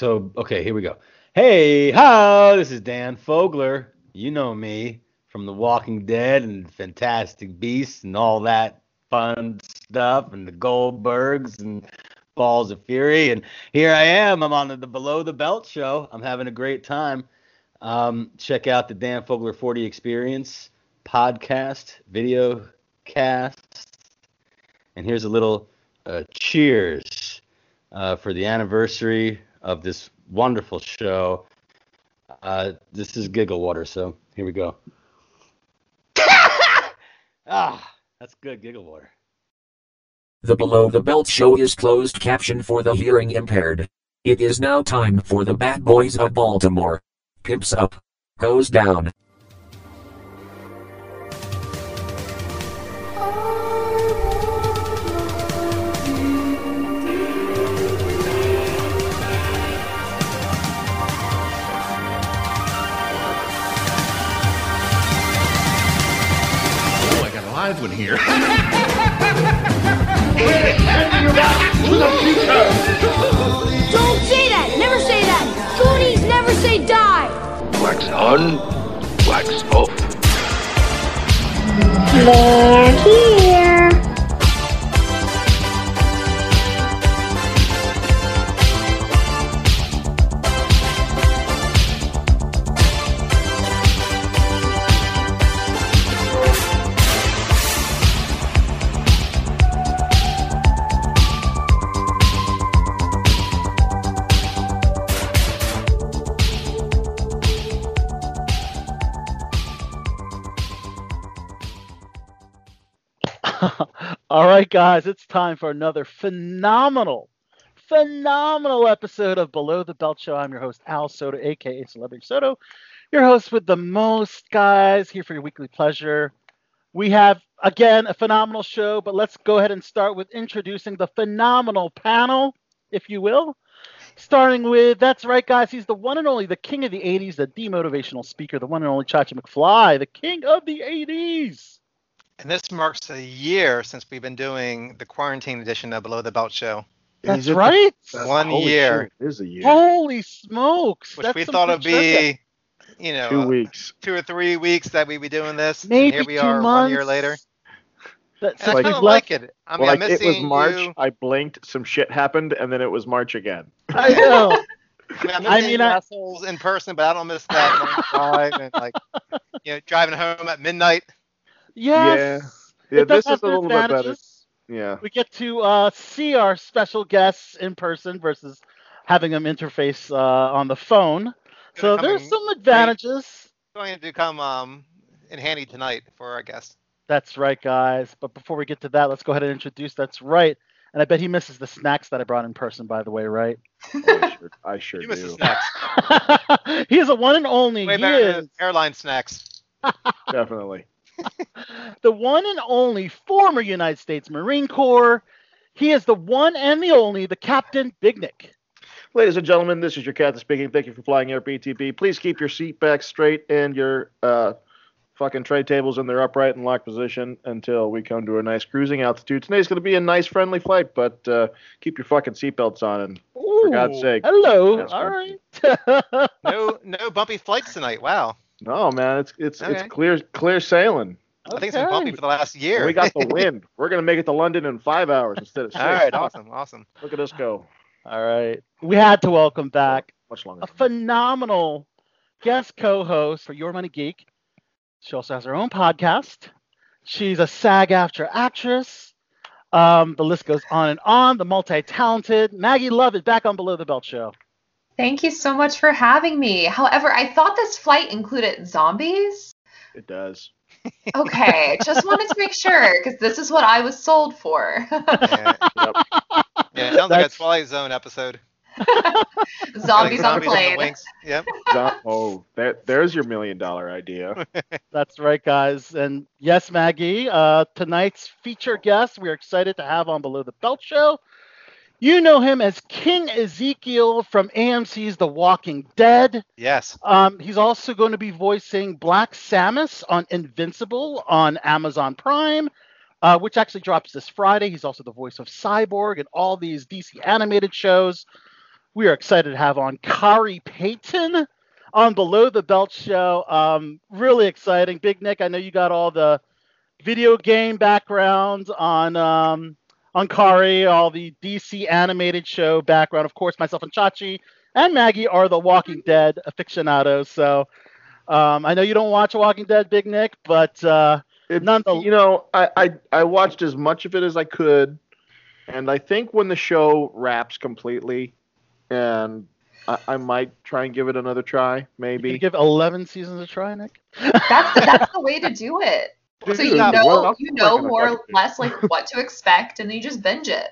So, okay, here we go. Hey, hi, this is Dan Fogler. You know me from The Walking Dead and Fantastic Beasts and all that fun stuff and the Goldbergs and Balls of Fury. And here I am. I'm on the, Below the Belt show. I'm having a great time. Um, check out the Dan Fogler 40 Experience podcast, video cast. And here's a little uh, cheers uh, for the anniversary of this wonderful show. Uh, this is Giggle Water, so here we go. ah, that's good Giggle Water. The Below the Belt show is closed caption for the hearing impaired. It is now time for the Bad Boys of Baltimore. Pimps up. Goes down. Oh, I got a live one here. Don't say that! Never say that! Goonies never say die! Wax on, wax off. They're here! All right, guys, it's time for another phenomenal, phenomenal episode of Below the Belt Show. I'm your host, Al Soto, aka Celebrity Soto, your host with the most, guys, here for your weekly pleasure. We have, again, a phenomenal show, but let's go ahead and start with introducing the phenomenal panel, if you will. Starting with, that's right, guys, he's the one and only, the king of the 80s, the demotivational speaker, the one and only Chachi McFly, the king of the 80s. And this marks a year since we've been doing the quarantine edition of Below the Belt Show, That's Is it the- right. One year. shit, it is a year. Holy smokes. which that's we thought good would be, you know, Two uh, weeks. two or three weeks that we'd be doing this. and here we two are months. one year later. That, And since I like- kind of like it. I mean, like I'm it was March. you. I blinked, some shit happened, and then it was March again. I know. I mean, I'm I mean, I- assholes in person, but I don't miss that long and like, you know, driving home at midnight. Yes. Yeah, It does this is a their little bit better. Yeah. We get to uh, see our special guests in person versus having them interface uh, on the phone. So Gonna there's come some advantages. Going to come um in handy tonight for our guest. That's right, guys. But before we get to that, let's go ahead and introduce. That's right. And I bet he misses the snacks that I brought in person, by the way, right? I sure, I sure You miss the do. snacks. he is a one and only. Way he better is airline snacks. Definitely. The one and only former United States Marine Corps. He is the one and the only, the Captain Bignick. Ladies and gentlemen, this is your captain speaking. Thank you for flying Air BTB. Please keep your seat back straight and your uh, fucking tray tables in their upright and locked position until we come to a nice cruising altitude. Today's going to be a nice, friendly flight, but uh, keep your fucking seatbelts on. And For God's sake. Hello. Yes, All Captain. right. No, no bumpy flights tonight. Wow. No, man, it's it's Okay. it's clear clear sailing. I think it's been bumpy for the last year. And we got the wind. We're going to make it to London in five hours instead of six. All right, awesome, awesome. Look at us go. All right. We had to welcome back Much longer. a phenomenal guest co-host for Your Money Geek. She also has her own podcast. She's a SAG-AFTRA actress. Um, the list goes on and on. The multi-talented Maggie Love is back on Below the Belt Show. Thank you so much for having me. However, I thought this flight included zombies. It does. Okay, just wanted to make sure because this is what I was sold for. Yeah, Yep. yeah it sounds like a Twilight Zone episode. zombies Like on the plane. wings. Yep. Zo- oh, there, there's your million dollar idea. That's right, guys. And yes, Maggie, uh, tonight's feature guest we're excited to have on Below the Belt Show. You know him as King Ezekiel from AMC's The Walking Dead. Yes. Um, he's also going to be voicing Black Samson on Invincible on Amazon Prime, uh, which actually drops this Friday. He's also the voice of Cyborg and all these DC animated shows. we are excited to have on Khary Payton on Below the Belt Show. Um, really exciting. Big Nick, I know you got all the video game background on um, on Khary, all the DC animated show background. Of course, myself and Chachi and Maggie are the Walking Dead aficionados. So um, I know you don't watch Walking Dead, Big Nick, but uh, It, None the- you know, I, I I watched as much of it as I could, and I think when the show wraps completely, and I, I might try and give it another try, maybe. can give 11 seasons a try, Nick. That's that's the way to do it. Dude, So you know I'm you know more or less like what to expect, and then you just binge it.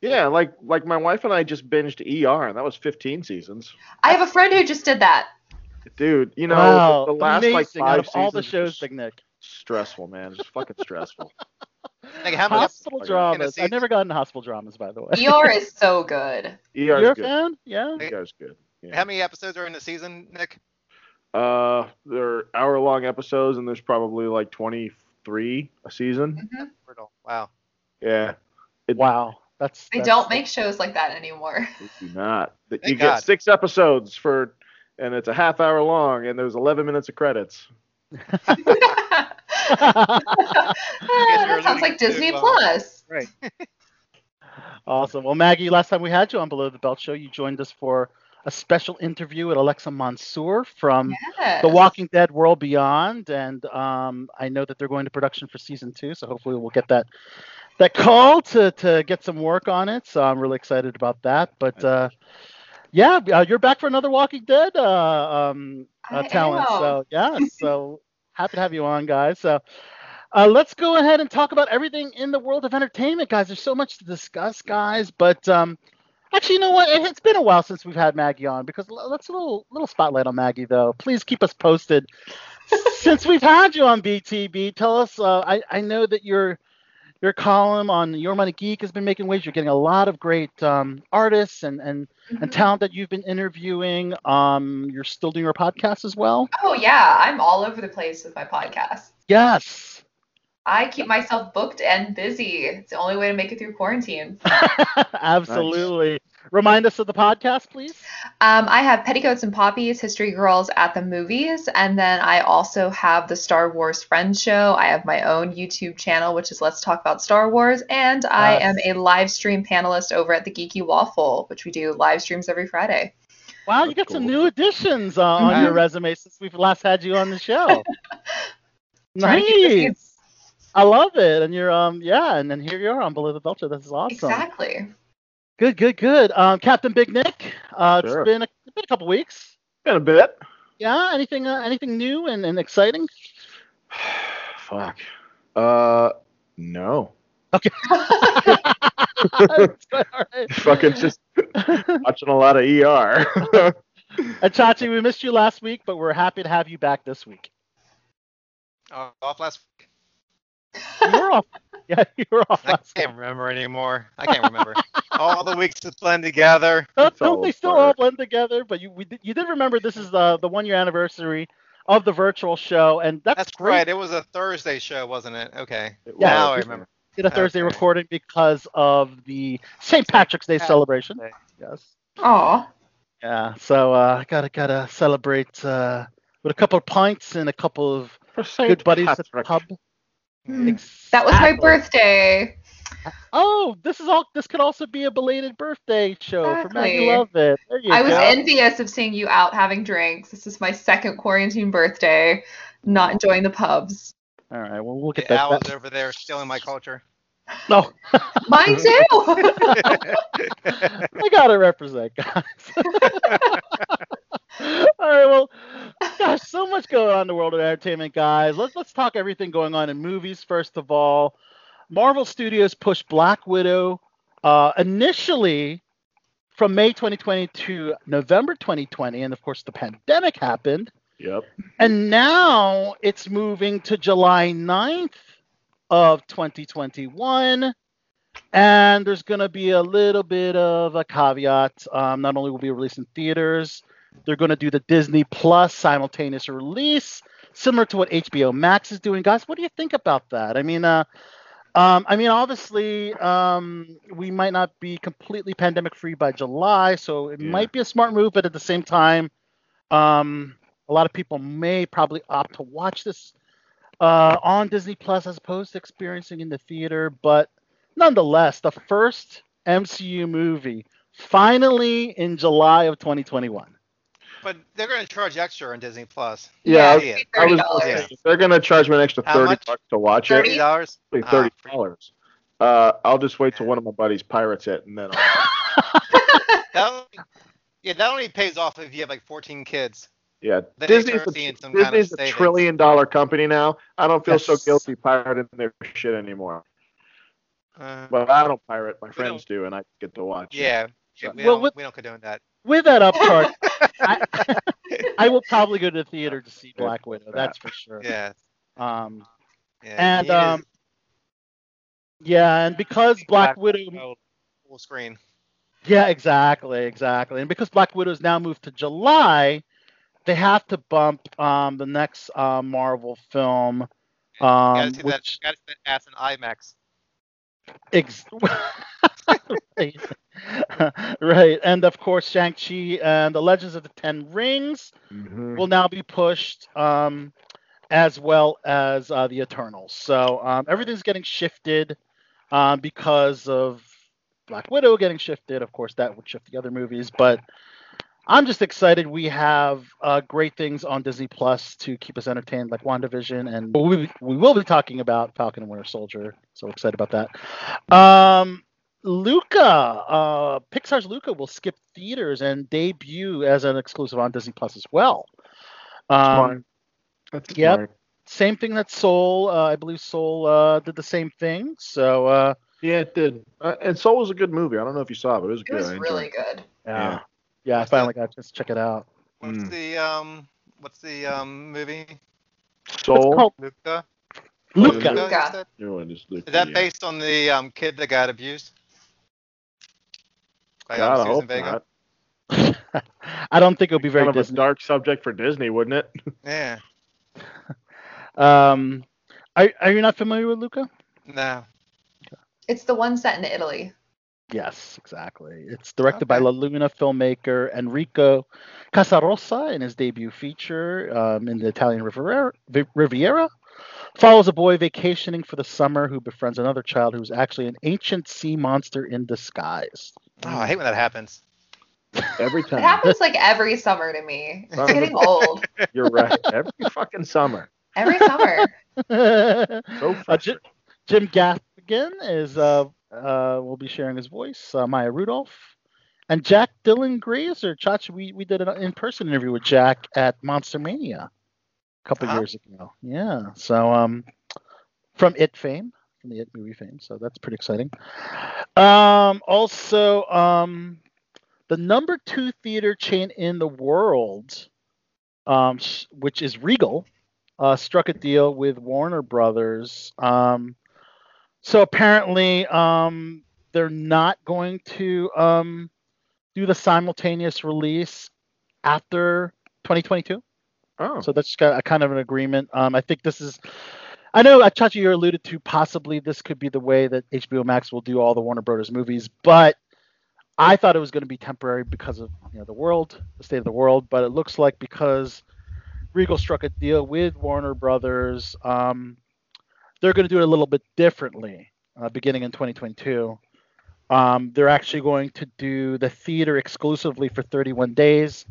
Yeah, like like my wife and I just binged ER, and that was 15 seasons. I have a friend who just did that. Dude, you know, wow, the, the last amazing. like five Out of all the shows, Big Nick. stressful, man. Just fucking stressful. Like, how many Hospital dramas. in a I've never gotten hospital dramas, by the way. ER is so good. ER's You're good. fan? Yeah. ER's good. Yeah. how many episodes are in the season, Nick? Uh, they're hour long episodes, and there's probably like 23 a season. Mhm. Wow. Yeah. It, Wow. That's. They that's- don't make shows like that anymore. Do not. That Thank You God. get six episodes for, and it's a half hour long, and there's 11 minutes of credits. that sounds like Disney Plus. Awesome. Well, Maggie, last time we had you on Below the Belt Show, you joined us for a special interview with Alexa Mansour from Yes. The Walking Dead World Beyond, and um, I know that they're going to production for season two, so hopefully we'll get that that call to to get some work on it. So I'm really excited about that. But uh, yeah, uh, you're back for another Walking Dead uh, um, uh, talent. am. So yeah, so happy to have you on, guys. So. Uh, let's go ahead and talk about everything in the world of entertainment, guys. There's so much to discuss, guys. But um, actually, you know what? It, it's been a while since we've had Maggie on because let's a little little spotlight on Maggie though. Please keep us posted. since we've had you on BTB, tell us. Uh, I I know that your your column on Your Money Geek has been making waves. You're getting a lot of great um, artists and and and Mhm. talent that you've been interviewing. Um, you're still doing your podcast as well. Oh yeah, I'm all over the place with my podcast. Yes. I keep myself booked and busy. It's the only way to make it through quarantine. Absolutely. Remind us of the podcast, please. Um, I have Petticoats and Poppies, History Girls at the Movies, and then I also have the Star Wars Friends Show. I have my own YouTube channel, which is Let's Talk About Star Wars, and I Yes. am a live stream panelist over at the Geeky Waffle, which we do live streams every Friday. Wow, you That's got some new additions uh, on your resume since we've last had you on the show. Trying to keep this nice. I love it. And you're um yeah, and then here you are on Below the Belcher. This is awesome. Exactly. Good, good, good. Um, Captain Big Nick. Uh, Sure. it's been a, it's been a couple weeks. Been a bit. Yeah. Anything uh, anything new and, and exciting? Fuck. Uh, no. All right. Fucking just watching a lot of ER. And Chachi, we missed you last week, but we're happy to have you back this week. Oh, off last week. You were off. Yeah, you're off I can't remember anymore. I can't remember. All the weeks to blend together. Don't, don't they still all blend together? But you we did, you did remember this is the the one year anniversary of the virtual show, and that's, That's great. right. It was a Thursday show, wasn't it? Okay. It Yeah. Now I remember. Did a Thursday Okay. recording because of the St. Patrick's Day Patrick's celebration. Day. Yes. Aw. Yeah. So uh, gotta gotta celebrate uh, with a couple of pints and a couple of good buddies at the pub. Mm. That was my birthday. Oh, this is all. This could also be a belated birthday show for Maggie Exactly. Love It. There you I was go. envious of seeing you out having drinks. This is my second quarantine birthday, not enjoying the pubs. All right. Well, we'll get that. Al is that- over there stealing my culture. No, Mine too. I gotta represent, guys. All right, well, gosh, so much going on in the world of entertainment, guys. Let's let's talk everything going on in movies first of all. Marvel Studios pushed Black Widow uh, initially from May 2020 to November 2020, and of course the pandemic happened, Yep. and now it's moving to July 9th of 2021. And there's going to be a little bit of a caveat. Um, not only will be released in theaters, they're going to do the Disney Plus simultaneous release, similar to what HBO Max is doing. Guys, what do you think about that? I mean, uh, Um, I mean, obviously, um, we might not be completely pandemic free by July, so it Yeah. might be a smart move, but at the same time, um, a lot of people may probably opt to watch this uh, on Disney Plus as opposed to experiencing in the theater. But nonetheless, the first MCU movie finally in July of 2021. But they're going to charge extra on Disney Plus. Yeah, Yeah, Yeah. it's I was $30. gonna say, if they're gonna charge me an extra How thirty much? bucks to watch Thirty it. dollars. Ah, thirty dollars. Uh, I'll just wait till one of my buddies pirates it, and then I'll, That only, yeah, that only pays off if you have like 14 kids. yeah. Then Disney's a, seeing some kind of Disney's a trillion dollar company now. I don't feel so guilty pirating their shit anymore. Uh, But I don't pirate. My friends do, and I get to watch. it. yeah, yeah, we, Well, don't, with- we don't condone that. With that upcharge, I, I will probably go to the theater to see Black Widow. That's for sure. Yeah, Um, yeah. and he is um, yeah, and because Black Black Widow, Widow. full screen. yeah, exactly, exactly, and because Black Widow's now moved to July, they have to bump um the next uh, Marvel film. gotta Um, see that. which Gotta see that ass in IMAX. ex- right. right, and of course Shang Chi and the Legends of the Ten Rings Mhm. will now be pushed, um, as well as uh, the Eternals. So um, everything's getting shifted um, because of Black Widow getting shifted. Of course, that would shift the other movies, but I'm just excited. We have uh, great things on Disney Plus to keep us entertained, like WandaVision, and we, we will be talking about Falcon and Winter Soldier. So excited about that. Um, Luca, uh, Pixar's Luca will skip theaters and debut as an exclusive on Disney Plus as well. Um, That's yep. smart. same thing that Soul, uh, I believe Soul uh, did the same thing. So uh, Yeah, it did. Uh, and Soul was a good movie. I don't know if you saw it, but it was It good. was I enjoyed really it. good. yeah, yeah, I What's finally got a chance to check it out. What's Mm. the um? What's the um movie? Soul. It's called Luca. Luca. Luca. you said? Your one is Luca, Is that based on the um kid that got abused? By God, I Suzanne Vega. I don't think it'll be very Kind of a dark subject for Disney, wouldn't it? Yeah. Um, are, are you not familiar with Luca? No. It's the one set in Italy. Yes, exactly. It's directed by Okay. La Luna filmmaker Enrico Casarosa in his debut feature um, in the Italian Riviera, Riviera. Follows a boy vacationing for the summer who befriends another child who's actually an ancient sea monster in disguise. Oh, I hate when that happens. Every time. It happens like every summer to me. It's Son getting old. You're right. Every fucking summer. Every summer. So Uh, Jim, frustrating. Jim Gaffigan is uh, uh, will be sharing his voice. Uh, Maya Rudolph and Jack Dylan Grazer Chachi. We we did an in-person interview with Jack at Monster Mania a couple Uh-huh. years ago. Yeah. So um, from It fame, from the It movie fame. So that's pretty exciting. Um, also um, the number two theater chain in the world, um, s- which is Regal, uh, struck a deal with Warner Brothers. Um, so apparently, um, they're not going to um, do the simultaneous release after 2022. Oh, So that's got a kind of an agreement. Um, I think this is. I know, uh, Chachi, you alluded to possibly this could be the way that HBO Max will do all the Warner Brothers movies, but I thought it was going to be temporary because of you know the world, the state of the world. But it looks like because Regal struck a deal with Warner Brothers, um, they're going to do it a little bit differently, uh, beginning in 2022. Um, they're actually going to do the theater exclusively for 31 days,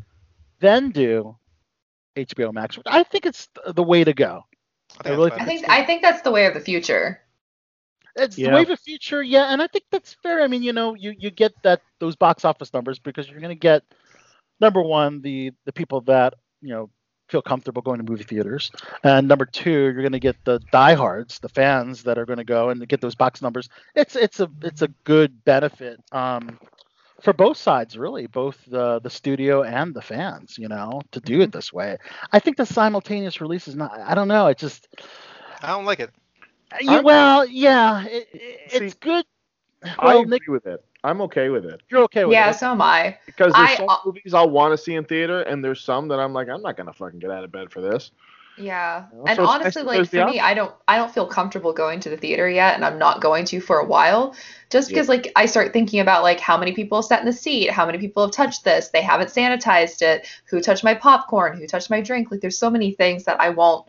then do HBO Max, which I think it's the way to go. I I think really that's I think I think that's the way of the future. It's Yeah. the way of the future, yeah, and I think that's fair. I mean, you know, you you get that those box office numbers because you're going to get number one the the people that you know feel comfortable going to movie theaters, and number two you're going to get the diehards, the fans that are going to go and get those box numbers. It's it's a it's a good benefit um, for both sides, really, both the the studio and the fans. You know, to do it this way. I think the simultaneous release is not. I don't know. It just I don't like it. yeah, I'm- well, yeah, it, it- it's See, good. i agree Nick, with it i'm okay with it you're okay with Yeah, it. so am I. because there's I- some uh, movies I'll want to see in theater, and there's some that I'm like, I'm not gonna fucking get out of bed for this. Yeah. You know, And so nice honestly, like for me, I don't I don't feel comfortable going to the theater yet and I'm not going to for a while. Just Yeah. because like I start thinking about like how many people sat in the seat, how many people have touched this, they haven't sanitized it, who touched my popcorn, who touched my drink. Like there's so many things that I won't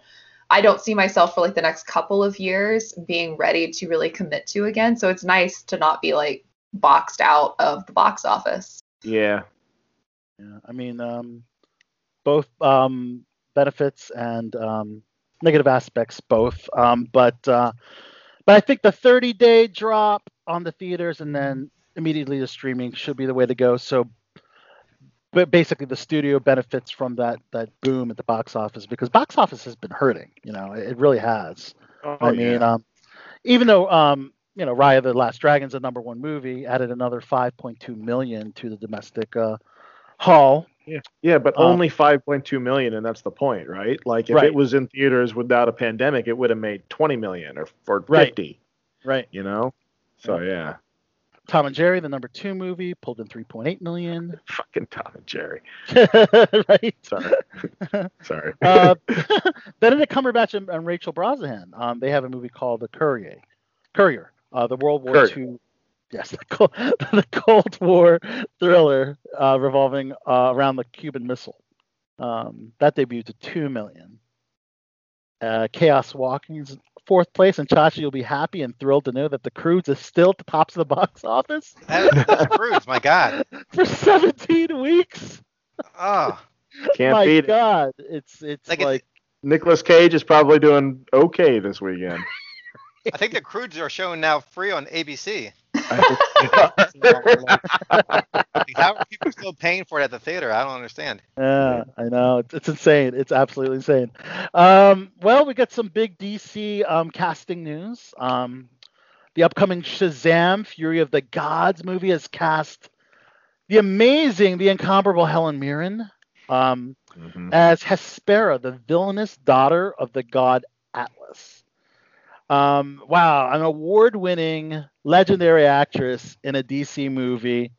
I don't see myself for like the next couple of years being ready to really commit to again. So it's nice to not be like boxed out of the box office. Yeah. Yeah, I mean, um, both um, benefits and um, negative aspects, both. Um, but uh, but I think the 30 day drop on the theaters and then immediately the streaming should be the way to go. So, but basically, the studio benefits from that that boom at the box office because box office has been hurting. You know, it really has. Oh, I mean, yeah. um, even though um, you know, Raya the Last Dragon's a number one movie, added another 5.2 million to the domestic uh, haul. Yeah, Yeah, but um, only 5.2 million, and that's the point, right? Like if Right. it was in theaters without a pandemic, it would have made 20 million or or 50. Right. Right. You know. So yeah, Tom and Jerry, the number two movie, pulled in 3.8 million. fucking Tom and Jerry. right. Sorry. Sorry. Uh, Benedict Cumberbatch and, and Rachel Brosnahan. Um, they have a movie called The Courier. Courier. Uh, the World War Courier. II. Yes, the Cold, the Cold War thriller uh, revolving uh, around the Cuban Missile. Um, that debuted to two million. Uh, Chaos Walking's fourth place, and Chachi, you'll be happy and thrilled to know that The Croods is still at the tops of the box office That, that's Croods, my God. for 17 weeks. Oh, Can't My beat it. God, it's it's Like, like, it's- Nicolas Cage is probably doing okay this weekend. I think the Croods are showing now free on ABC. Like, how are people still paying for it at the theater? I don't understand. Yeah, I know. It's, it's insane. It's absolutely insane. Um, well, we got some big DC um, casting news. Um, the upcoming Shazam Fury of the Gods movie has cast the amazing, the incomparable Helen Mirren um, Mhm. as Hespera, the villainous daughter of the god Atlas. Um, wow, an award winning, legendary actress in a DC movie.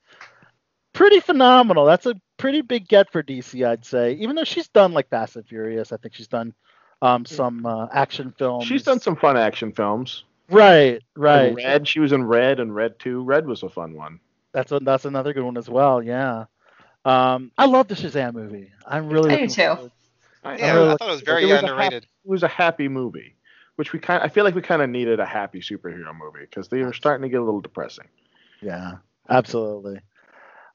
Pretty phenomenal. That's a pretty big get for DC, I'd say. Even though she's done like Fast and Furious, I think she's done um, some uh, action films. She's done some fun action films. right, right. And Red, she was in Red and Red 2. Red was a fun one. That's a, that's another good one as well. Yeah. Um, I love the Shazam movie. I'm really I do too. I, Yeah, really I thought it was it very was a happy- underrated. it was a happy movie, which we kind I feel like we kind of needed a happy superhero movie because they were starting to get a little depressing. Yeah, absolutely.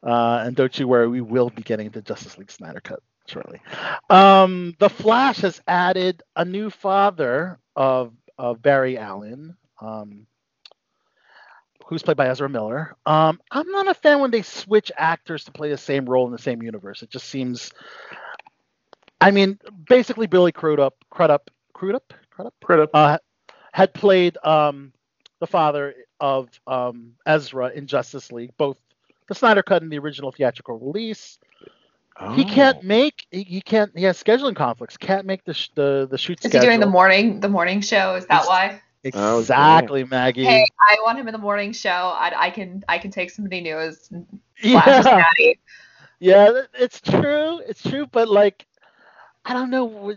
Uh, and don't you worry, we will be getting the Justice League Snyder cut shortly. Um, the Flash has added a new father of, of Barry Allen, um, who's played by Ezra Miller. Um, I'm not a fan when they switch actors to play the same role in the same universe. It just seems. I mean, basically, Billy Crudup, Crudup, Crudup, Crudup, Credit. uh, had played um, the father of um, Ezra in Justice League, both the Snyder Cut and the original theatrical release. He Oh. can't make he, he can't he has scheduling conflicts. Can't make the sh- the the shoot Is schedule. he doing the morning the morning show? Is that He's- why? Oh, Exactly, Maggie. Hey, I want him in the morning show. I, I can I can take somebody new as Flash's yeah, yeah, it's true. It's true, but like, I don't know.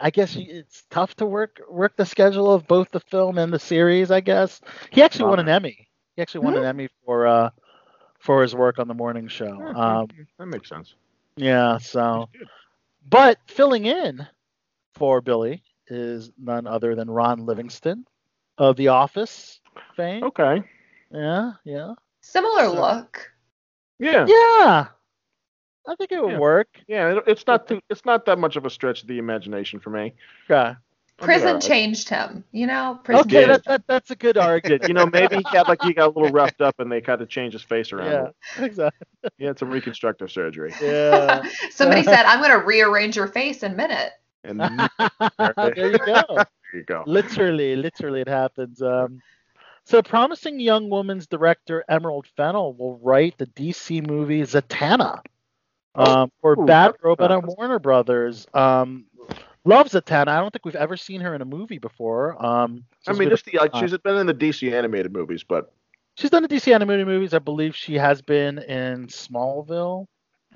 I guess it's tough to work work the schedule of both the film and the series. I guess he actually won an Emmy. He actually won an Emmy for uh for his work on the morning show. Um, that makes sense. yeah, so but filling in for Billy is none other than Ron Livingston of The Office fame. Okay. Yeah, yeah, Similar So- look. Yeah. yeah. I think it would Yeah. work. Yeah. it- It's not too, it's not that much of a stretch of the imagination for me. Yeah. Prison alright. changed him. You know, prison Okay, did. that, that that's a good argument. You know, maybe he got like he got a little roughed up and they kind of changed his face around. Yeah, exactly. He had some reconstructive surgery. Yeah. Somebody said, I'm gonna rearrange your face in a minute. And there there you go. there you go. literally, literally, it happens. Um, so, promising young woman's director Emerald Fennell will write the DC movie Zatanna um, for Ooh, Bad that's- Robot and that's- Warner Brothers. Um, love Zatanna. I don't think we've ever seen her in a movie before. Um, I mean, just the, like, uh, she's been in the DC animated movies, but she's done the DC animated movies. I believe she has been in Smallville.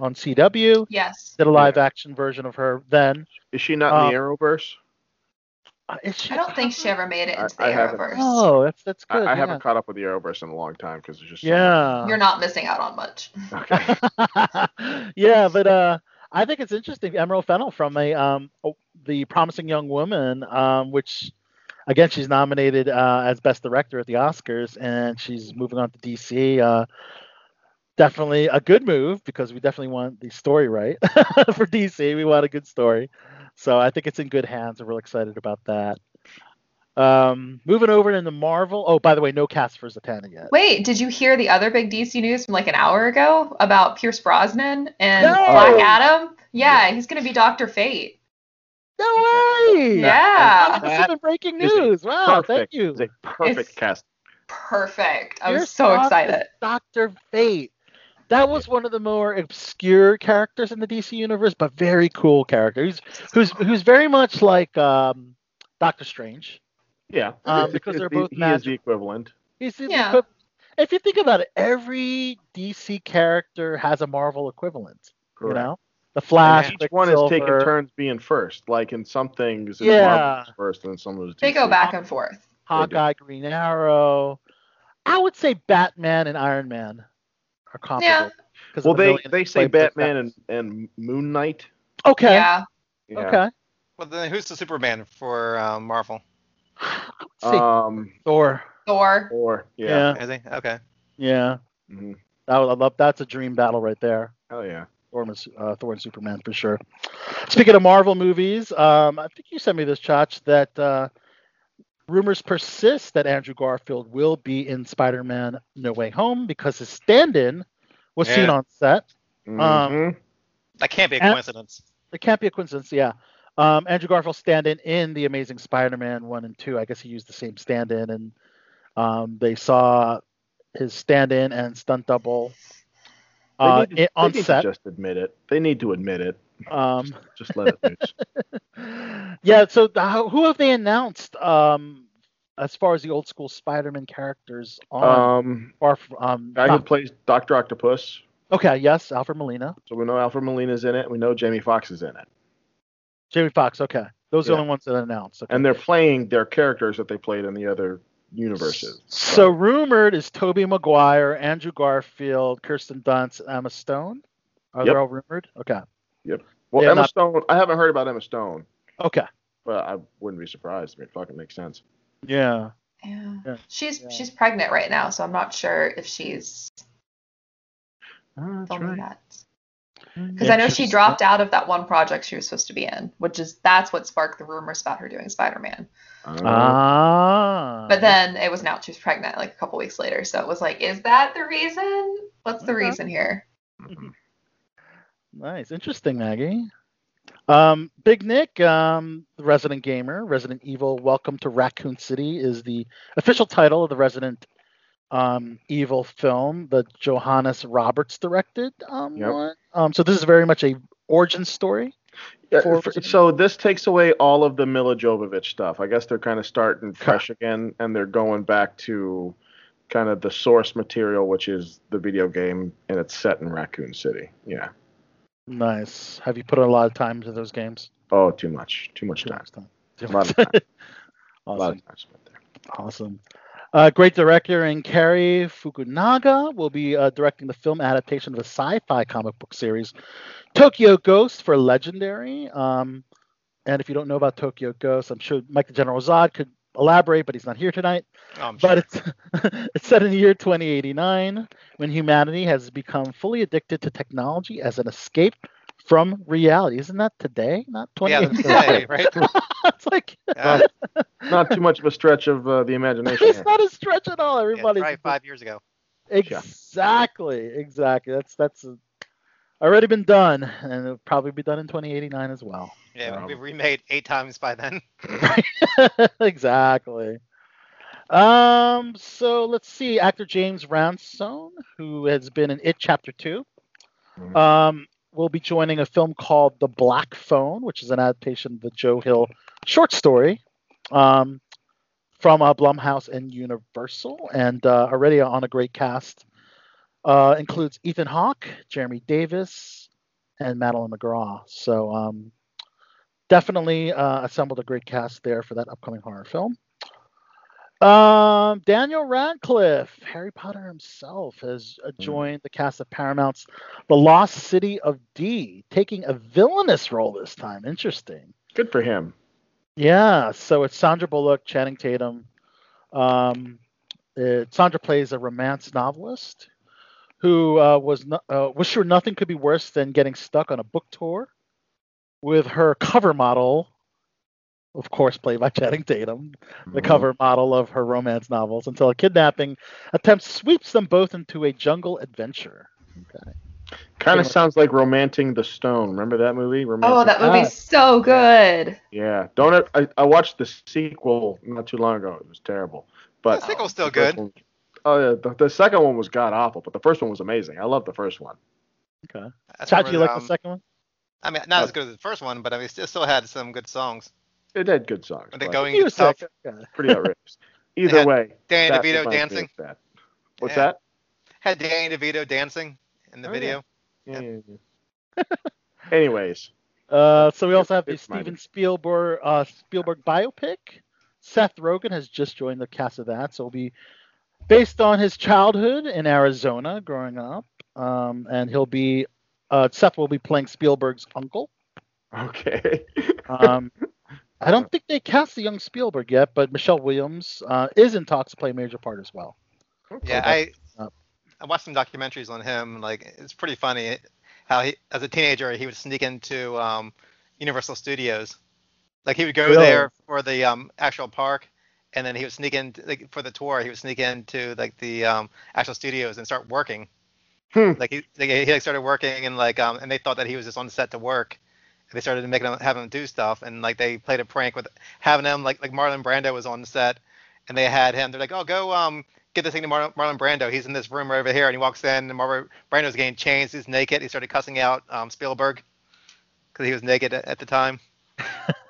on CW. Yes. Did a live action version of her then. Is she not Um, in the Arrowverse? Uh, is I don't think she ever made it I- into the I haven't- Arrowverse. Oh, that's that's good. I yeah. haven't caught up with the Arrowverse in a long time because it's just so Yeah. You're not missing out on much. much. Okay. yeah, but uh, I think it's interesting. Emerald Fennell from a um, oh, the Promising Young Woman, um, which again she's nominated uh, as Best Director at the Oscars, and she's moving on to DC. Uh, definitely a good move because we definitely want the story right for DC. We want a good story, so I think it's in good hands. We're real excited about that. Um, moving over into Marvel. Oh, by the way, no cast for Zatanna yet. Wait, did you hear the other big DC news from like an hour ago about Pierce Brosnan and No! Black Adam? Yeah, he's gonna be Doctor Fate. No way! Yeah. This has been breaking news. Wow, thank you. It's a perfect It's- cast. Perfect. I'm Pierce so Brosnan excited. Dr. Fate. That was one of the more obscure characters in the DC universe, but very cool character. Who's who's who's very much like um, Doctor Strange. Yeah, Um, because they're the- both he is the equivalent. He's the Yeah. equiv- if you think about it, every DC character has a Marvel equivalent. You know, the Flash, Each one is taking turns being first. Like in some things, it's Yeah. Marvel's first, and some of it's They go back and forth. Hawkeye, Green Arrow. I would say Batman and Iron Man are comparable. Yeah. 'cause of Well, the they they say Batman and, and Moon Knight. Okay. Yeah. Yeah. Okay. Well, then who's the Superman for uh, Marvel? I would say Um. Thor. Thor. Or Yeah. yeah. Is he? Okay. Yeah. Mhm. That would, I love. That's a dream battle right there. Oh yeah. Thor and, uh, Thor and Superman for sure. Speaking of Marvel movies, um, I think you sent me this, Chach, that uh, rumors persist that Andrew Garfield will be in Spider-Man: No Way Home because his stand-in was seen on set. Mhm. That can't be a coincidence. It can't be a coincidence, yeah. Um, Andrew Garfield stand-in in the Amazing Spider-Man one and two. I guess he used the same stand-in, and um, they saw his stand-in and stunt double They uh, need to- i- on they need set. To just admit it. They need to admit it. Um, Just let it loose. yeah. So the, who have they announced um, as far as the old school Spider-Man characters on? um, far from, um, guy who plays Doctor Octopus. okay. Yes, Alfred Molina, So we know Alfred Molina's in it. We know Jamie Foxx is in it, Jamie Foxx. Okay, those are Yeah. the only ones that announced. Okay. and they're playing their characters that they played in the other universes. So rumored is Tobey Maguire, Andrew Garfield, Kirsten Dunst, Emma Stone. Are Yep. they all rumored? Okay. Well, they're Emma not- Stone. I haven't heard about Emma Stone, Okay. but I wouldn't be surprised. I mean, it fucking makes sense. Yeah. Yeah. Yeah. She's Yeah. she's pregnant right now, so I'm not sure if she's Oh, that's filming right. that. Because I know she dropped out of that one project she was supposed to be in, which is that's what sparked the rumors about her doing Spider-Man. Uh, Ah. But then it was announced she was pregnant like a couple weeks later, so it was like, is that the reason? What's the Okay. reason here? Nice, interesting, Maggie. Um, Big Nick, um, the Resident Gamer, Resident Evil: Welcome to Raccoon City is the official title of the Resident um, Evil film that Johannes Roberts directed. Um, Yep. one. um, so this is very much a origin story. Yeah, for- so this takes away all of the Milla Jovovich stuff. I guess they're kind of starting fresh again, and they're going back to kind of the source material, which is the video game, and it's set in Raccoon City. Yeah. Nice. Have you put a lot of time into those games? Oh, too much, too much Too time. time. Too A lot of time. A lot awesome. of time spent there. Awesome. Uh, great director and Cary Fukunaga will be uh, directing the film adaptation of a sci-fi comic book series, Tokyo Ghost for Legendary. Um, and if you don't know about Tokyo Ghost, I'm sure Mike the General Zod could elaborate, but he's not here tonight. Oh, I'm sure. But it's it's set in the year 2089 when humanity has become fully addicted to technology as an escape from reality. Isn't that today? Not yeah, 2089. today, right? it's like Yeah, Not too much of a stretch of uh, the imagination. it's here. not a stretch at all. yeah, Everybody's probably five years ago. Exactly, exactly. That's that's uh, already been done, and it'll probably be done in 2089 as well. Yeah, Wow. we remade eight times by then. exactly. Um. So let's see. Actor James Ransone, who has been in It Chapter Two, Mhm. um, will be joining a film called The Black Phone, which is an adaptation of the Joe Hill short story, um, from uh, Blumhouse and Universal, and uh, already on a great cast. Uh, includes Ethan Hawke, Jeremy Davies, and Madeleine McGraw. So um, definitely uh, assembled a great cast there for that upcoming horror film. Um, Daniel Radcliffe, Harry Potter himself, has uh, joined the cast of Paramount's The Lost City of D, taking a villainous role this time. Interesting. Good for him. Yeah, so it's Sandra Bullock, Channing Tatum. Um, it, Sandra plays a romance novelist who uh, was no, uh, was sure nothing could be worse than getting stuck on a book tour with her cover model, of course, played by Channing Tatum, the Mhm. cover model of her romance novels, until a kidnapping attempt sweeps them both into a jungle adventure. Okay. Kind of sounds like Romancing the Stone. Remember that movie? Oh, Romancing that Ah. movie's so good. Yeah, don't it, I, I watched the sequel not too long ago. It was terrible, but The sequel's still the good. one- oh yeah, the, the second one was god awful, but the first one was amazing. I love the first one. Okay. That's Chad, where, you like um, the second one? I mean, not as good as the first one, but I mean, it still- still had some good songs. It had good songs. When they're going You were tough. sick. Okay. pretty outrageous. Either way, Danny that DeVito dancing. What's Yeah. that? Had Danny DeVito dancing in the Oh, video. Yeah, yeah, yeah. Anyways, Uh, so we also have the Steven Spielberg uh, Spielberg biopic. Seth Rogen has just joined the cast of that, so it'll be based on his childhood in Arizona, growing up, um, and he'll be uh, Seth will be playing Spielberg's uncle. okay. Um, I don't think they cast the young Spielberg yet, but Michelle Williams uh, is in talks to play a major part as well. Yeah, Okay. I Uh, I watched some documentaries on him. Like, it's pretty funny how he, as a teenager, he would sneak into um, Universal Studios. Like, he would go Really? there for the um, actual park, and then he would sneak in like, for the tour. He would sneak into like the um, actual studios and start working. Hmm. Like he, like, he like started working, and like um, and they thought that he was just on set to work. And they started making him have him do stuff, and like they played a prank with having him like like Marlon Brando was on set, and they had him. They're like, oh, go um get this thing to Mar- Marlon Brando. He's in this room right over here, and he walks in, and Marlon Brando's getting changed. He's naked. He started cussing out um, Spielberg because he was naked at, at the time.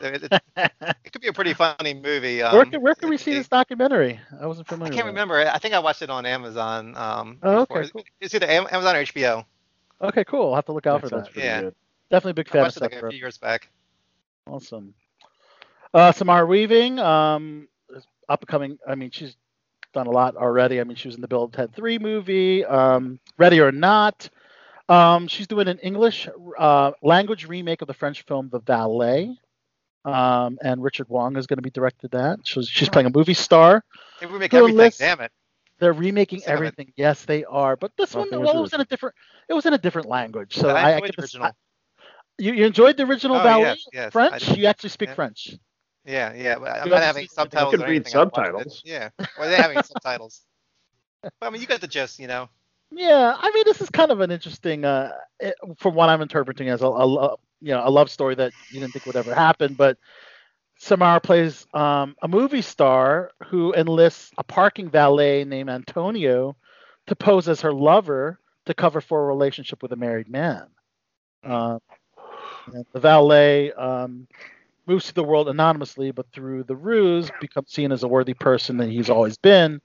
It, it- it could be a pretty funny movie. Um, where can where can we see it- this documentary? I wasn't familiar. I can't with remember. I think I watched it on Amazon. Um, Oh, before. okay, cool. It's either Amazon or HBO. Okay, cool. I'll have to look out That for that. Yeah. good. Definitely a big I fan of watched it Seth like a few years back. Awesome. Uh, Samara Weaving, um, up and coming. I mean, she's done a lot already. I mean, she was in the Bill and Ted 3 movie, um, Ready or Not. Um, she's doing an English uh, language remake of the French film The Valet. Um, and Richard Wong is going to be directed that. She's, she's playing a movie star. They remake Who everything. lists- Damn it. They're remaking Sick of it. everything. Yes, they are. But this Well, one, well, it was in a different. It was in a different language. So I, I I enjoyed get the this- original. I- you, you enjoyed the original Oh, Valet yes, yes, French? You actually speak Yeah. French. Yeah, yeah. but I'm not having subtitles. You can read anything. I watched it. subtitles. Yeah. Well, they're having subtitles. But I mean, you got the gist, you know. Yeah, I mean, this is kind of an interesting, uh, it, from what I'm interpreting as a, a you know a love story that you didn't think would ever happen. But Samara plays um, a movie star who enlists a parking valet named Antonio to pose as her lover to cover for a relationship with a married man. Uh, the valet um, moves through the world anonymously, but through the ruse, becomes seen as a worthy person that he's always been.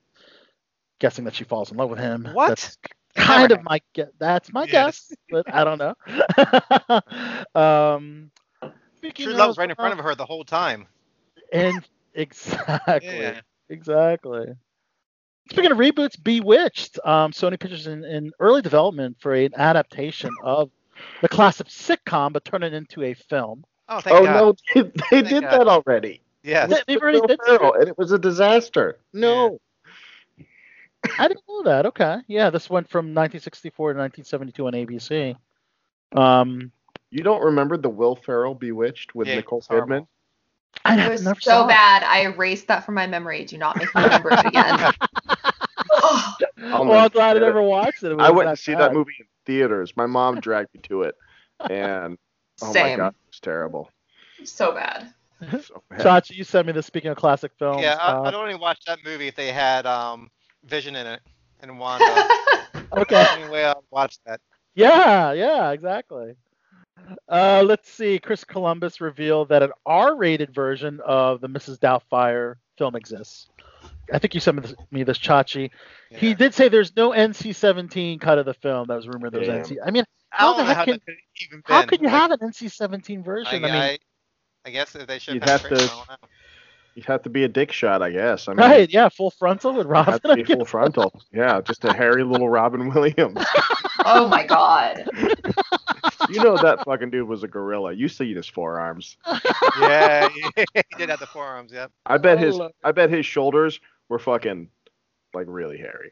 Guessing that she falls in love with him. What? That's kind Never of my guess. That's my Yes. guess, but I don't know. um, speaking True love was right in front of her the whole time. And exactly, Yeah. exactly. Speaking of reboots, Bewitched. Um, Sony Pictures in, in early development for an adaptation of the classic sitcom, but turn it into a film. Oh, thank Oh God. Oh, no, they, they Thank did God. that already. Yes. They- they've already did Ferrell, and it was a disaster. No. I didn't know that. Okay, yeah, this went from 1964 to 1972 on ABC. Um, You don't remember the Will Ferrell Bewitched with Yeah, Nicole. Kidman? I It was so saw it. bad. I erased that from my memory. Do not make me remember it again. Oh, I'll well, I'm glad I never watched it. It I went to see bad. that movie in theaters. My mom dragged me to it, and oh my god, it was terrible. So bad. So bad. Chachi, you sent me this. Speaking of classic films, Yeah, I, uh, I'd only watch that movie if they had um, Vision in it and Wanda. okay. That's the only way I'd watch that. Yeah, yeah, exactly. Uh, let's see. Chris Columbus revealed that an R-rated version of the Mrs. Doubtfire film exists. I think you sent me this, me this Chachi. He did say there's no NC-17 cut of the film. That was rumored there was NC. I mean, How don't the heck can- that could even How could you Like, have an NC-17 version? I, mean, I, I guess if they should You'd have have to- I. You'd have to be a dick shot, I guess. I mean, right? Yeah, full frontal with Robin. have to be full frontal. Yeah, just a hairy little Robin Williams. Oh my god. You know that fucking dude was a gorilla. You see his forearms. yeah, he did have the forearms. Yep. I bet his Oh, I bet his shoulders were fucking like really hairy.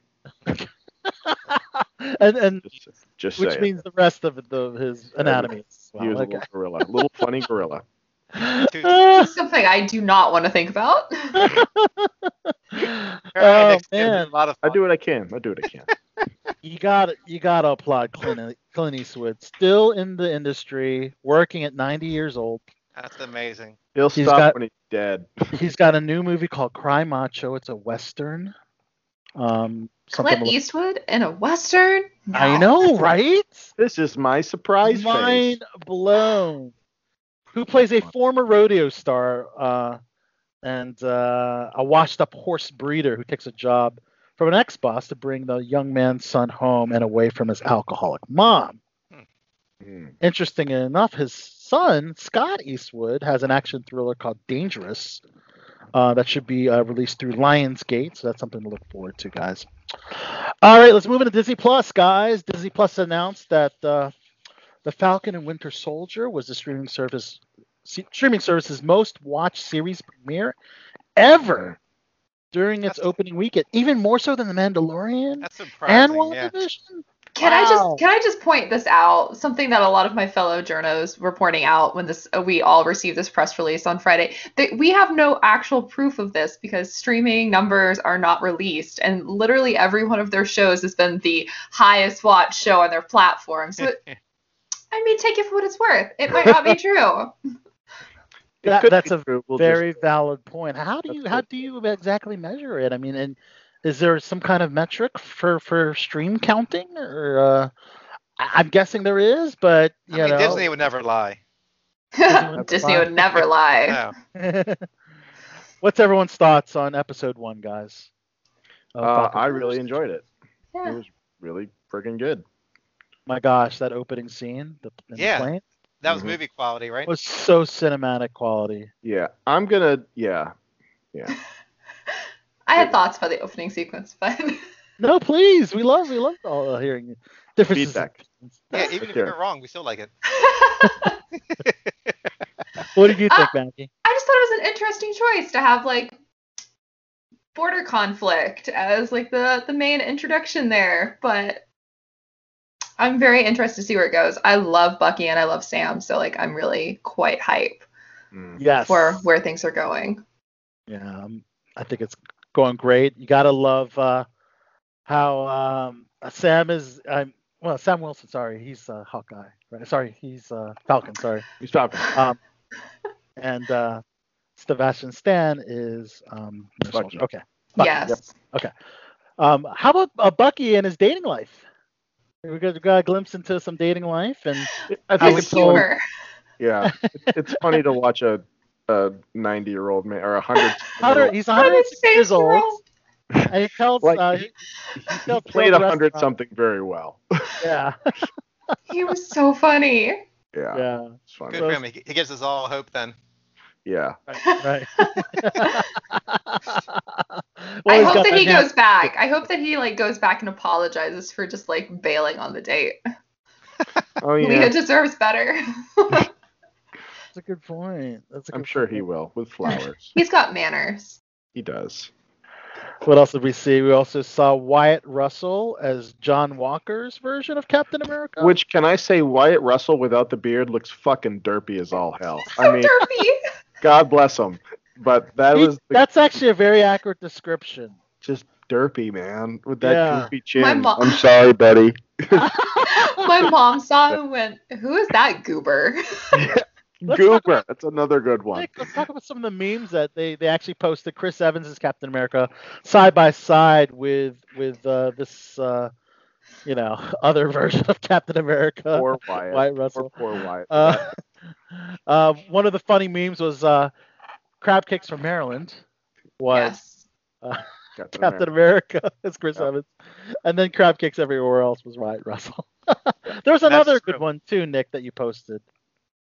and and Just, just which saying. means the rest of the, his anatomy. as he well. was a little gorilla, little funny gorilla. Dude, Something I do not want to think about. oh Nick's man, a lot of I do what I can. I do what I can. you got to you got to applaud Clint, Clint Eastwood, still in the industry, working at 90 years old. That's amazing. He'll He's stop got- when he's dead. He's got a new movie called Cry Macho. It's a western. Um, Clint to look- Eastwood in a western? I know, right? This is my surprise Mind face. blown. Who plays a former rodeo star uh, and uh, a washed-up horse breeder who takes a job from an ex-boss to bring the young man's son home and away from his alcoholic mom. Hmm. Interesting enough, his son Scott Eastwood has an action thriller called Dangerous uh, that should be uh, released through Lionsgate. So that's something to look forward to, guys. All right, let's move into Disney Plus, guys. Disney Plus announced that uh, the Falcon and Winter Soldier was the streaming service streaming service's most watched series premiere ever during its That's- opening weekend, even more so than The Mandalorian That's and surprising. Yeah. WandaVision. Can I just can I just point this out? Something that a lot of my fellow journos were pointing out when this uh, we all received this press release on Friday. That we have no actual proof of this because streaming numbers are not released, and literally every one of their shows has been the highest watched show on their platform. So it, I mean, take it for what it's worth. It might not be true. That- that's be a true. We'll Very just- valid point. How do you how do you exactly measure it? I mean, and is there some kind of metric for for stream counting, or uh, I- I'm guessing there is, but I mean, know, Disney would never lie. would Disney would never lie. No. What's everyone's thoughts on episode one, guys? uh, I really enjoyed it. It was really freaking good. My gosh, that opening scene, the, in the Yeah. plane, That was Mhm. movie quality, right? was so cinematic quality. Yeah, I'm gonna. Yeah, yeah. I had thoughts about the opening sequence, but No, please, we love we love all hearing differences. in Feedback. Yeah, even if there. you're wrong, we still like it. What did you think, Uh, Maggie? I just thought it was an interesting choice to have like border conflict as like the the main introduction there, but I'm very interested to see where it goes. I love Bucky and I love Sam, so like I'm really quite hype Mm. Yes. for where things are going. Yeah, um, I think it's going great. You gotta love uh, how um, Sam is. I'm well, Sam Wilson. Sorry, he's uh, Hawkeye. Right? Sorry, he's uh, Falcon. Sorry. He's talking. Um, and uh, Sebastian Stan is um, Winter Bucky. Okay. Bucky, yes. Um, how about uh, Bucky and his dating life? We got, got a glimpse into some dating life, and I I think was His it's told- humor. yeah. It's, it's funny to watch a a 90 year old man or a hundred. Hunter, he's But 106 years old, and he tells Like, uh, he- he, He played a hundred something very well. Yeah, He was so funny. yeah, yeah, it's funny. Good So- for him. He, he gives us all hope then. Yeah, right. I Well, he's hope that he hand- goes back. I hope that he like goes back and apologizes for just like bailing on the date. oh yeah. Leah deserves better. That's a good point. That's a I'm sure point. he will with flowers. He's got manners. he does. What else did we see? We also saw Wyatt Russell as John Walker's version of Captain America. Which can I say? Wyatt Russell without the beard looks fucking derpy as all hell. I So mean, derpy. God bless him, but that He- was the, that's actually a very accurate description. just derpy, man, with that Yeah. goofy chin. My mo- I'm sorry, buddy. My mom saw it and went, "Who is that goober?" Let's talk Goober. That's another good one. Nick, let's talk about some of the memes that they, they actually posted. Chris Evans as Captain America, side by side with with uh, this uh, you know other version of Captain America, Poor Wyatt. Wyatt Poor, Russell. poor Wyatt. Uh, uh, one of the funny memes was uh, crab cakes from Maryland was yes. Captain Captain America. America as Chris Yep. Evans, and then crab cakes everywhere else was Wyatt Russell. there was That's another true. good one too, Nick, that you posted.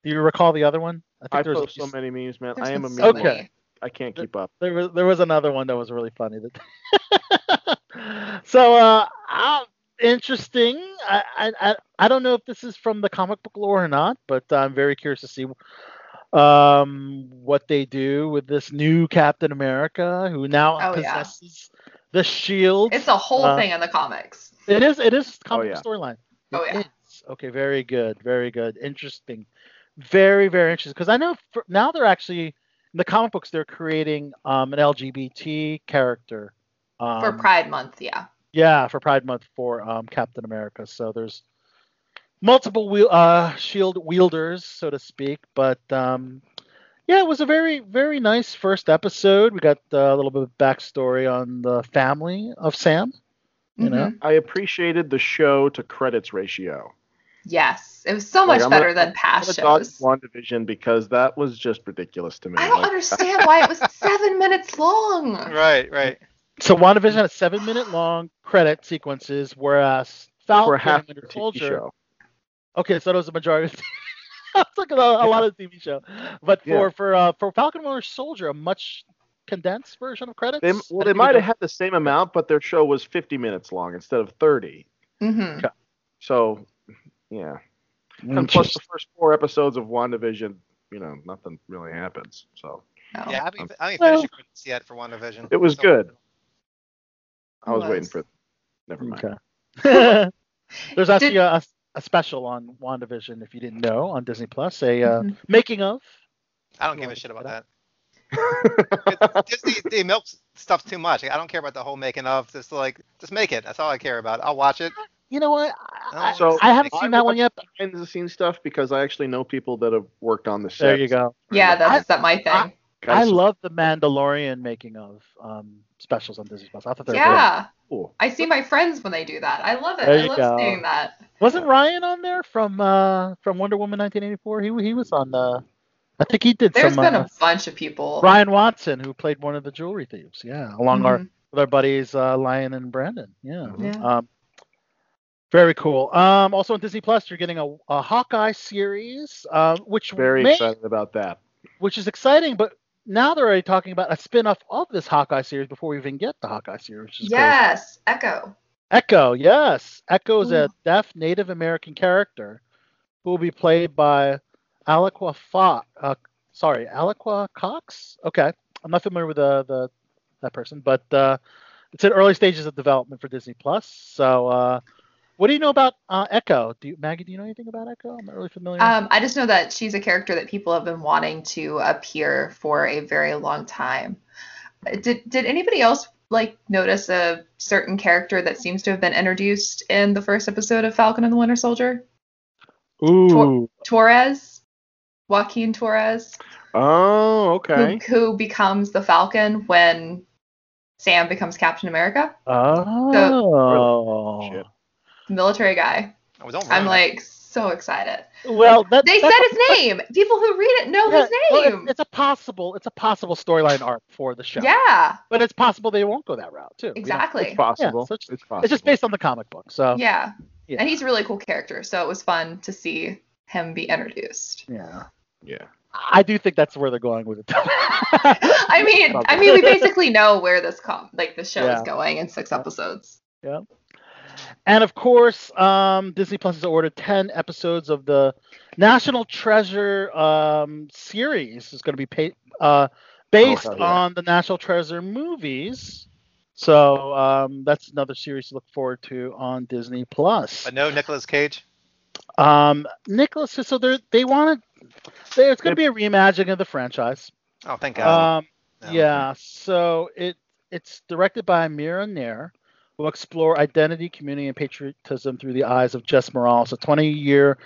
Do you recall the other one? I think there was post so many memes, man. There's I am a meme. Okay. many. I can't keep up. There was there was another one that was really funny. That so uh, uh, interesting. I, I I I don't know if this is from the comic book lore or not, but I'm very curious to see um what they do with this new Captain America who now Oh, yeah. possesses the shield. It's a whole Uh, thing in the comics. It is. It is comic yeah. book storyline. Oh, yeah. is. Okay. Very good. Very good. Interesting. Very very interesting. Because I know for, now they're actually in the comic books they're creating um, an LGBT character. Um, For Pride Month, yeah. Yeah, for Pride Month for um, Captain America. So there's multiple wheel, uh, shield wielders, so to speak. But um, yeah, it was a very, very nice first episode. We got uh, a little bit of backstory on the family of Sam. You know, Mhm. I appreciated the show to credits ratio. Yes. It was so much I'm better gonna- than past I'm gonna dodge shows. WandaVision because that was just ridiculous to me. I don't Like, understand why it was seven minutes long. Right, right. So WandaVision had seven minute long credit sequences, whereas Falcon for half and Winter Soldier. show. Okay, so that was the majority. It's like a, a lot of the TV show, but for Yeah. for uh, for Falcon and Winter Soldier, a much condensed version of credits. They, well, they might have had the same amount, but their show was 50 minutes long instead of 30. Mm-hmm. So, yeah. And plus, the first four episodes of WandaVision, you know, nothing really happens. So Yeah, I haven't, I haven't Well- finished the credits yet for WandaVision. it was So- good. I was Was. waiting for. Never mind. Okay. There's actually Did- a, a special on WandaVision, if you didn't know, on Disney Plus, a uh, Mhm. making of. I don't give a shit about that. Disney they milk stuff too much. I don't care about the whole making of. Just like, just make it. That's all I care about. I'll watch it. You know what? I, So, I haven't seen that one yet. Behind the scenes stuff because I actually know people that have worked on the show. There you go. Yeah, that's that my thing. I- Guys, I love the Mandalorian making of um, specials on Disney Plus. I thought they were great. yeah. cool. I see my friends when they do that. I love it. There I love go. seeing that. Wasn't Ryan on there from uh, from Wonder Woman 1984? He he was on. Uh, I think he did There's some. been uh, a bunch of people. Ryan Watson, who played one of the jewelry thieves. Yeah, along our Mhm. with our buddies uh, Lion and Brandon. Yeah. Yeah. Um, very cool. Um, also on Disney Plus, you're getting a, a Hawkeye series, uh, which Very may, excited about that. which is exciting. But now they're already talking about a spin-off of this Hawkeye series before we even get the Hawkeye series. Is crazy. Yes, Echo. Echo. Yes, Echo is a deaf Native American character who will be played by Alaqua Fox. Uh, sorry, Alaqua Cox. Okay, I'm not familiar with the, the that person, but uh, it's in early stages of development for Disney Plus. So, uh, what do you know about uh, Echo? Do you, Maggie? Do you know anything about Echo? I'm not really familiar. Um, I just know that she's a character that people have been wanting to appear for a very long time. Did did anybody else like notice a certain character that seems to have been introduced in the first episode of Falcon and the Winter Soldier? Ooh, Torres, Joaquin Torres, Oh, okay. who, who becomes the Falcon when Sam becomes Captain America, oh, Shit. The military guy. Oh, don't I'm it. like so excited. well, that, They that's said his name. People who read it know yeah, his well, it's- name. it's a possible, it's a possible storyline arc for the show. yeah, But it's possible they won't go that route too. We don't- exactly. It's possible. so it's- it's possible. It's just based on the comic book. So Yeah. Yeah. And he's a really cool character, so it was fun to see him be introduced. yeah. Yeah. I do think that's where they're going with it. I mean, I mean, we basically know where this com like the show Yeah. is going in six episodes. And of course, um, Disney Plus has ordered 10 episodes of the National Treasure um, series. Is going to be pa- uh, based hell yeah. on the National Treasure movies. So um, that's another series to look forward to on Disney Plus. But no Nicolas Cage. Um, Nicholas, so they they wanted there's going to be a reimagining of the franchise. Oh, thank God. Um, No. yeah, so it it's directed by Mira Nair, who will explore identity, community, and patriotism through the eyes of Jess Morales, a 20-year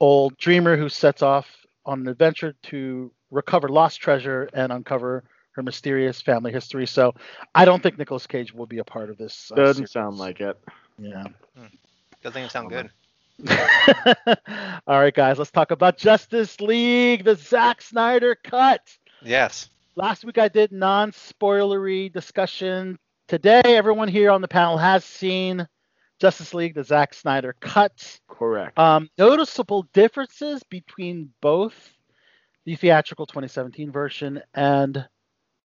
old dreamer who sets off on an adventure to recover lost treasure and uncover her mysterious family history. So I don't think Nicolas Cage will be a part of this. uh, Doesn't series. sound like it. Yeah. Doesn't even sound good. All right, guys, let's talk about Justice League, the Zack Snyder cut. Yes. Last week I did non-spoilery discussion. Today, everyone here on the panel has seen Justice League, the Zack Snyder cut. Correct. Um, noticeable differences between both the theatrical 2017 version and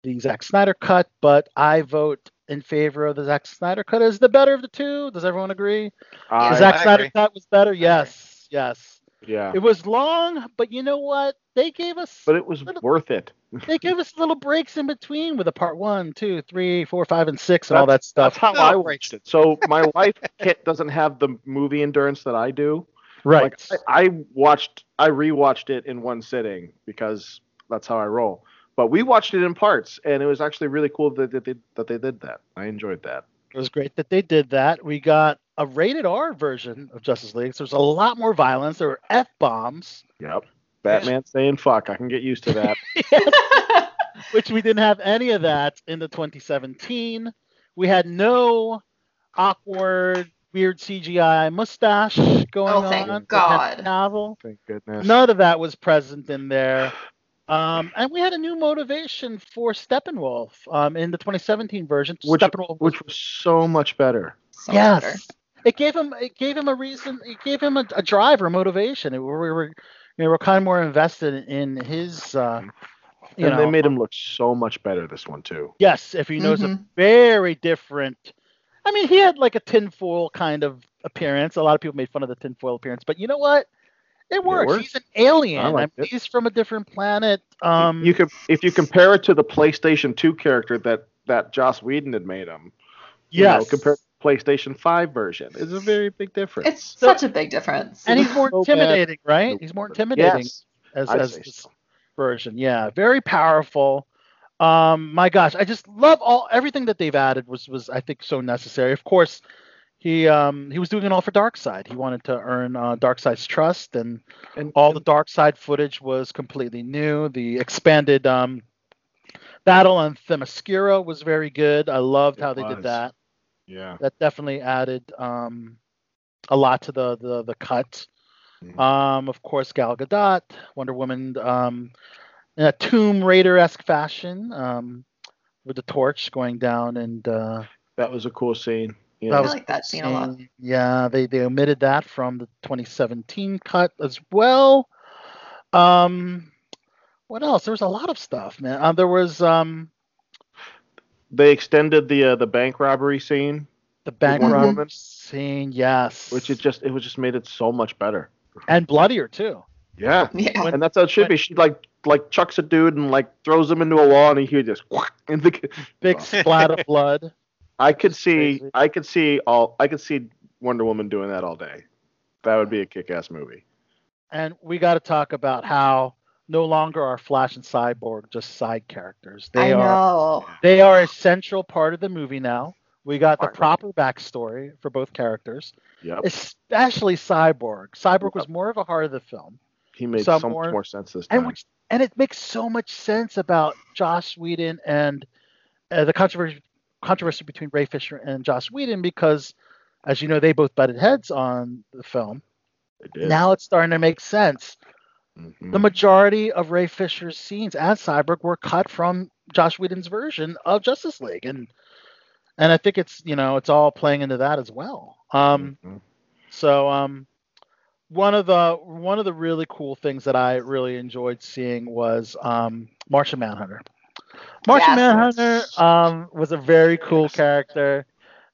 the Zack Snyder cut, but I vote in favor of the Zack Snyder cut as the better of the two. Does everyone agree? The Zack Snyder agree. cut was better. Yes, yes. Yeah. It was long, but you know what? They gave us But it was little- worth it. they gave us little breaks in between with a part one, two, three, four, five, and six, and all that stuff. That's how No, I right. watched it. So my wife Kit doesn't have the movie endurance that I do. right. Like I, I watched, I rewatched it in one sitting because that's how I roll. But we watched it in parts, and it was actually really cool that they that. They did that. I enjoyed that. It was great that they did that. We got a rated R version of Justice League. So there's a lot more violence. There were F bombs, Yep. Batman saying "fuck." I can get used to that. which we didn't have any of that in the 2017. We had no awkward, weird CGI mustache going Oh, thank on. with God. Henry Cavill. Thank goodness. None of that was present in there. Um, and we had a new motivation for Steppenwolf um, in the 2017 version. Which- Steppenwolf was which was so much better. So much better. Yes, it gave him it gave him a reason. It gave him a, a drive or motivation. It, we were you know, we're kind of more invested in his. Uh, you and know, they made him look so much better this one too. yes, if you notice, a Mhm. very different. I mean, he had like a tinfoil kind of appearance. A lot of people made fun of the tinfoil appearance, but you know what? It works. works. He's an alien. I I mean, it. he's from a different planet. Um, you could if you compare it to the PlayStation 2 character that that Joss Whedon had made him. you know, yes, compared to the PlayStation 5 version, it's a very big difference. It's such a big difference. and he's more so bad. intimidating, right? He's more intimidating yes, as, I'd as say this so. version. Yeah, very powerful. Um, my gosh, I just love all everything that they've added was was I think so necessary. Of course, he um he was doing it all for Darkseid. He wanted to earn uh, Darkseid's trust, and And all the Darkseid footage was completely new. The expanded um battle on Themyscira was very good. I loved how they was. did that. Yeah, That definitely added um a lot to the the the cut. Mhm. Um, of course, Gal Gadot, Wonder Woman, um, in a Tomb Raider esque fashion, um, with the torch going down, and uh, that was a cool scene. Yeah. That I was like that scene a lot. yeah, they they omitted that from the 2017 cut as well. Um, what else? There was a lot of stuff, man. Uh, there was um they extended the uh, the bank robbery scene, the bank robbery Woman? scene, yes, which it just it was just made it so much better. and bloodier too. Yeah, Yeah. When- and that's how it should when- be. She like like chucks a dude and like throws him into a wall, and he just and the Big splat of blood. I could see crazy. I could see all I could see Wonder Woman doing that all day. That would be a kick-ass movie. And we got to talk about how no longer are Flash and Cyborg just side characters. They I are know. they are a central part of the movie now. We got the proper backstory for both characters, Yep, especially Cyborg. Cyborg was more of a heart of the film, he made some so more- much more sense this time. and which and it makes so much sense about Joss Whedon and uh, the controversy controversy between Ray Fisher and Joss Whedon because, as you know, they both butted heads on the film. They did. Now it's starting to make sense. The majority of Ray Fisher's scenes as Cyborg were cut from Joss Whedon's version of Justice League, and and I think it's you know it's all playing into that as well. Um, Mhm. so um, one of the one of the really cool things that I really enjoyed seeing was um, Martian Manhunter. Martian Yes. Manhunter um, was a very cool character.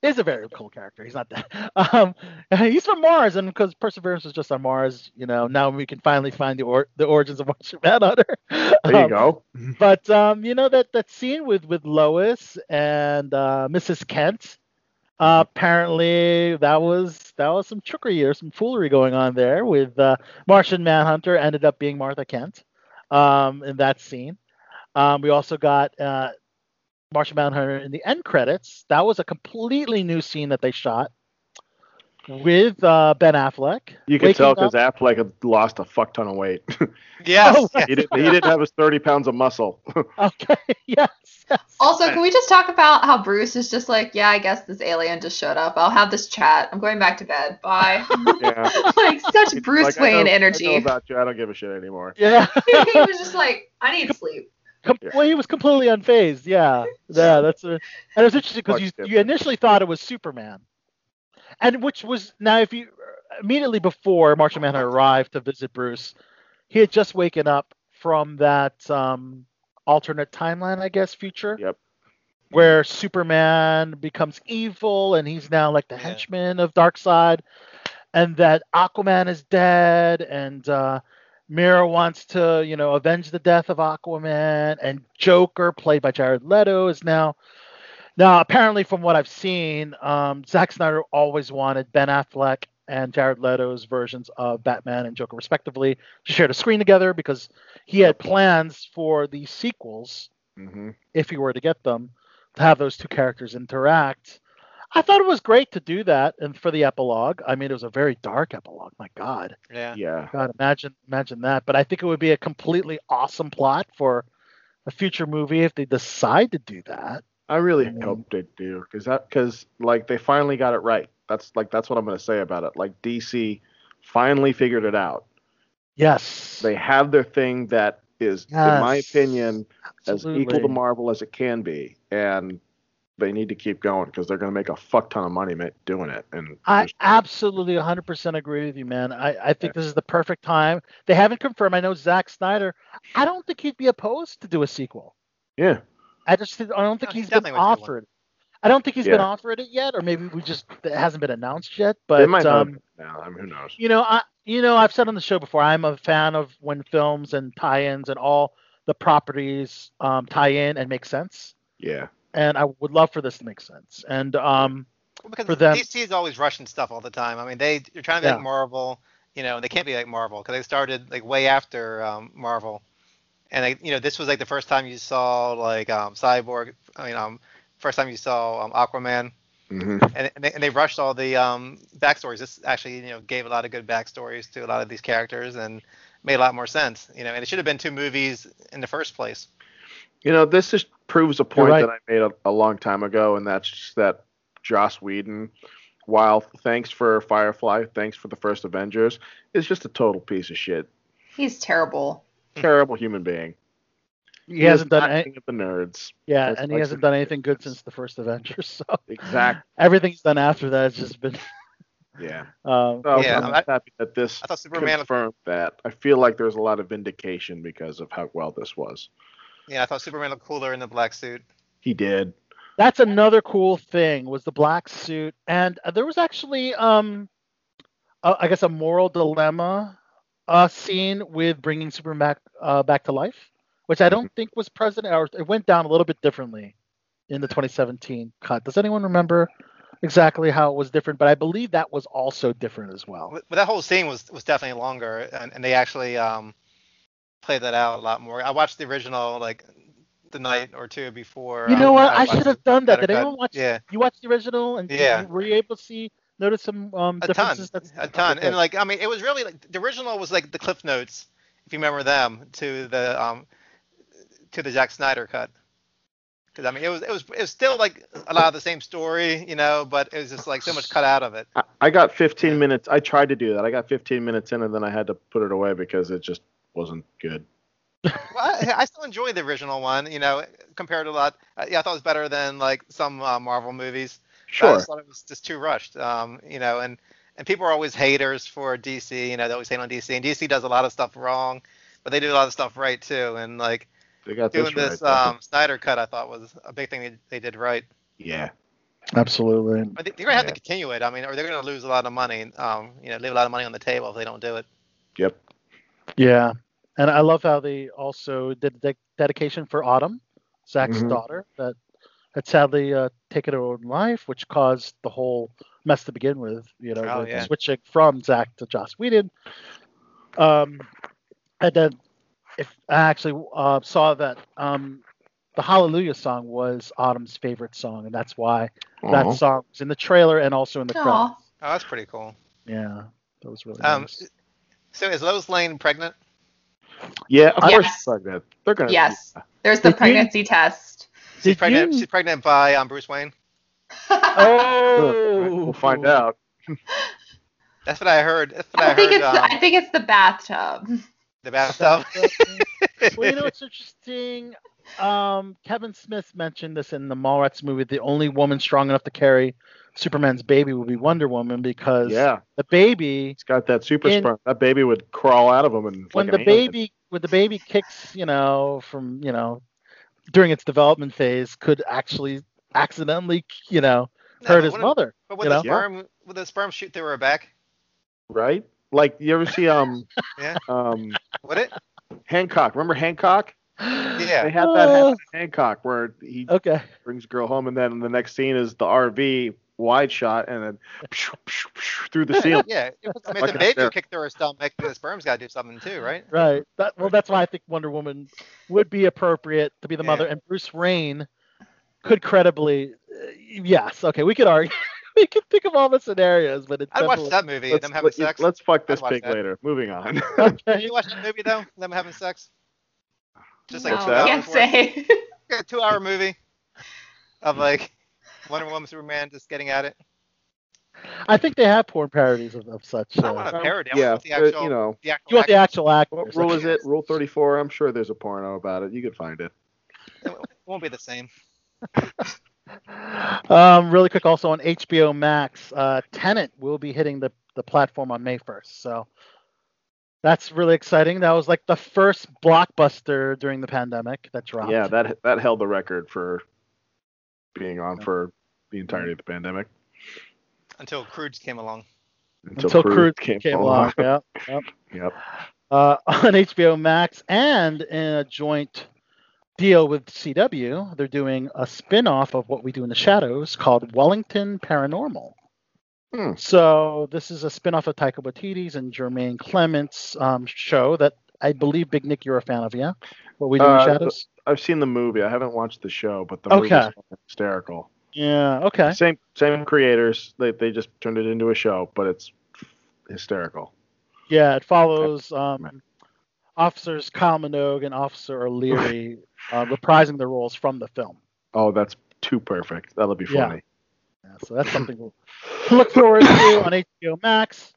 Is a very cool character. He's not that. Um, he's from Mars, and because Perseverance was just on Mars, you know, now we can finally find the or- the origins of Martian Manhunter. There you Um, go. But um, you know that that scene with with Lois and uh, Mrs. Kent. Uh, apparently, that was that was some trickery or some foolery going on there with uh, Martian Manhunter ended up being Martha Kent um, in that scene. Um, we also got uh, Martian Manhunter in the end credits. That was a completely new scene that they shot with uh, Ben Affleck. You can tell because Affleck had lost a fuck ton of weight. Yes. Oh, yes. he didn't. He didn't have his thirty pounds of muscle. Okay, yes, yes. Also, can we just talk about how Bruce is just like, yeah, I guess this alien just showed up. I'll have this chat. I'm going back to bed. Bye. yeah. like such Bruce like, I Wayne know- I know energy. about you. I don't give a shit anymore. Yeah. he was just like, I need sleep. Com- Yeah. Well, he was completely unfazed. Yeah, yeah, that's a, and it was interesting because you you initially thought it was Superman, and which was now if you immediately before Martian Manhunter arrived to visit Bruce, he had just waken up from that um, alternate timeline, I guess, future. Yep. Where Superman becomes evil and he's now like the Yeah. henchman of Darkseid, and that Aquaman is dead, and uh, Mera wants to, you know, avenge the death of Aquaman, and Joker, played by Jared Leto, is now. Now, apparently, from what I've seen, um, Zack Snyder always wanted Ben Affleck and Jared Leto's versions of Batman and Joker, respectively, to share the screen together because he had plans for the sequels, hmm if he were to get them, to have those two characters interact. I thought it was great to do that, and for the epilogue, I mean, it was a very dark epilogue. My God, Yeah. Yeah. God, imagine, imagine that. But I think it would be a completely awesome plot for a future movie if they decide to do that. I really Mm. hope they do, because that, because like they finally got it right. That's like that's what I'm gonna say about it. Like DC finally figured it out. Yes, They have their thing that is, in my Yes. opinion, as equal to. Marvel as it can be, and they need to keep going because they're gonna make a fuck ton of money doing it. And I there's- absolutely 100% agree with you, man. I, I think this is the perfect time. They haven't confirmed. I know Zack Snyder. I don't think he'd be opposed to do a sequel. yeah, I just I don't think No, he he's been definitely would do one. offered. I don't think he's been offered it yet, or maybe we just it hasn't been announced yet. they But might not. um, now, I mean, who knows? you know, I you know I've said on the show before I'm a fan of when films and tie-ins and all the properties um, tie in and make sense, Yeah, and I would love for this to make sense. And um, Well, because For them- DC is always rushing stuff all the time. I mean, they they're trying to be Yeah. like Marvel, you know, and they can't be like Marvel because they started like way after um, Marvel, and they, you know, this was like the first time you saw like um, Cyborg. I mean, um, first time you saw um, Aquaman, hmm and, and, they, and they rushed all the um, backstories. This actually, you know, gave a lot of good backstories to a lot of these characters and made a lot more sense. You know, and it should have been two movies in the first place. You know, this just proves a point right. that I made a, a long time ago, and that's just that Joss Whedon, while thanks for Firefly, thanks for the first Avengers, is just a total piece of shit. He's terrible. Terrible human being. he hasn't done not any, king of the nerds. yeah, That's and he hasn't done anything good since the first Avengers. So Exactly. everything he's done after that has just been. Yeah. Um, So Yeah, I'm I- happy that this I thought Superman. confirmed that. I feel like there's a lot of vindication because of how well this was. Yeah, I thought Superman looked cooler in the black suit. He did. that's another cool thing was the black suit, and uh, there was actually, um, uh, I guess, a moral dilemma uh, scene with bringing Superman back uh, back to life, which I don't think was present, or it went down a little bit differently in the 2017 cut. Does anyone remember exactly how it was different? But I believe that was also different as well. But but that whole scene was was definitely longer, and, and they actually um played that out a lot more. I watched the original like the night or two before. You know um, what? I watched should have done that. Did Cut. anyone watch? Yeah, You watched the original, and Yeah. were you able to see notice some um, a ton. That's, a ton, and like I mean, it was really like the original was like the Cliff Notes, if you remember them, to the um to the Zack Snyder cut. Because I mean, it was it was it was still like a lot of the same story, you know, but it was just like so much cut out of it. I, I got 15 minutes. I tried to do that. I got 15 minutes in, and then I had to put it away because it just wasn't good. Well, I, I still enjoy the original one, you know, compared to a lot. uh, Yeah, I thought it was better than like some uh, Marvel movies. but I Sure. just thought it was just too rushed. Um, you know, and and people are always haters for DC. You know, they always hate on DC, and DC does a lot of stuff wrong, but they do a lot of stuff right too. And like They got doing this, this um, Snyder cut, I thought was a big thing they, they did right. yeah. Absolutely. But they- they're gonna have Yeah. to continue it. I mean, or they're gonna lose a lot of money. Um, you know, leave a lot of money on the table if they don't do it. Yep. Yeah, and I love how they also did a de- dedication for Autumn, Zack's Mhm. daughter, that had sadly uh, taken her own life, which caused the whole mess to begin with. You know, Oh, with yeah. switching from Zack to Joss Whedon. Um, and then if I actually uh, saw that um, the Hallelujah song was Autumn's favorite song, and that's why Aw. that song was in the trailer and also in the Aw. credits. Oh, that's pretty cool. Yeah, that was really Um, nice. So is Lois Lane pregnant? Yeah, of course Yes. she's pregnant. They're gonna. Yes. There's the Did you- pregnancy test. She's pregnant. you- She's pregnant by um, Bruce Wayne. Oh, We'll find out. That's what I heard. That's what I, I think heard. it's the, um, I think it's the bathtub. the bathtub. well, you know what's interesting? Um, Kevin Smith mentioned this in the Mallrats movie. The only woman strong enough to carry Superman's baby would be Wonder Woman because Yeah, the baby he's got that super In- sperm. That baby would crawl out of him and when like the an alien. baby when the baby kicks, you know, from you know during its development phase could actually accidentally, you know, No, hurt but his wouldn't- mother. But would you the know? sperm would the sperm shoot through her back? right? Like you ever see um Yeah. um Would it? Hancock? Remember Hancock? Yeah. They had that happen Uh, in Hancock where he okay. brings a girl home, and then the next scene is the RV wide shot, and then through the ceiling. Yeah. I mean, Like if the a baby stair. will kick through her stomach, the sperm's got to do something too, right? Right. That well, that's why I think Wonder Woman would be appropriate to be the Yeah. mother, and Bruce Wayne could credibly, uh, yes. Okay, we could argue. we could think of all the scenarios, but it's I'd watch that movie, Let's, them having sex. Let's fuck this I'd pig that. later. Moving on. Okay. you watch that movie though? Them having sex? Just like no, two that? can't hours worth? say. a two hour movie of like Wonder Woman, Superman just getting at it. I think they have porn parodies of, of such. I don't want Uh, a parody. I yeah, want the uh, actual, you know, the actual you want the actual act. what rule is it? Rule 34. I'm sure there's a porno about it. You could find it. It won't be the same. Um, really quick, also on HBO Max, uh, Tenet will be hitting the, the platform on May 1st. So that's really exciting. That was like the first blockbuster during the pandemic that dropped. Yeah, that that held the record for being on for the entirety of the pandemic Until Croods came along. until Croods came, came along. along. Yep, yep. Yep. Uh, on HBO Max and in a joint deal with CW, they're doing a spin-off of what we do in the shadows called Wellington Paranormal. Hmm. So this is a spin-off of Taika Waititi's and Jermaine Clement's um, show that I believe Big Nick you're a fan of, yeah? What we do in Uh, the shadows? I've seen the movie. I haven't watched the show, but the Okay. movie's hysterical. Yeah, okay. Same same creators. They they just turned it into a show, but it's hysterical. Yeah, it follows um, officers Kyle Minogue and Officer O'Leary uh, reprising their roles from the film. Oh, that's too perfect. That'll be Yeah. funny. Yeah, so that's something we'll look forward to on HBO Max.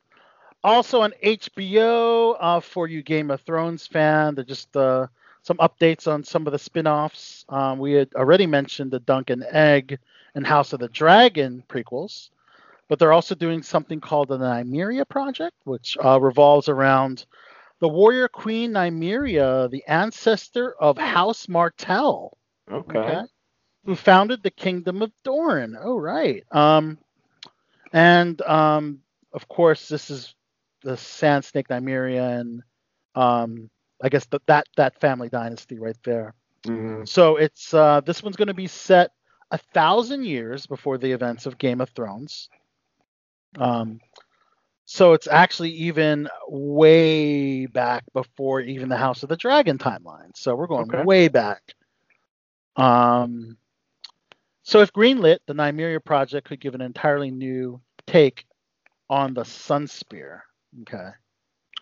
Also on HBO, uh, for you Game of Thrones fan, they're just uh, some updates on some of the spin-offs. Um, we had already mentioned the Dunk and Egg and House of the Dragon prequels, but they're also doing something called the Nymeria Project, which uh, revolves around the warrior queen Nymeria, the ancestor of House Martell Okay. who founded the kingdom of Doran. Oh, right. Um, and um, of course, this is the Sand Snake Nymeria, and um, I guess the, that that family dynasty right there. Mhm. So it's uh, this one's going to be set a thousand years before the events of Game of Thrones. Um, so it's actually even way back before even the House of the Dragon timeline. So we're going Okay. way back. Um, so if greenlit, the Nymeria project could give an entirely new take on the Sunspear. Okay.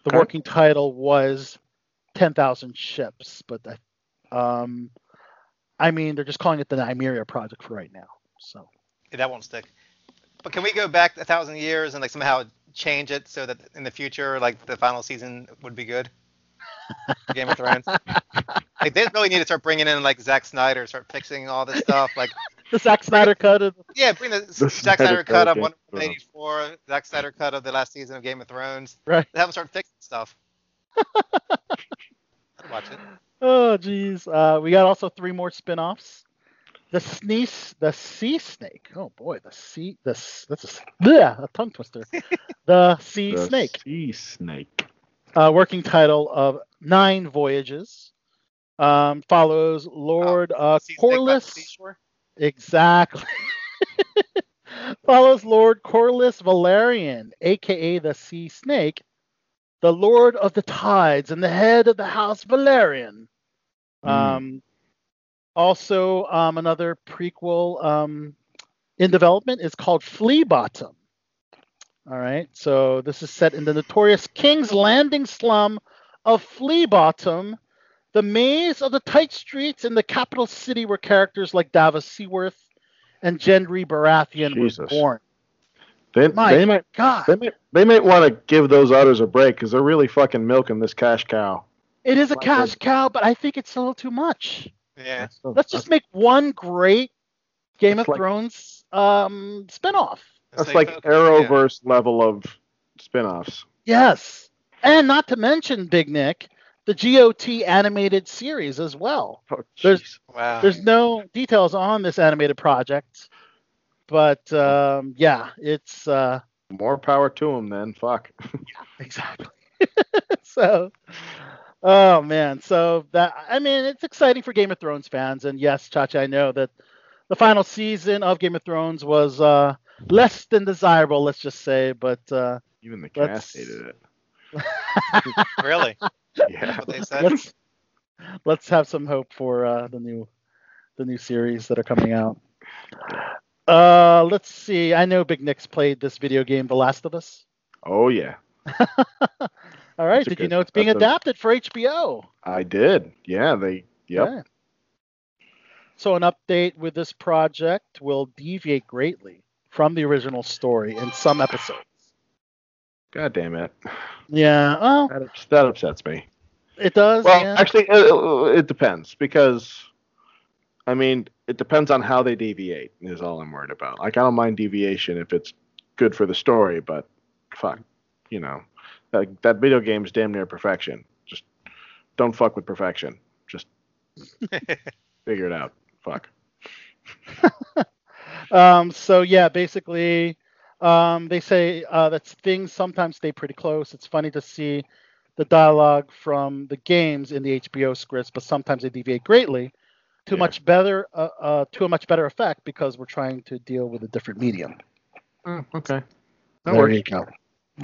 The Okay. working title was 10,000 ships, but I um, I mean, they're just calling it the Nymeria project for right now. So Yeah, that won't stick. But can we go back a thousand years and like somehow change it so that in the future, like the final season would be good? Game of Thrones. like they really need to start bringing in like Zack Snyder, start fixing all this stuff. Like the Zack Snyder cut of yeah, bring the, The Zack Snyder Snyder cut of Cut, Wonder yeah. Zack Snyder cut of the last season of Game of Thrones. right. They Have them start fixing stuff. Watch it. Oh geez. Uh, we got also three more spin-offs. The sneeze, the sea snake. Oh boy, the sea, the s- that's a, s- bleh, a tongue twister. the sea The snake. Sea snake. uh, working title of Nine Voyages. Um, follows Lord uh, Sea snake by the Corlys. Exactly. follows Lord Corlys Velaryon, aka the Sea Snake, the Lord of the Tides and the head of the House Velaryon. Mm. Um, also, um, another prequel um, in development is called Flea Bottom. All right, so this is set in the notorious King's Landing slum of Flea Bottom, the maze of the tight streets in the capital city where characters like Davos Seaworth and Gendry Baratheon were born. They, My they might God, they might they might want to give those others a break because they're really fucking milking this cash cow. it is a Like cash a- cow, but I think it's a little too much. Yeah. Let's just make one great Game of like- Thrones um, spinoff. That's So like you focus- yeah. Arrowverse level of spin-offs. Yes, and not to mention Big Nick, the GOT animated series as well. Oh, There's- Wow. There's no details on this animated project, but um, yeah, it's uh, more power to him then. Fuck. yeah, exactly. so, oh man, so that I mean, it's exciting for Game of Thrones fans, and yes, Chacha, I know that the final season of Game of Thrones was uh, less than desirable, let's just say, but uh, Even the Let's- cast hated it. really? Yeah. What they said? let's let's have some hope for uh, the new the new series that are coming out. Uh, let's see. I know Big Nick's played this video game, The Last of Us. Oh yeah. All right. That's Did you good- know it's being that's a- adapted for HBO? I did. Yeah. They. Yep. Okay. So an update with this project will deviate greatly from the original story in some episodes. God damn it. Yeah. Well, That, ups- that upsets me. it does. Well, yeah. actually, it, it depends because, I mean, it depends on how they deviate. Is all I'm worried about. Like, I don't mind deviation if it's good for the story, but fuck, you know, that that video game is damn near perfection. Just don't fuck with perfection. Just figure it out. Fuck. Um, so yeah, basically, um, they say uh, that things sometimes stay pretty close. It's funny to see the dialogue from the games in the HBO scripts, but sometimes they deviate greatly to Yeah. much better uh, uh, to a much better effect because we're trying to deal with a different medium. Oh, okay. That there works. you go.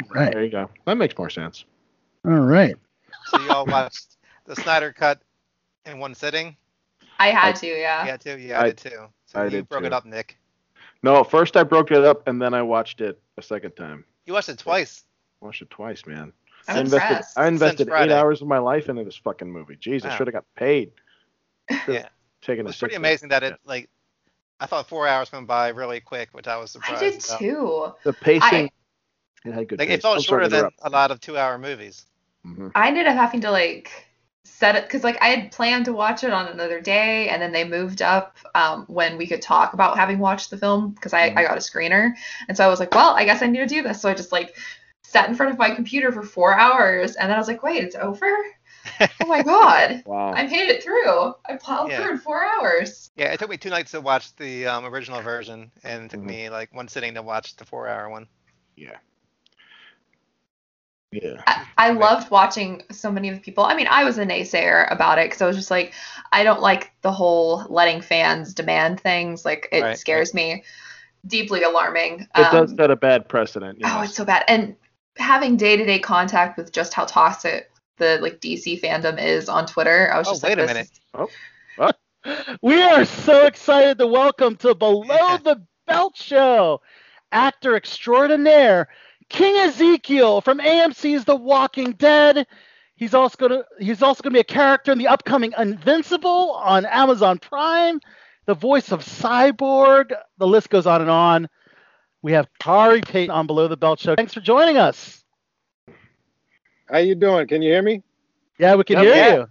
Right. There you go. That makes more sense. All right. So you all watched the Snyder cut in one sitting? I had to, yeah. Yeah, too. Yeah, I, I- did too. So I you did broke too. it up, Nick. No, first I broke it up and then I watched it a second time. You watched it twice. I Watched it twice, man. I'm I invested, impressed. I invested eight hours of my life into this fucking movie. Jeez, I Wow. should have got paid. Yeah. Taking It a was pretty amazing that day. it like. I thought four hours went by really quick, which I was surprised. I surprised. did about. too. The pacing. it had good. Like pace. it felt I'm shorter than a lot of two-hour movies. Mhm. I ended up having to like set it because like I had planned to watch it on another day, and then they moved up um, when we could talk about having watched the film because I, I got a screener, and so I was like, well, I guess I need to do this. So I just like sat in front of my computer for four hours, and then I was like, wait, it's over? oh my god, Wow. I made it through. I plowed Yeah. through in four hours. Yeah, it took me two nights to watch the um, original version, and it took Mhm. me like one sitting to watch the four-hour one. Yeah. Yeah. I, I Right. loved watching so many of the people. I mean, I was a naysayer about it because I was just like, I don't like the whole letting fans demand things. Like, it Right, scares me. Deeply alarming. It does Um, set a bad precedent. Oh, it's so bad. And having day to day contact with just how toxic the like DC fandom is on Twitter, I was Oh, just wait like, a minute. is- We are so excited to welcome to Below Yeah. the Belt Show actor extraordinaire King Ezekiel from AMC's The Walking Dead. He's also gonna he's also gonna be a character in the upcoming Invincible on Amazon Prime. The voice of Cyborg. The list goes on and on. We have Khary Payton on Below the Belt Show. Thanks for joining us. How you doing? Can you hear me? Yeah, we can Yeah, hear yeah. you.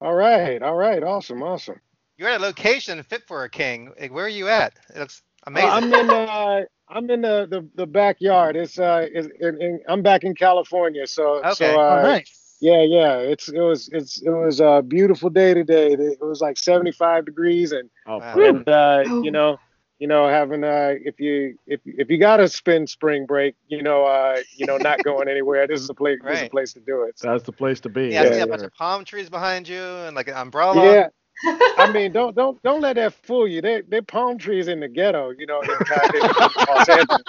All right, all right, awesome, awesome. You're at a location fit for a king. Like, where are you at? It looks amazing. Uh, I'm in uh, I'm in the, the, the backyard. It's uh, it's, in, in, I'm back in California, so Okay. so uh, oh, nice. yeah, yeah. It's it was it's it was a beautiful day today. It was like 75 degrees, and Oh, Wow. and uh, Oh. you know, you know, having uh, if you if if you gotta spend spring break, you know, uh, you know, not going anywhere, this is a place this is a place to do it. So, that's the place to be. yeah, I yeah, a bunch of palm trees behind you and like an umbrella. yeah. I mean, don't don't don't let that fool you. They they palm trees in the ghetto, you know, in, in Los Angeles.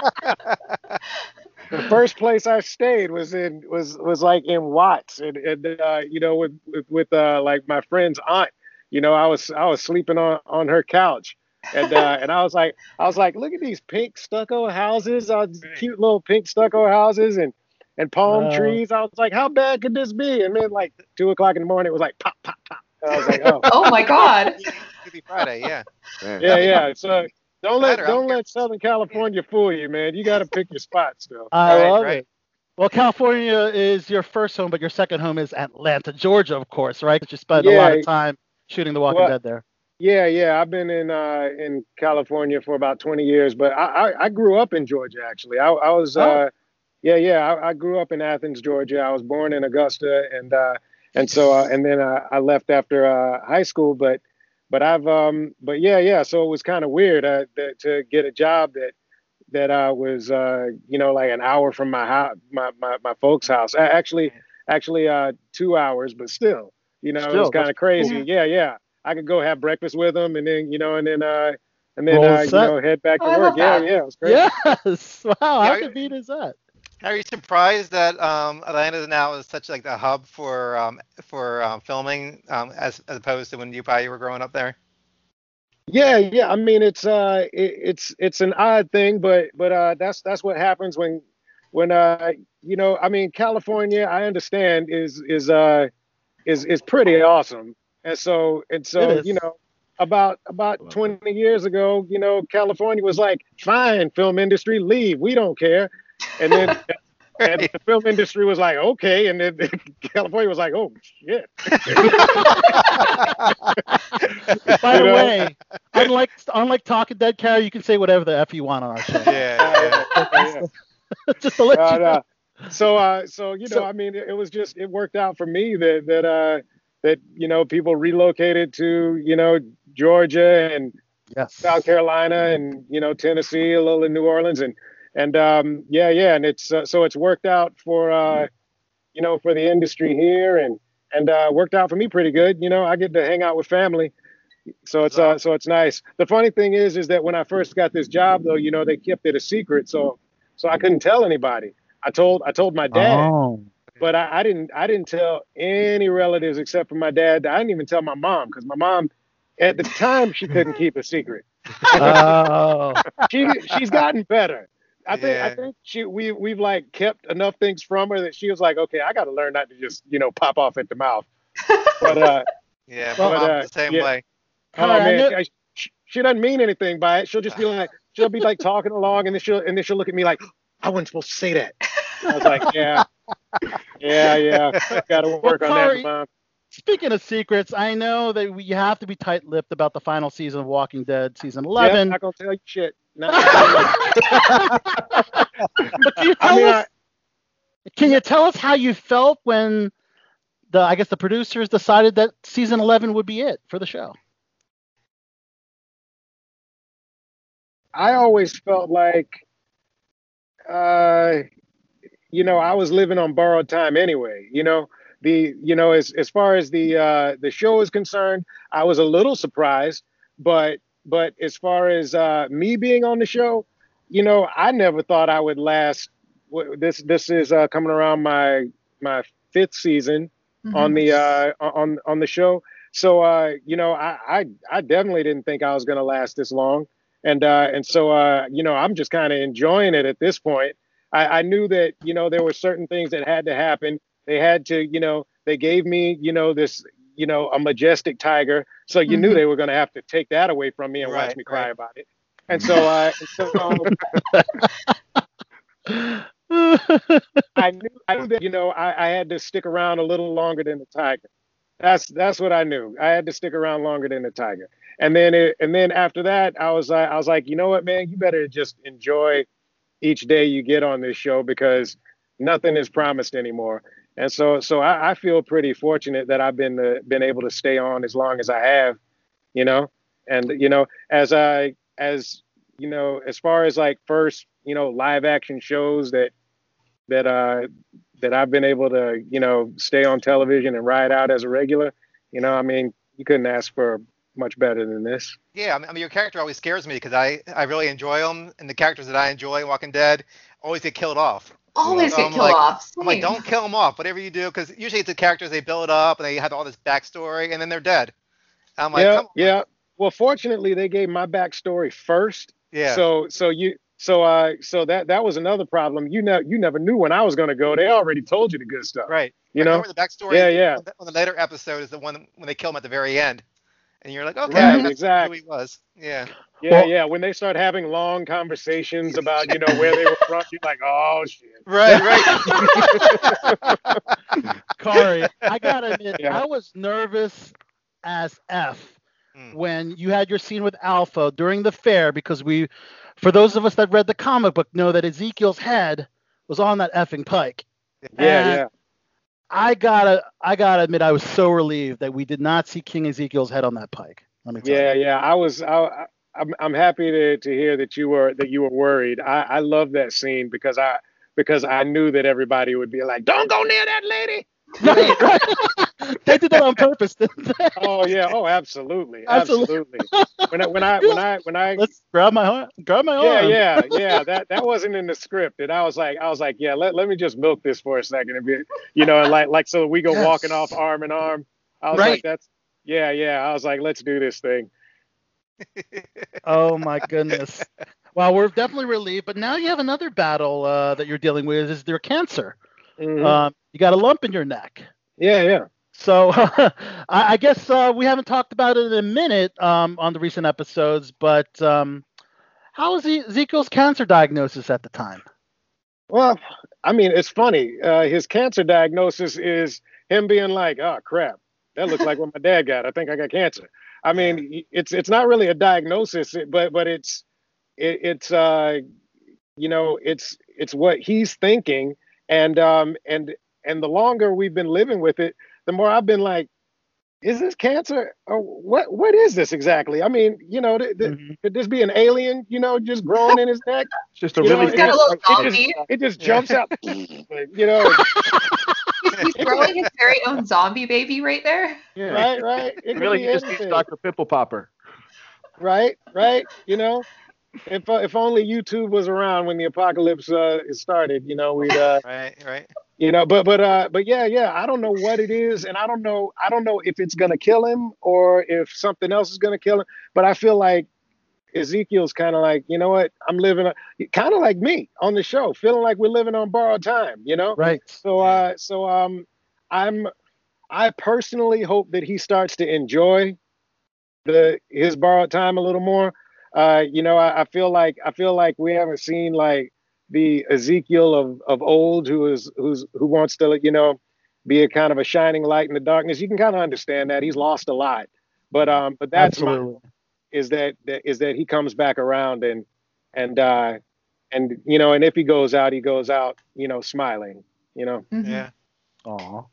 The first place I stayed was in was was like in Watts, and, and uh, you know, with with, with uh, like my friend's aunt. You know, I was I was sleeping on on her couch, and uh, and I was like I was like, look at these pink stucco houses, uh, cute little pink stucco houses, and and palm trees. I was like, how bad could this be? And then like two o'clock in the morning, it was like pop pop pop. And I was like, oh. oh my god. Maybe Friday, yeah. Man. Yeah, yeah. So don't let Matter, don't don't care. let Southern California fool you, man. You got to pick your spots, though. I Right, love right. it. Well, California is your first home, but your second home is Atlanta, Georgia, of course, right? 'Cause you spent a lot of time shooting The Walking Well, Dead there. Yeah, yeah. I've been in uh, in California for about 20 years, but I, I, I grew up in Georgia actually. I, I was Oh. uh, yeah, yeah. I, I grew up in Athens, Georgia. I was born in Augusta, and uh, and so uh, and then uh, I left after uh, high school. But but I've um but yeah, yeah. So it was kind of weird uh, that, to get a job that that uh, was uh, you know like an hour from my house, my, my my folks' house. A- Actually, actually uh, two hours, but still, you know, it was kind of crazy. Yeah, yeah. I could go have breakfast with them, and then you know, and then uh, and then Roll uh, you know, head back to Oh, work. Yeah, that. yeah, it was crazy. Yes. Wow. How Yeah, convenient is that? Are you surprised that um, Atlanta now is such like the hub for um, for um, filming um, as as opposed to when you probably were growing up there? Yeah, yeah. I mean, it's uh, it, it's it's an odd thing, but but uh, that's that's what happens when when uh, you know, I mean, California, I understand is is uh, is is pretty awesome, and so and so you know, about about 20 years ago, you know, California was like, fine, film industry, leave, we don't care, and then. And the film industry was like, okay, and then California was like, oh shit. By You the know? way, unlike unlike Talking Dead Khary, you can say whatever the f you want on our show. Yeah, yeah. Yeah. Just to let Uh, you know. no. So, uh, so you know, So- I mean, it, it was just it worked out for me that that uh, that you know people relocated to you know Georgia and Yes. South Carolina and you know Tennessee, a little in New Orleans, and and um, yeah, yeah, and it's uh, so it's worked out for uh, you know for the industry here and and uh, worked out for me pretty good. You know, I get to hang out with family. So it's uh, so it's nice. The funny thing is, is that when I first got this job, though, you know, they kept it a secret, so so I couldn't tell anybody. I told I told my dad, Oh. but I, I didn't I didn't tell any relatives except for my dad. I didn't even tell my mom because my mom, at the time, she couldn't keep a secret. Oh. She she's gotten better. I think I think she we we've like kept enough things from her that she was like, okay, I got to learn not to just you know pop off at the mouth. But uh, Yeah, Well, my mom's uh, the same yeah. way. oh All right, I man, know- I- she, she doesn't mean anything by it. She'll just be like, she'll be like talking along, and then she'll and then she'll look at me like, I wasn't supposed to say that. I was like, yeah, yeah, yeah. Got to work on Khary- that, mom. Speaking of secrets, I know that we, you have to be tight-lipped about the final season of Walking Dead, season Yeah, 11. not gonna tell you shit. Not gonna tell you. but can you I tell mean, us? Can you tell us how you felt when the I guess the producers decided that season 11 would be it for the show? I always felt like, uh, you know, I was living on borrowed time anyway. You know, the you know as as far as the uh, the show is concerned, I was a little surprised, but but as far as uh, me being on the show, you know, I never thought I would last. This this is uh, coming around my my fifth season on the uh, on on the show. So uh, you know, I, I I definitely didn't think I was gonna last this long, and uh, and so uh, you know, I'm just kind of enjoying it at this point. I, I knew that you know there were certain things that had to happen. They had to, you know, they gave me, you know, this, you know, a majestic tiger. So you knew Mhm. they were gonna have to take that away from me and watch me cry right. about it. And so, uh, and so I knew I knew that you know I, I had to stick around a little longer than the tiger. That's that's what I knew. I had to stick around longer than the tiger. And then it, and then after that, I was I was like, you know what, man, you better just enjoy each day you get on this show because nothing is promised anymore. And so so I, I feel pretty fortunate that I've been uh, been able to stay on as long as I have, you know. And you know, as I as you know, as far as like first you know live action shows that that uh that I've been able to, you know, stay on television and ride out as a regular. You know, I mean, you couldn't ask for much better than this. Yeah, I mean, your character always scares me because I I really enjoy them, and the characters that I enjoy in Walking Dead always get killed off. Always So get I'm killed like- off. I'm like, don't kill them off, whatever you do, because usually it's the characters they build up and they have all this backstory, and then they're dead. I'm like, yeah, come on. yeah. Well, fortunately, they gave my backstory first. yeah, So, so you, so, uh, so that that was another problem. You know, you never knew when I was going to go. They already told you the good stuff. right. You I know. the backstory. Yeah, yeah. On the, on the later episode is the one when they kill him at the very end, and you're like, okay, Right, that's exactly. who he was. Yeah, Yeah, Well- yeah. When they start having long conversations about, you know, where they were from, you're like, oh shit. right, right. Khary, I gotta admit, Yeah. I was nervous as f Mm. when you had your scene with Alpha during the fair because we, for those of us that read the comic book, know that Ezekiel's head was on that effing pike. Yeah, And yeah. I gotta, I gotta admit, I was so relieved that we did not see King Ezekiel's head on that pike. Let me tell Yeah, you. yeah. I was. I, I- I'm. I'm happy to to hear that you were that you were worried. I I love that scene because I because I knew that everybody would be like, "Don't go near that lady." Right, right. they did that on purpose, didn't they? Oh yeah. Oh, absolutely. Absolutely. Absolutely. when I when I when I when I Let's grab my arm. Grab my yeah arm. yeah yeah yeah. that that wasn't in the script and I was like I was like yeah let, let me just milk this for a second and be you know and like like so we go Yes. walking off arm in arm. I was Right. like that's yeah yeah I was like let's do this thing. Oh my goodness. Well, we're definitely relieved, but now you have another battle uh, that you're dealing with. Is their cancer? Mhm. Um, you got a lump in your neck. yeah yeah. So I, guess uh, we haven't talked about it in a minute um, on the recent episodes, but um, how was Ezekiel's cancer diagnosis at the time? Well, I mean, it's funny. Uh, his cancer diagnosis is him being like, "Oh crap, that looks like what my dad got. I think I got cancer." I mean, it's it's not really a diagnosis, but but it's it, it's uh, you know, it's it's what he's thinking, and um and and the longer we've been living with it, the more I've been like, "Is this cancer? Or what what is this exactly?" I mean, you know, th- th- Mhm. could this be an alien? You know, just growing in his neck? It's just a You know, really it He's got a little it just- zombie. it just jumps out, you know, He's, he's growing his very own zombie baby right there. yeah. right, right. It Really, he just needs. Dr. Pimple Popper. right, right. You know, if uh, if only YouTube was around when the apocalypse uh, started, you know, we'd uh, Right, right. You know, but but uh, but yeah, yeah. I don't know what it is, and I don't know, I don't know if it's gonna kill him or if something else is gonna kill him. But I feel like Ezekiel's kind of like, you know what? I'm living, kind of like me on the show, feeling like we're living on borrowed time. You know. Right. So uh so um I'm I personally hope that he starts to enjoy the his borrowed time a little more. Uh you know, I, I feel like I feel like we haven't seen like the Ezekiel of of old who is who's who wants to, you know, be a kind of a shining light in the darkness. You can kind of understand that. He's lost a lot. But um but that's my is that, that is that he comes back around and and uh and you know and if he goes out he goes out you know smiling you know Mhm. Yeah. Aw.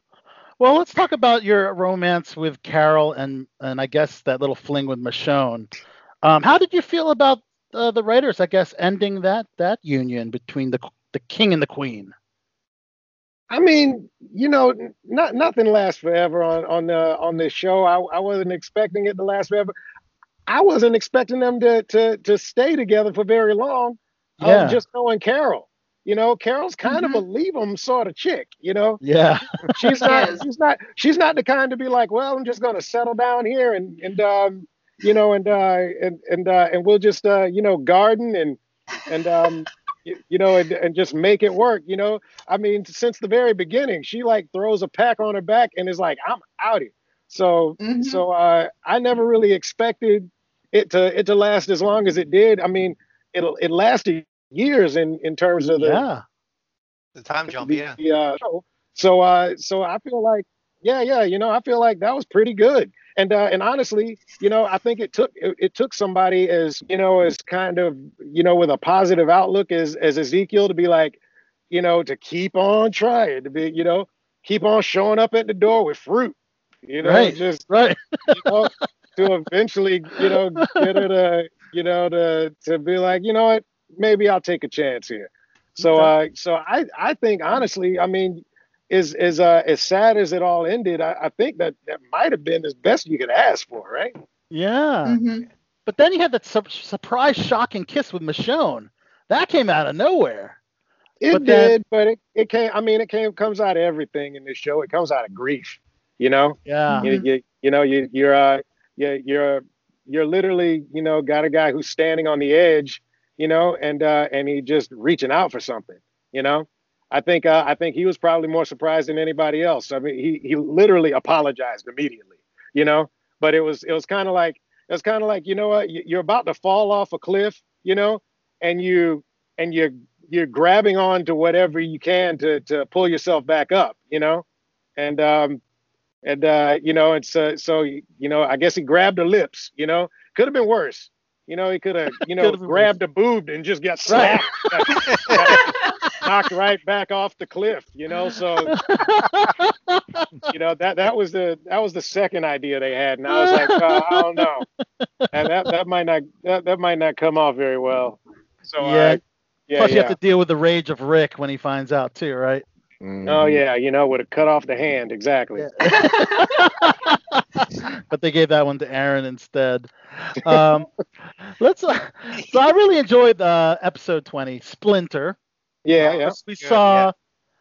Well, let's talk about your romance with Carol and and I guess that little fling with Michonne. Um, how did you feel about uh, the writers? I guess ending that that union between the the king and the queen. i mean you know not nothing lasts forever on on the on this show i, I wasn't expecting it to last forever i wasn't expecting them to to to stay together for very long um, Yeah. just knowing carol you know carol's kind Mhm. of a leave leave 'em sort of chick you know Yeah. she's not she's not she's not the kind to be like well i'm just going to settle down here and and um you know and uh and and uh and we'll just uh you know garden and and um you, you know and, and just make it work you know i mean since the very beginning she like throws a pack on her back and is like i'm out here so Mhm. so uh i never really expected it to it to last as long as it did i mean it it lasted years in in terms of the Yeah. The time jump, the, yeah. the, uh. So uh, so I feel like yeah, yeah, you know, I feel like that was pretty good. And uh, and honestly, you know, I think it took it, it took somebody as you know as kind of you know with a positive outlook as as Ezekiel to be like, you know, to keep on trying to be you know keep on showing up at the door with fruit, you know, Right. just Right. you know, to eventually, you know, get her to, you know, to to be like, you know what, maybe I'll take a chance here. So, uh, so I I think honestly, I mean, is is uh as sad as it all ended, I, I think that that might have been as best you could ask for, right? Yeah. Mhm. But then you had that sur- surprise, shocking kiss with Michonne. That came out of nowhere. It But then- did, but it, it came. I mean, it came comes out of everything in this show. It comes out of grief, you know. Yeah. you, you, you know you you're uh you're, you're you're literally you know got a guy who's standing on the edge you know and uh and he just reaching out for something you know i think uh, i think he was probably more surprised than anybody else. I mean he he literally apologized immediately you know? But it was it was kind of like it was kind of like you know what? You- you're about to fall off a cliff you know? And you and you're you're grabbing on to whatever you can to to pull yourself back up you know? And um and uh, you know, and so so you know, I guess he grabbed her lips. You know, could have been worse. You know, he could have you know grabbed a boob and just got slapped, knocked right back off the cliff. You know, so you know that that was the that was the second idea they had, and I was like, uh, I don't know, and that that might not that, that might not come off very well. So Yeah. uh, yeah, Plus, you have to deal with the rage of Rick when he finds out too, right? Oh yeah, you know, would have cut off the hand exactly. but they gave that one to Aaron instead. Um, let's. Uh, so I really enjoyed uh, episode 20, Splinter. Yeah, yeah. We Good, saw yeah.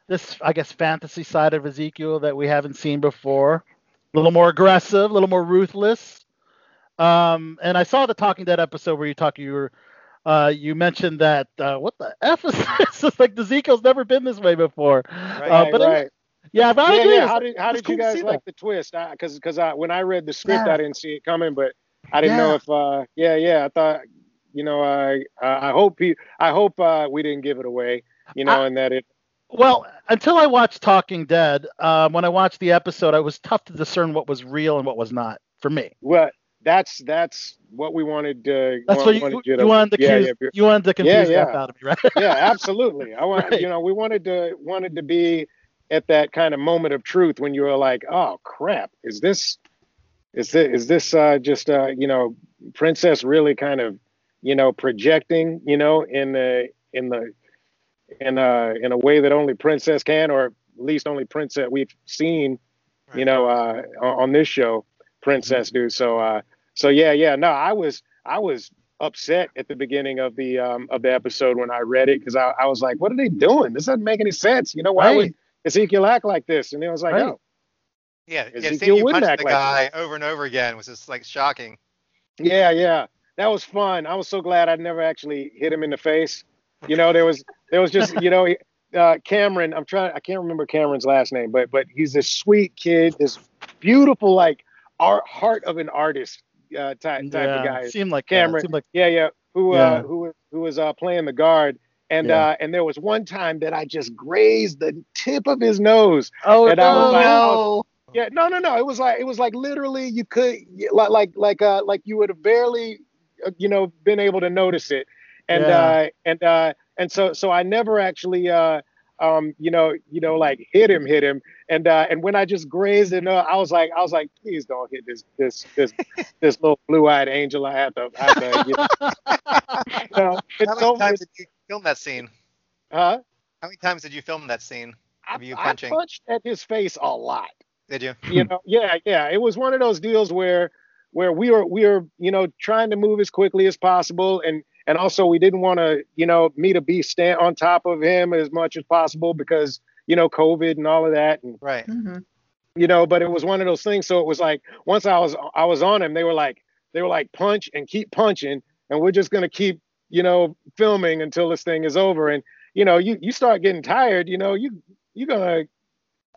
this, I guess, fantasy side of Ezekiel that we haven't seen before. A little more aggressive, a little more ruthless. Um, and I saw the Talking Dead episode where you talk, you were, uh, you mentioned that uh, what the f is this? It's like Ezekiel's never been this way before. Right, Uh, Right, but I- right. yeah, but I yeah, agree. yeah. How did how did you cool to guys see like that. the twist? Because because I when I read the script, Yeah. I didn't see it coming, but I didn't know if uh yeah yeah I thought you know I I I hope he I hope uh we didn't give it away you know I- and that it Well, until I watched Talking Dead, um, when I watched the episode, it was tough to discern what was real and what was not for me. well that's that's what we wanted to That's what you, wanted you, to wanted to yeah, confuse, yeah, you wanted to confuse the yeah. Out of me, right? yeah absolutely I want Right. you know we wanted to wanted to be at that kind of moment of truth when you were like oh crap is this is this is this uh just uh you know princess really kind of you know projecting you know in the in the in uh in a way that only princess can or at least only princess we've seen you know uh on, on this show princess do so uh so yeah yeah no i was i was upset at the beginning of the um of the episode when i read it because I, I was like what are they doing this doesn't make any sense you know why would Right. ezekiel act like this and it was like Right. oh Yeah, yeah. Ezekiel Seeing you wouldn't punch the act like guy over and over again was just like shocking. Yeah, yeah. That was fun. I was so glad I never actually hit him in the face. You know, there was there was just, you know, uh, Cameron, I'm trying I can't remember Cameron's last name, but but he's this sweet kid, this beautiful like art heart of an artist uh, type type of guy. Seemed like Cameron. Seemed like Yeah, yeah. Who Yeah. uh who was- who was uh playing the guard. And Yeah. uh and there was one time that I just grazed the tip of his nose. oh And I was Oh like, no. Yeah, no, no, no. It was like it was like literally you could like like like uh like you would have barely uh, you know been able to notice it, and Yeah. uh and uh and so so I never actually uh um you know you know like hit him hit him and uh and when I just grazed it, uh, I was like I was like please don't hit this this this this little blue eyed angel. I have to I have to you know, you know, How many so times did you film that scene? huh? How many times did you film that scene? I, Of you I punching? punched at his face a lot. Did you? you know yeah yeah it was one of those deals where where we were we were you know trying to move as quickly as possible and and also we didn't want to you know me to be stand on top of him as much as possible because you know covid and all of that and Right. hmm you know but it was one of those things so it was like once i was i was on him they were like they were like punch and keep punching and we're just going to keep you know filming until this thing is over and you know you you start getting tired you know you you're gonna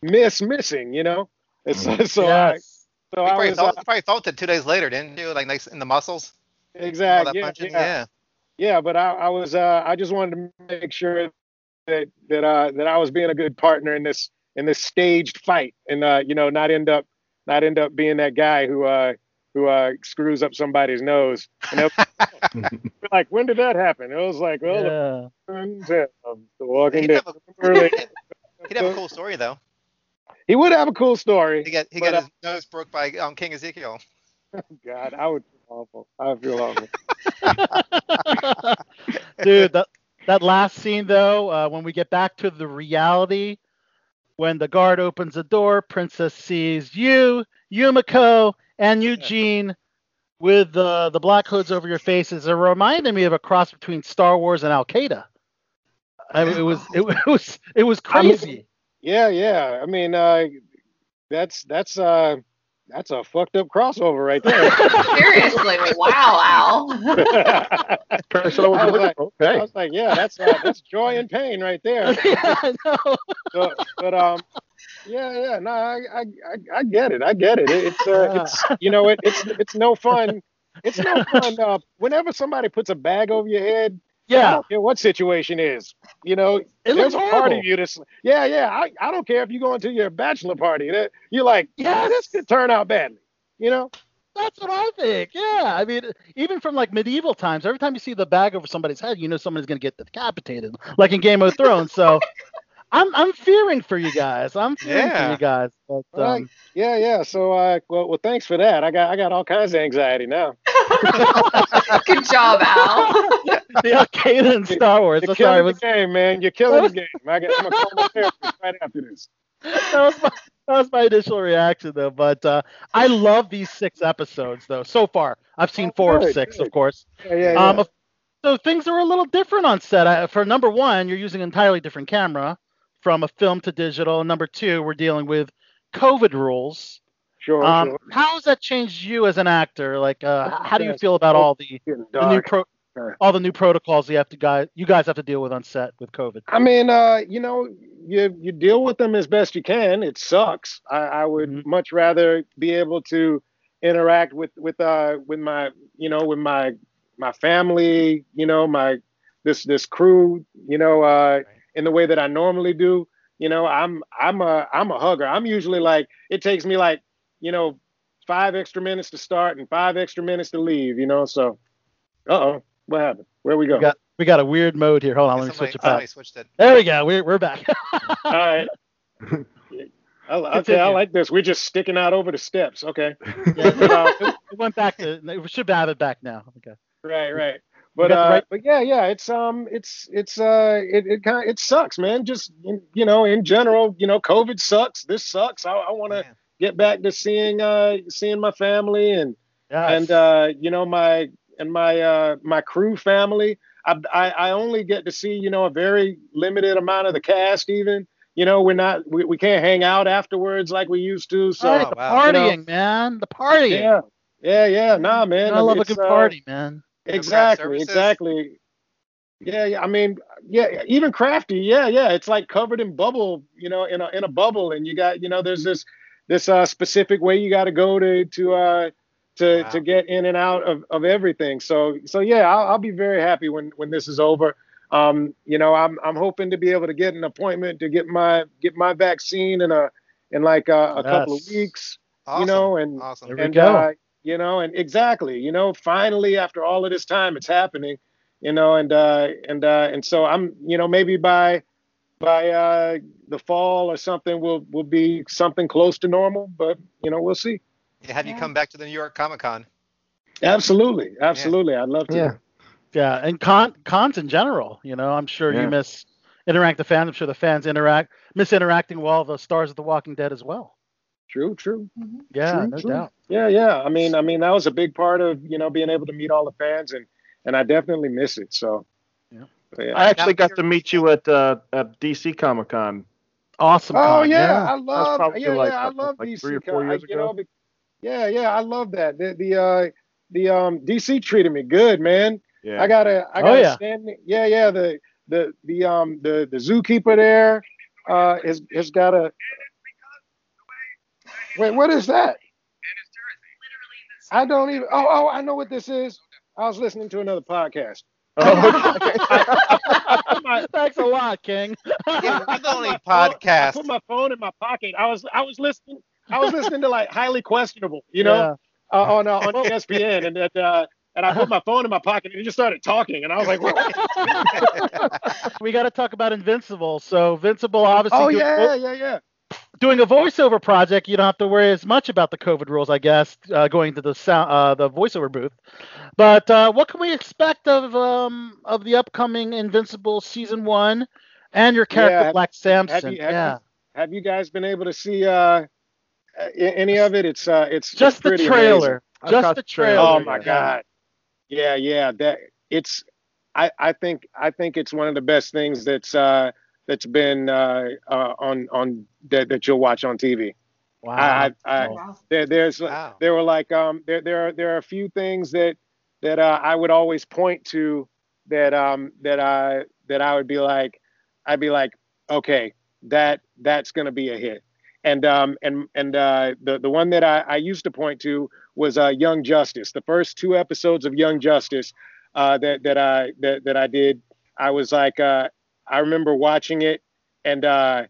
miss missing you know and so, so I, yes. so You I probably, was uh, you probably felt it two days later, didn't you? Like nice in the muscles. exactly yeah, yeah Yeah. Yeah but I, I was uh I just wanted to make sure that that uh that I was being a good partner in this in this staged fight and uh you know not end up not end up being that guy who uh who uh screws up somebody's nose and they'll- like when did that happen it was like well yeah. the of the Walking He'd Dead have, a, he'd have a cool story though. he would have a cool story He got he But, got uh, his nose broke by um, King Ezekiel. God I would feel awful I feel awful Dude, that that last scene though, uh, when we get back to the reality, when the guard opens the door, Princess sees you, Yumiko, and Eugene with the the black hoods over your faces. It reminded me of a cross between Star Wars and Al Qaeda. I mean, it was it, was it was I mean, crazy. Yeah, yeah. I mean, uh, that's that's uh, that's a fucked up crossover right there. Seriously, wow, Al. So I was like, I was like, yeah, that's uh, that's joy and pain right there. yeah, I. So, but um, yeah, yeah. No, I, I, I, I get it. I get it. It- It's uh, it's you know, it, it's it's no fun. It's no fun. Uh, whenever somebody puts a bag over your head I Yeah, don't care what situation is. You know, it there's a part of you that's yeah, yeah. I, I don't care if you're going to your bachelor party. That you're like, yeah, this could turn out badly. You know? That's what I think. Yeah, I mean, even from like medieval times, every time you see the bag over somebody's head, you know somebody's gonna get decapitated, like in Game of Thrones. So, I'm I'm fearing for you guys. I'm fearing for you guys. But Right. um, Yeah, yeah. So uh well well thanks for that. I got I got all kinds of anxiety now. Good job, Al. the Al Qaeda in Star Wars. You're That's killing sorry, the was game, man. You're killing the game. I got, I'm gonna call my therapist right after this. that was my that was my initial reaction though. But uh, I love these six episodes though. So far, I've seen Oh, four of six, good. of course. Yeah, yeah, yeah. Um, of- so things are a little different on set. I, for number one, you're using an entirely different camera from a film to digital. And number two, we're dealing with COVID rules. sure, Um, sure. how has that changed you as an actor? Like, uh, how do you feel about all the, the new pro, all the new protocols you have to guys you guys have to deal with on set with COVID? I mean, uh, you know, you you deal with them as best you can. It sucks. I, I would Mhm. much rather be able to interact with with uh with my you know with my my family, you know, my this this crew, you know, uh, in the way that I normally do. You know, I'm I'm a I'm a hugger. I'm usually like it takes me like you know five extra minutes to start and five extra minutes to leave. You know, so uh oh, what happened? Where we go? We got we got a weird mode here. Hold on, let me somebody, switch it back. somebody switched it. There we go. We're we're back. All right. I, okay, I like this. We're just sticking out over the steps. Okay. Yeah, But, uh, it, it went back to. We should have it back now. Okay. right, right. But uh, right- but yeah, yeah. It's um, it's it's uh, it it kind it sucks, man. Just in- you know, in general, you know, COVID sucks. This sucks. I, I want to get back to seeing uh, seeing my family and Yes. and uh, you know my and my uh, my crew family. I, I I only get to see you know a very limited amount of the cast. Even you know we're not we, we can't hang out afterwards like we used to. So right, the wow. You know, partying, man. The partying. yeah, yeah, yeah. Nah, man. I love a good uh, party, man. Craft Exactly, exactly. Yeah, yeah. I mean, yeah, even crafty. Yeah, yeah. It's like covered in bubble, you know, in a in a bubble, and you got, you know, there's this this uh specific way you got to go to to uh to Wow. to get in and out of of everything. So so yeah, I'll, I'll be very happy when when this is over. Um, you know, I'm I'm hoping to be able to get an appointment to get my get my vaccine in a in like uh, a couple of weeks. Awesome. You know, and awesome. There we and uh, you know, and exactly, you know, finally after all of this time, it's happening, you know, and uh, and uh, and so I'm, you know, maybe by by uh, the fall or something, will will be something close to normal, but you know, we'll see. Yeah, have you come back to the New York Comic Con? Absolutely, absolutely, I'd love to. Yeah. Yeah, and con cons in general. You know, I'm sure Yeah. you miss interact the fans. I'm sure the fans interact miss interacting with all the stars of The Walking Dead as well. True, true. Yeah, True, no true. doubt. Yeah, yeah. I mean, I mean, that was a big part of you know being able to meet all the fans, and and I definitely miss it. So. Yeah. Yeah. I actually got to meet you at uh, at DC Comic Con. Awesome. Oh con, yeah, I love probably yeah, like, yeah, I love like DC. three or co- four I- years you know, ago. be- yeah, yeah, I love that. The the uh the um DC treated me good, man. Yeah. I got a I Oh, got yeah. a standing yeah, yeah, the the the um the the zookeeper there uh has has got a Wait, what is that? I don't even oh oh I know what this is. I was listening to another podcast. Oh, okay. Thanks a lot, King. Yeah, we're the only I podcast. put my phone in my pocket. I was I was listening I was listening to like highly questionable, you know? Yeah. uh, on uh, on ESPN, and that uh, and I put my phone in my pocket, and he just started talking, and I was like, "What?" we got to talk about Invincible. So Invincible, obviously, "Oh doing, yeah, yeah, yeah." Doing a voiceover project. You don't have to worry as much about the COVID rules, I guess, uh, going to the sound, uh, the voiceover booth. But uh, what can we expect of um, of the upcoming Invincible season one and your character Yeah, have- Black Samson? Have you, have, yeah, you, have you guys been able to see uh, any of it? It's uh, it's just it's the pretty trailer. I Just the the trailer, trailer. Oh my Yeah. god. Yeah, yeah. That it's I, I think I think it's one of the best things that's uh that's been uh, uh on on that, that you'll watch on TV. Wow. I, I, I Wow. there there's Wow. there were like um there there are there are a few things that that uh, I would always point to that um that I that I would be like I'd be like okay that that's gonna be a hit and um and and uh the the one that I, I used to point to was uh Young Justice the first two episodes of Young Justice uh, that that I that that I did. I was like, uh, I remember watching it, and uh,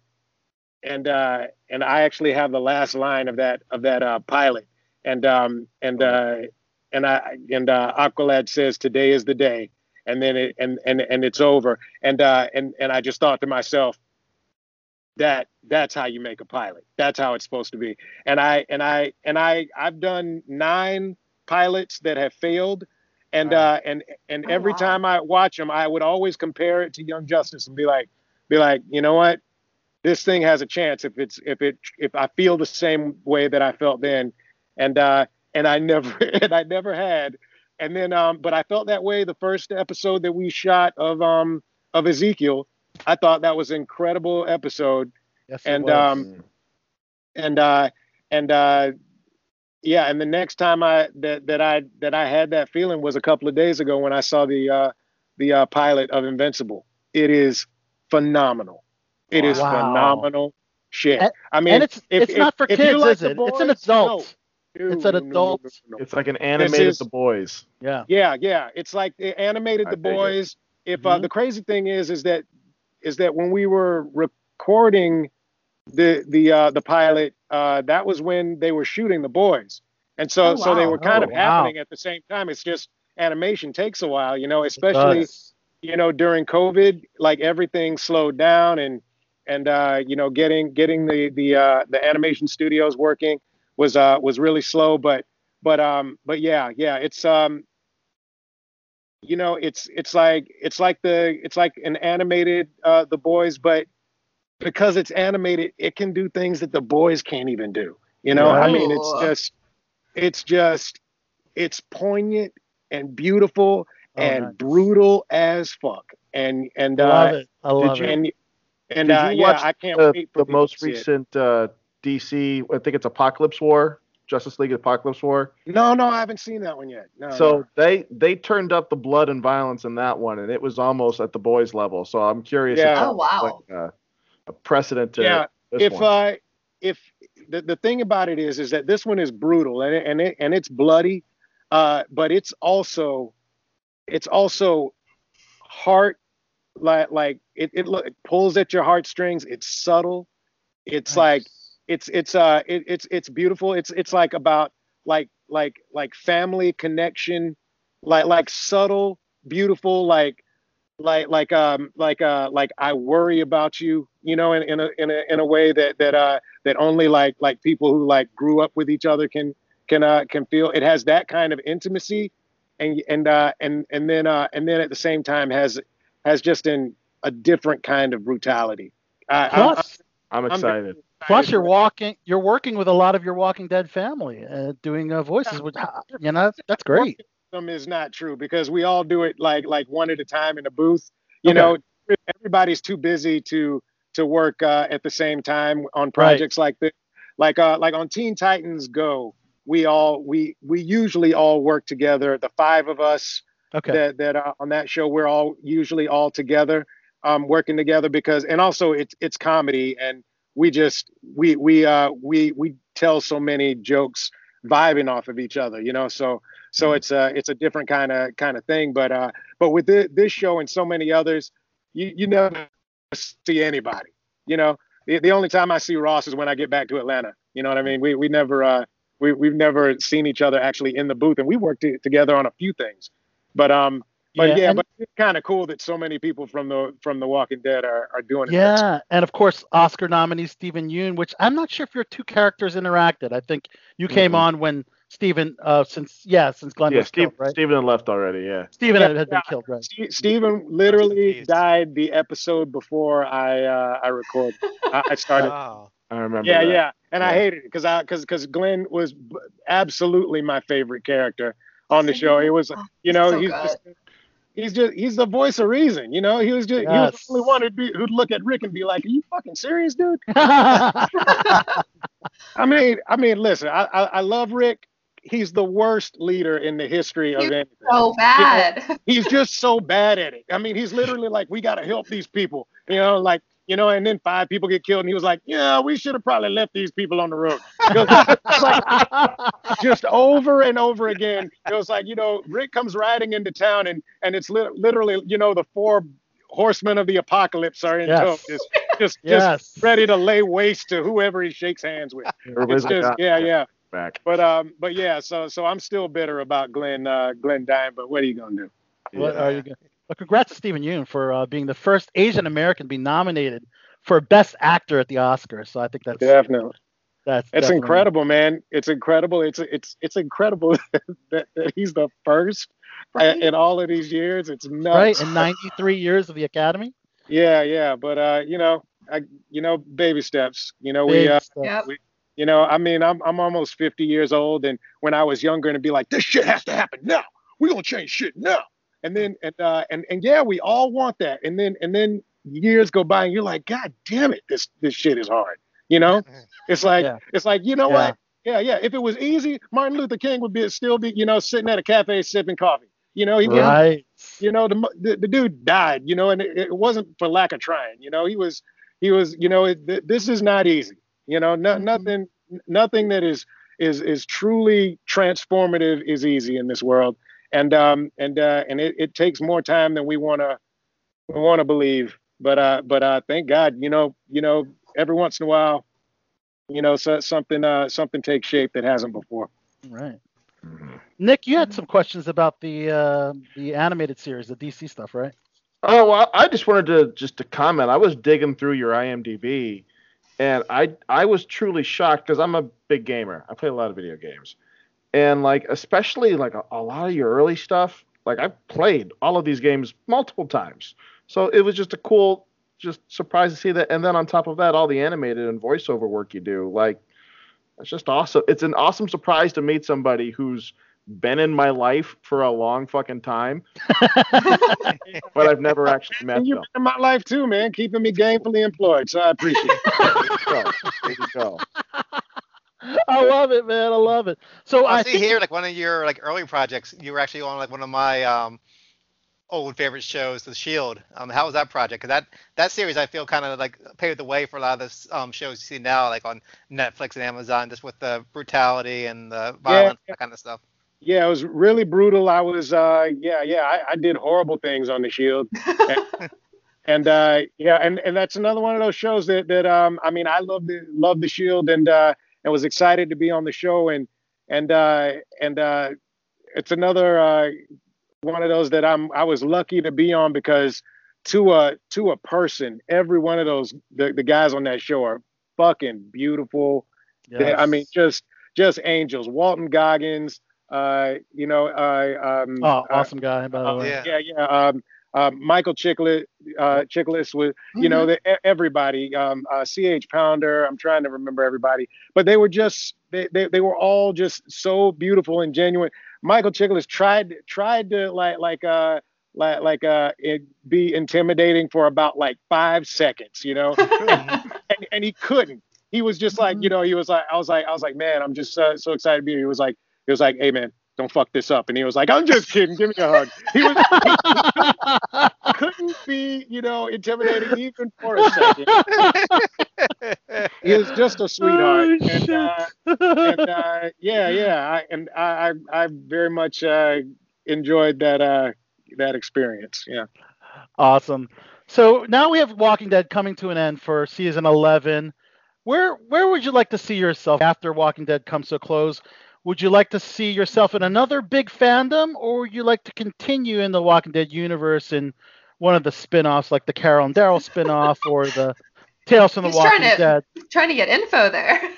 and uh, and I actually have the last line of that of that uh, pilot, and um, and uh, and I and uh, Aqualad says today is the day, and then it and and and it's over, and uh, and and I just thought to myself, that that's how you make a pilot. That's how it's supposed to be. And I and I and I I've done nine pilots that have failed, and uh, and and Oh, every wow. time I watch them, I would always compare it to Young Justice and be like, be like, you know what, this thing has a chance if it's if it if I feel the same way that I felt then, and uh, and I never and I never had, and then um, but I felt that way the first episode that we shot of um of Ezekiel. I thought that was an incredible episode Yes, it and was. um and uh and uh yeah and the next time i that that i that i had that feeling was a couple of days ago when i saw the uh the uh pilot of invincible it is phenomenal It is Wow. phenomenal shit And- i mean and it's if- it's if- not for if you kids, like is The it? it's an adult. no. It's an No, no, no, adult. no, no, no. It's like an animated is- The Boys. Yeah. Yeah, yeah. It's like they animated I the dig it. boys. If uh, Mhm. the crazy thing is, is that is that when we were recording the the uh, the pilot, uh, that was when they were shooting the boys, and so Oh, so they were kind Oh, of wow. happening at the same time. It's just animation takes a while, you know, especially you know during COVID, like everything slowed down and and uh, you know getting getting the the uh, the animation studios working was uh was really slow, but but um but yeah yeah it's um you know it's it's like it's like the it's like an animated uh the boys but because it's animated it can do things that the boys can't even do you know i mean it's just it's just it's poignant and beautiful Oh, and nice. brutal as fuck and and I uh love it. I love you- it. and and uh yeah watch i can't the, wait for the most people to see it. recent uh, DC? I think it's Apokolips War, Justice League Apokolips War. no no i haven't seen that one yet no, so no. they they turned up the blood and violence in that one, and it was almost at the boys level. So I'm curious. Yeah. Oh, wow. Like, uh, a precedent to Yeah, this if one. uh if the, the thing about it is is that this one is brutal and it, and it, and it's bloody uh but it's also it's also heart like like it it, lo- it pulls at your heartstrings it's subtle it's like it's it's uh it, it's it's beautiful it's it's like about like like like family connection like like subtle beautiful like like like um like uh like I worry about you you know in, in a in a in a way that that uh that only like like people who like grew up with each other can can uh can feel it has that kind of intimacy and and uh and and then uh and then at the same time has has just in a different kind of brutality I, I'm- Plus, I'm I'm excited. plus you're walking, you're working with a lot of your Walking Dead family, uh, doing uh, voices. Which, you know, that's great. Them is not true because we all do it like like one at a time in a booth. You Okay. know, everybody's too busy to to work uh, at the same time on projects like this. Like uh like on Teen Titans Go, we all we we usually all work together. The five of us Okay. that that are on that show, we're all usually all together, um, working together because and also it's it's comedy and we just we we uh we we tell so many jokes vibing off of each other, you know. So so it's a it's a different kind of kind of thing. But uh but with thi- this show and so many others, you you never see anybody. You know, the, the only time I see Ross is when I get back to Atlanta. You know what I mean? We we never uh we we've never seen each other actually in the booth, and we worked t- together on a few things. But um, but yeah, and- but it's kind of cool that so many people from the from The Walking Dead are are doing it. Yeah, and of course Oscar nominee Steven Yeun, which I'm not sure if your two characters interacted. I think you came Mhm. on when Stephen, uh, since yeah, since Glenn Yeah, was Steve, killed, right? Steven had left already. Yeah. Stephen Yeah, had, had been yeah. killed, right? Ste- Steven literally Jeez. died the episode before I uh, I recorded. I, I started. Oh. I remember. yeah, that. yeah, and I hated it because I because because Glenn was b- absolutely my favorite character on the show. It was you know so he's good. just he's just he's the voice of reason. You know he was just he was Yes. the only one who'd be who'd look at Rick and be like, "Are you fucking serious, dude?" I mean, I mean, listen, I I, I love Rick. He's the worst leader in the history of He's anything. So bad. he's just so bad at it. I mean, he's literally like, we got to help these people. You know, like you know, and then five people get killed, and he was like, yeah, we should have probably left these people on the road. Like, just over and over again. It was like, you know, Rick comes riding into town, and and it's li- literally, you know, the four horsemen of the apocalypse are in Yes. tow, just just Yes. just ready to lay waste to whoever he shakes hands with. Everybody's It's just, like, ah, yeah, yeah. Back. But um, but yeah, so so I'm still bitter about Glenn uh, Glenn dying. But what are you gonna do? What are you gonna? Well, congrats to Steven Yeun for uh, being the first Asian American to be nominated for Best Actor at the Oscars. So I think that's Definitely, that's it's definitely- incredible, man. It's incredible. It's it's it's incredible that, that he's the first Right. in all of these years. It's nuts. right? In 93 years of the Academy. Yeah, yeah. But uh, you know, I you know, baby steps. You know, we Big uh, stuff. Yep. You know, I mean, I'm I'm almost 50 years old, and when I was younger, and be like, this shit has to happen now. We're gonna change shit now. And then and uh and and yeah, we all want that. And then and then years go by, and you're like, God damn it, this this shit is hard. You know, it's like Yeah. it's like you know Yeah. what? Yeah, yeah. If it was easy, Martin Luther King would be still be you know sitting at a cafe sipping coffee. You know, he was Right. you know the, the the dude died you know and it, it wasn't for lack of trying you know he was he was you know it, th- this is not easy you know no, nothing nothing that is is is truly transformative is easy in this world and um and uh and it, it takes more time than we want to we want to believe but uh but uh thank god you know you know every once in a while you know so, something uh something takes shape that hasn't before Right. Nick, you had some questions about the uh, the animated series, the DC stuff, right? Oh, well, I just wanted to just to comment. I was digging through your IMDb, and I I was truly shocked because I'm a big gamer. I play a lot of video games, and like especially like a, a lot of your early stuff. Like I've played all of these games multiple times, so it was just a cool, just surprise to see that. And then on top of that, all the animated and voiceover work you do, like it's just awesome. It's an awesome surprise to meet somebody who's been in my life for a long fucking time, but I've never actually met and you've them. been in my life too man keeping me gainfully employed so i appreciate it There you go. There you go. I love it, man. I love it. So I I see think here, like one of your like early projects, you were actually on like one of my um, old favorite shows, The Shield. Um, how was that project? Because that that series I feel kind of like paved the way for a lot of this um, shows you see now, like on Netflix and Amazon, just with the brutality and the violence, that kind of stuff. Yeah, it was really brutal. I was, uh, yeah, yeah, I, I did horrible things on the Shield, and, and uh, yeah, and and that's another one of those shows that that um, I mean, I love the love the Shield, and uh, and was excited to be on the show, and and uh, and uh, it's another uh, one of those that I'm I was lucky to be on because to a to a person, every one of those the, the guys on that show are fucking beautiful. They- I mean, just just angels. Walton Goggins, uh, you know, uh, um, oh, uh, awesome guy, by the uh, way. Yeah. yeah, yeah. Um, uh, Michael Chiklis, uh, Chiklis was, you know, the, everybody. Um, uh, C.H. Pounder. I'm trying to remember everybody, but they were just, they, they, they were all just so beautiful and genuine. Michael Chiklis tried, tried to like, like, uh, like, like, uh, it be intimidating for about like five seconds, you know, and, and he couldn't. He was just like, you know, he was like, I was like, I was like, man, I'm just uh, so excited to be here. He was like, he was like, hey man, don't fuck this up. And he was like, I'm just kidding. Give me a hug. He was couldn't be, you know, intimidating even for a second. He was just a sweetheart. Oh, and, uh, and uh, yeah, yeah, I, and I, I, I very much uh, enjoyed that uh, that experience. Yeah. Awesome. So now we have Walking Dead coming to an end for season 11. Where where would you like to see yourself after Walking Dead comes to a close? Would you like to see yourself in another big fandom, or would you like to continue in the Walking Dead universe in one of the spin-offs, like the Carol and Daryl spin-off, or the Tales from the He's Walking trying to- Dead? Trying to get info there.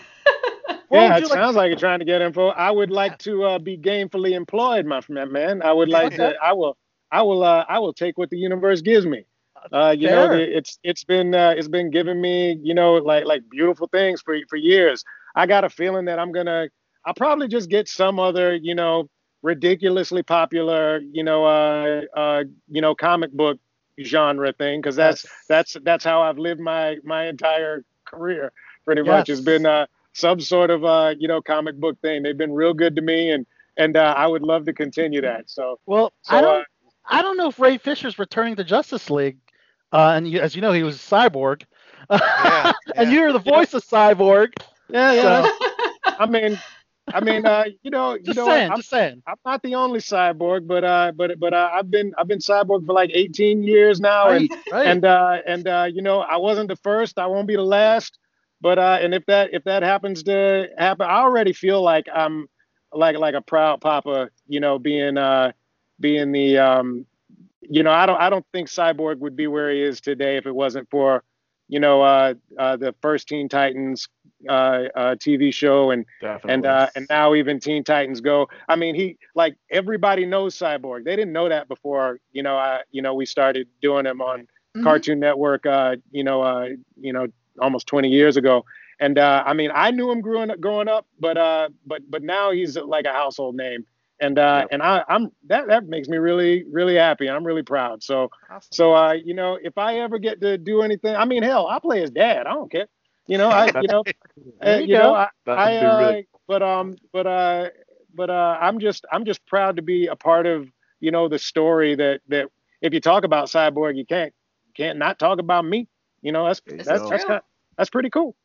Yeah, it like- sounds like you're trying to get info. I would like to uh, be gainfully employed, my friend, man. I would like Okay. to. I will. I will. Uh, I will take what the universe gives me. Uh, you know, Fair. the- it's it's been uh, it's been giving me, you know, like like beautiful things for for years. I got a feeling that I'm gonna. I'll probably just get some other, you know, ridiculously popular, you know, uh, uh, you know, comic book genre thing, because that's Yes. that's that's how I've lived my my entire career. Pretty much, it's been uh, some sort of uh, you know comic book thing. They've been real good to me, and and uh, I would love to continue that. So, Well, so I don't uh, I don't know if Ray Fisher's returning to Justice League. Uh, and you, as you know, he was a cyborg. Yeah, and yeah. you're the voice of Cyborg. Yeah, yeah. So- I mean, I mean, uh, you know, you know, saying, I'm, just saying. I'm not the only cyborg, but uh, but but uh, I've been I've been cyborg for like 18 years now, and right. and uh, and uh, you know, I wasn't the first, I won't be the last, but uh, and if that if that happens to happen, I already feel like I'm like like a proud papa, you know, being uh, being the um, you know, I don't I don't think Cyborg would be where he is today if it wasn't for you know uh, uh, the first Teen Titans uh, uh, TV show and Definitely. and uh, and now even Teen Titans Go. I mean, he like everybody knows Cyborg. They didn't know that before. You know, I you know we started doing him on Mhm. Cartoon Network. Uh, you know, uh, you know, almost 20 years ago. And uh, I mean, I knew him growing up, growing up, but uh, but but now he's like a household name. And uh, Yep. and I, I'm that that makes me really really happy. I'm really proud. So Awesome. so uh, you know, if I ever get to do anything, I mean, hell, I play as dad. I don't care. You know, I you know, uh, you you know, I, I uh, really but um but uh but uh I'm just I'm just proud to be a part of you know the story that that if you talk about cyborg you can't can't not talk about me. You know that's that's that's that's pretty cool.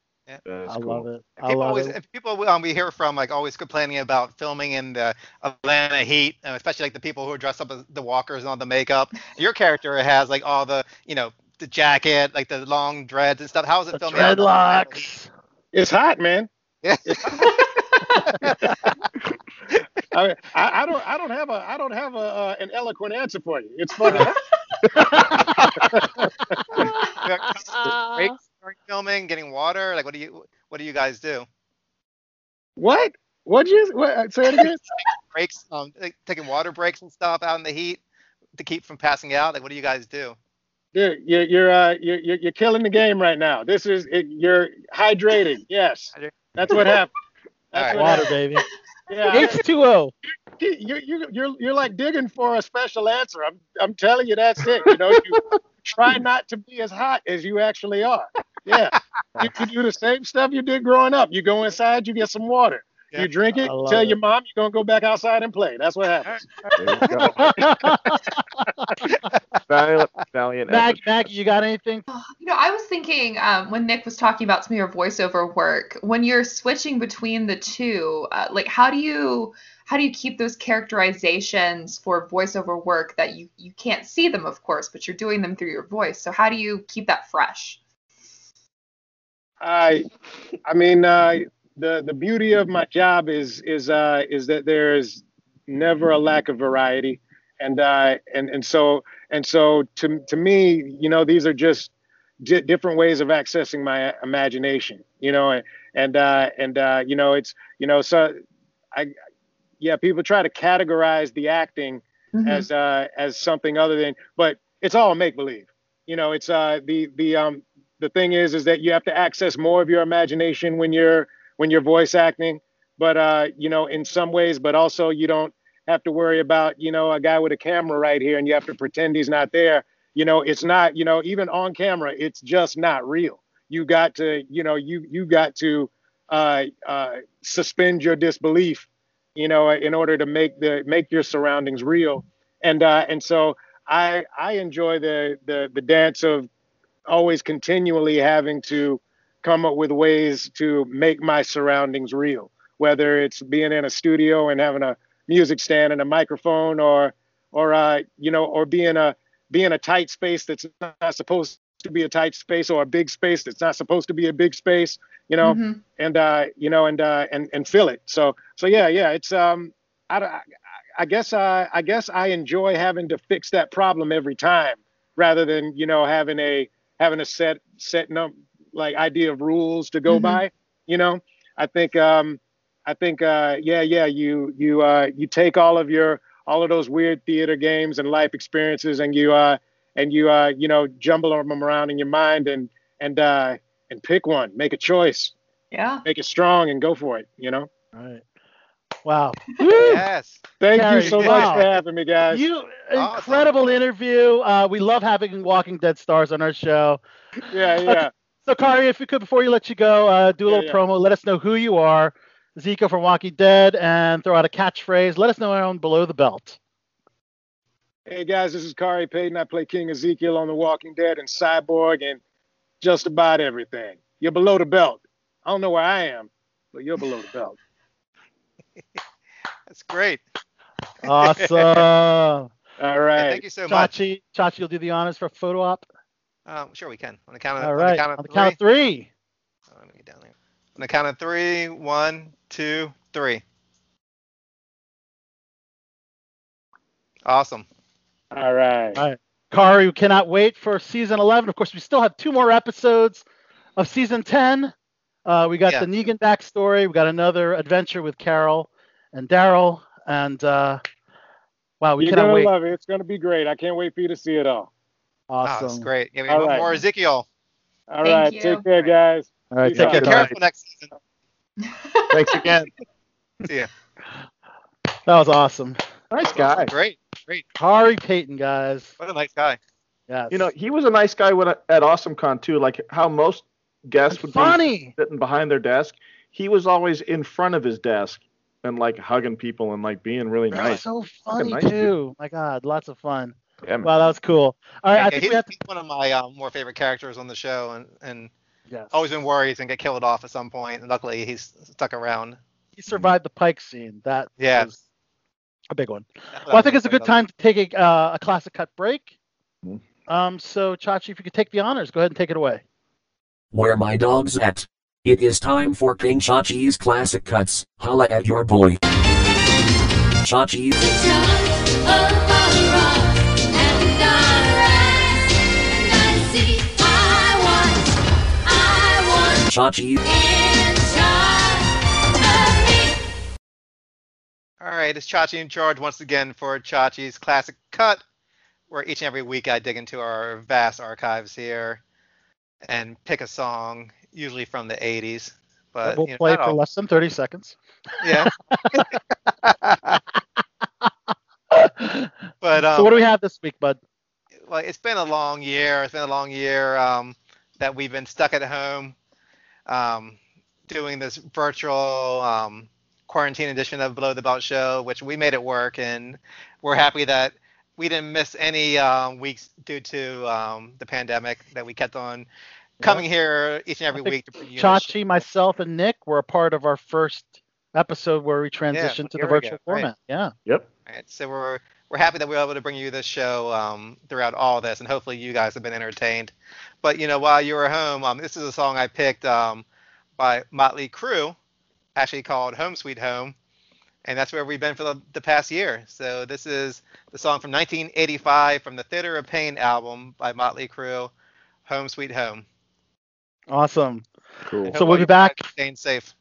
That is I cool. love it. I People love always, it. people um, we hear from like always complaining about filming in the Atlanta heat, especially like the people who are dressed up as the walkers and all the makeup. Your character has like all the, you know, the jacket, like the long dreads and stuff. How is it The filming? out in Atlanta heat? dreadlocks. It's hot, man. Yeah. I, I I don't I don't have a I don't have a uh, an eloquent answer for you. It's funny. breaks during filming, getting water. Like, what do you what do you guys do? what? What'd you what, say it again? Breaks, um, like, taking water breaks and stuff out in the heat to keep from passing out. Like, what do you guys do? Dude, you're you're uh you're you're you're killing the game right now. This is it, you're hydrated. Yes, that's what happened. That's All what Water, happened. baby. Yeah, H2O. you're, you're you're you're like digging for a special answer. I'm I'm telling you that's it. You know, you try not to be as hot as you actually are. Yeah, you, you do the same stuff you did growing up. You go inside, you get some water. Yeah. You drink it. Tell it. your mom you're gonna go back outside and play. That's what happens. There you go. Valiant, valiant Mag, effort. Maggie, you got anything? You know, I was thinking um, when Nick was talking about some of your voiceover work, when you're switching between the two, uh, like how do you how do you keep those characterizations for voiceover work that you you can't see them, of course, but you're doing them through your voice. So how do you keep that fresh? I, I mean, uh, the the beauty of my job is is uh, is that there is never a lack of variety, and uh, and and so and so to to me, you know, these are just di- different ways of accessing my imagination, you know, and and uh, and uh, you know, it's you know, so I, yeah, people try to categorize the acting Mhm. as uh, as something other than, but it's all make believe. You know, it's uh, the the um, the thing is is that you have to access more of your imagination when you're when you're voice acting, but uh, you know, in some ways, but also you don't have to worry about you know a guy with a camera right here and you have to pretend he's not there. You know, it's not you know even on camera, it's just not real. You got to you know you you got to uh, uh, suspend your disbelief you know, in order to make the make your surroundings real. And uh, and so I I enjoy the the the dance of always continually having to come up with ways to make my surroundings real, whether it's being in a studio and having a music stand and a microphone, or or uh, you know, or being a being a tight space that's not supposed to be a tight space, or a big space that's not supposed to be a big space. You know, Mhm. and uh, you know, and uh, and and fill it. So so yeah, yeah. It's um, I I, I guess uh, I guess I enjoy having to fix that problem every time, rather than you know having a having a set set num like idea of rules to go Mhm. by. You know, I think um, I think uh, yeah, yeah. You you uh, you take all of your all of those weird theater games and life experiences, and you uh, and you uh, you know jumble them around in your mind and and uh, and pick one, make a choice Yeah. make it strong and go for it. You know. All right. Wow. Yes. Thank Gary, you so wow. much for having me, guys. You Awesome. incredible interview. Uh, we love having Walking Dead stars on our show. yeah, yeah. So, Khary, if you could, before you let you go, uh, do a Yeah, little yeah. promo. Let us know who you are, Zico from Walking Dead, and throw out a catchphrase. Let us know on Below the Belt. Hey guys, this is Khary Payton. I play King Ezekiel on The Walking Dead and Cyborg, and just about everything. You're below the belt. I don't know where I am, but you're below the belt. That's great. Awesome. All right. Yeah, thank you so much. Chachi, Chachi, you'll do the honors for a photo op. Um, sure, we can. On the count of, All on the count of On the three. count of three. Oh, let me get down there. On the count of three. One, two, three. Awesome. All right. All right. Khary, we cannot wait for season 11. Of course, we still have two more episodes of season 10. Uh, we got Yeah. the Negan backstory. We got another adventure with Carol and Daryl. And uh, wow, we You're cannot gonna wait. love it. It's gonna be great. I can't wait for you to see it all. Oh, that's Awesome. great. Yeah, we All have right. more Ezekiel. All Thank right. you. Take care, guys. All right, take care, Be careful next season. Thanks again. See ya. That was awesome. Nice guy. Great. Great. Khary Payton, guys. What a nice guy. Yeah. You know, he was a nice guy when at AwesomeCon too. Like how most guests would be funny. sitting behind their desk. He was always in front of his desk and like hugging people and like being really Really? nice. So funny nice dude. too. My God, lots of fun. Yeah, man. Wow, that was cool. All right, Yeah, I think he's, we have to. he's one of my um, more favorite characters on the show, and, and Yes. always been worried he's gonna get killed off at some point. And luckily, he's stuck around. He survived the Pike scene. That Yeah. was a big one. That Well, I think it's a good time to take a, uh, a classic cut break. Mhm. Um, so Chachi, if you could take the honors, go ahead and take it away. Where my dog's at? It is time for King Chachi's classic cuts. Holla at your boy. Chachi. I want. I want Chachi. All right, it's Chachi in charge once again for Chachi's Classic Cut, where each and every week I dig into our vast archives here and pick a song, usually from the 80s. But we'll you know, play for all. less than 30 seconds. Yeah. But um, so what do we have this week, bud? well, it's been a long year. It's been a long year um, that we've been stuck at home um, doing this virtual um, quarantine edition of Below the Belt Show, which we made it work, and we're happy that we didn't miss any um, weeks due to um, the pandemic. That we kept on coming here each and every week to bring you the show. Chachi, myself, and Nick were a part of our first episode where we transitioned to the virtual go, right. format. Yeah. Yep. Right, so we're we're happy that we were able to bring you this show um, throughout all this, and hopefully you guys have been entertained. But you know, while you were home, um, this is a song I picked um, by Motley Crue, actually called "Home Sweet Home," and that's where we've been for the, the past year. So this is the song from 1985 from the Theater of Pain album by Motley Crue, "Home Sweet Home." Awesome. Cool. So we'll be back. Staying safe.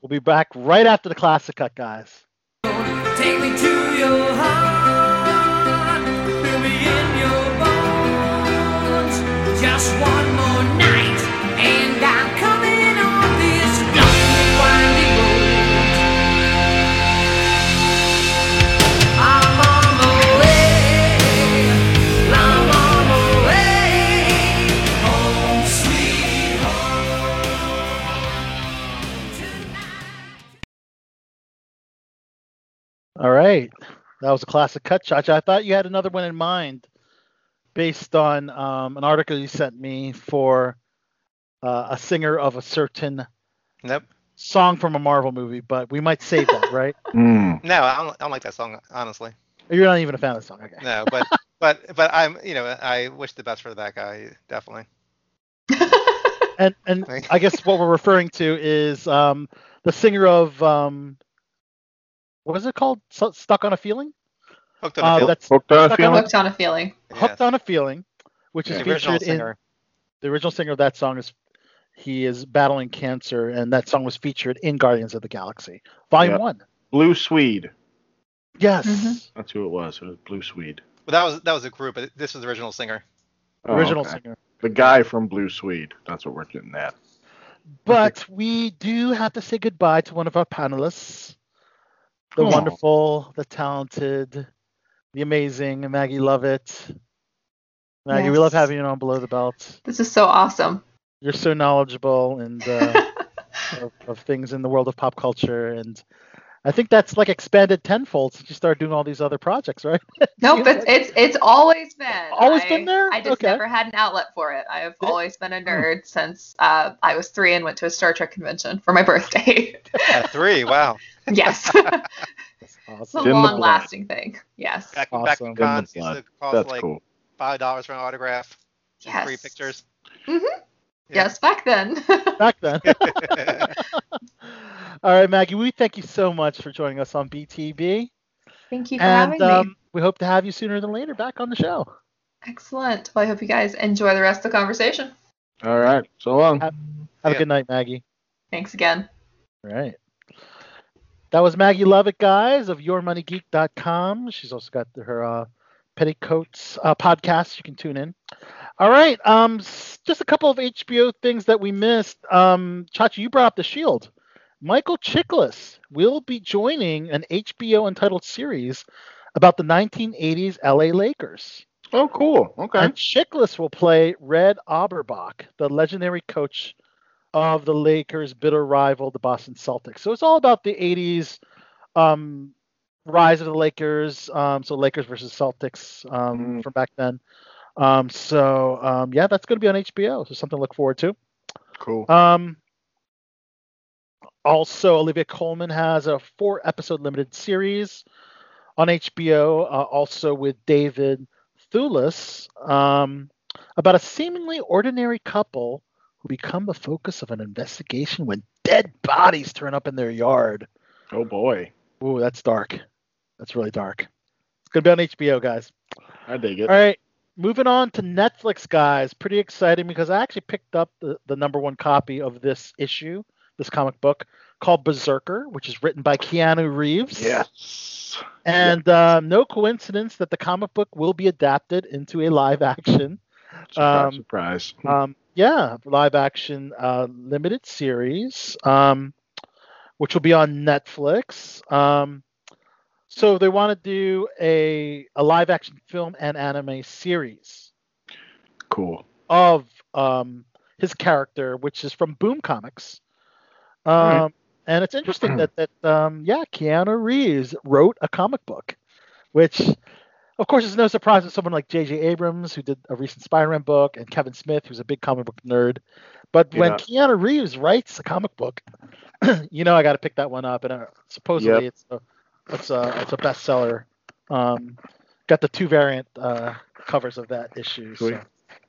We'll be back right after the classic cut, guys. Take me to your heart, feel me in your bones. Just one more night, All right. That was a classic cut, Chacha. I thought you had another one in mind based on um, an article you sent me for uh, a singer of a certain Nope. song from a Marvel movie, but we might save that, right? Mm. No, I don't, I don't like that song honestly. You're not even a fan of the song. Okay. No, but but but I'm you know I wish the best for that guy definitely. And and I guess what we're referring to is um, the singer of um, what is it called? Su- Stuck on a Feeling. Hooked on Uh, a Feeling. that's Hooked on a Stuck feeling? Hooked on a feeling. Hooked on a Feeling, which is The featured in the original singer of that song is he is battling cancer, and that song was featured in Guardians of the Galaxy, Volume Yeah. One. Blue Swede. Yes, Mhm. That's who it was. It was Blue Swede. Well, that was that was a group, but this was the original singer. Oh, original okay. singer. The guy from Blue Swede. That's what we're getting at. But we do have to say goodbye to one of our panelists, the Oh. wonderful, the talented, the amazing Maggie Lovett. Maggie, we love having you on Below the Belt. This is so awesome. You're so knowledgeable and uh, of, of things in the world of pop culture, and I think that's like expanded tenfold since you started doing all these other projects, right? Nope, it's it's it's always been. Always I- been there? I just Okay. never had an outlet for it. I have Yeah. always been a nerd since uh, I was three and went to a Star Trek convention for my birthday. At three, wow. yes, it's Awesome. a the Blood. long-lasting thing. Yes, Back, Awesome. back in cons used Blood. to cost That's like cool. five dollars for an autograph. and yes. Free pictures. hmm Yeah. Yes, back then. Back then. All right, Maggie, we thank you so much for joining us on BTB. Thank you for And having me. um, we hope to have you sooner than later back on the show. Excellent. Well, I hope you guys enjoy the rest of the conversation. All right. So long. Have a Yeah. good night, Maggie. Thanks again. All right. That was Maggie Lovett, guys, of YourMoneyGeek.com. She's also got her uh, Petticoats uh, podcast. You can tune in. All right. Um, just a couple of HBO things that we missed. Um, Chachi, you brought up The Shield. Michael Chiklis will be joining an HBO entitled series about the 1980s LA Lakers. Oh, cool. Okay. And Chiklis will play Red Auerbach, the legendary coach of the Lakers' bitter rival, the Boston Celtics. So it's all about the 80s um, rise of the Lakers. Um, so Lakers versus Celtics um, Mm. from back then. Um, so um, yeah, that's going to be on HBO. So something to look forward to. Cool. Um, also, Olivia Colman has a four episode limited series on HBO, uh, also with David Thewlis, um, about a seemingly ordinary couple who become the focus of an investigation when dead bodies turn up in their yard. Oh boy. Ooh, that's dark. That's really dark. It's going to be on HBO, guys. I dig it. All right, moving on to Netflix, guys. Pretty exciting because I actually picked up the, the number one copy of this issue, this comic book called Berserker, which is written by Keanu Reeves. Yes. And um, no coincidence that the comic book will be adapted into a live action. Surprise, Um, surprise. Um, yeah, live action uh, limited series, um, which will be on Netflix. Um, so they want to do a, a live action film and anime series Cool. of um, his character, which is from Boom Comics. Um, Alright. And it's interesting that that um, yeah, Keanu Reeves wrote a comic book, which of course is no surprise to someone like J.J. Abrams, who did a recent Spider-Man book, and Kevin Smith, who's a big comic book nerd. But when Keanu Reeves writes a comic book, you know I got to pick that one up, and uh, supposedly Yep. it's a it's a it's a bestseller. Um, got the two variant uh, covers of that issue. So.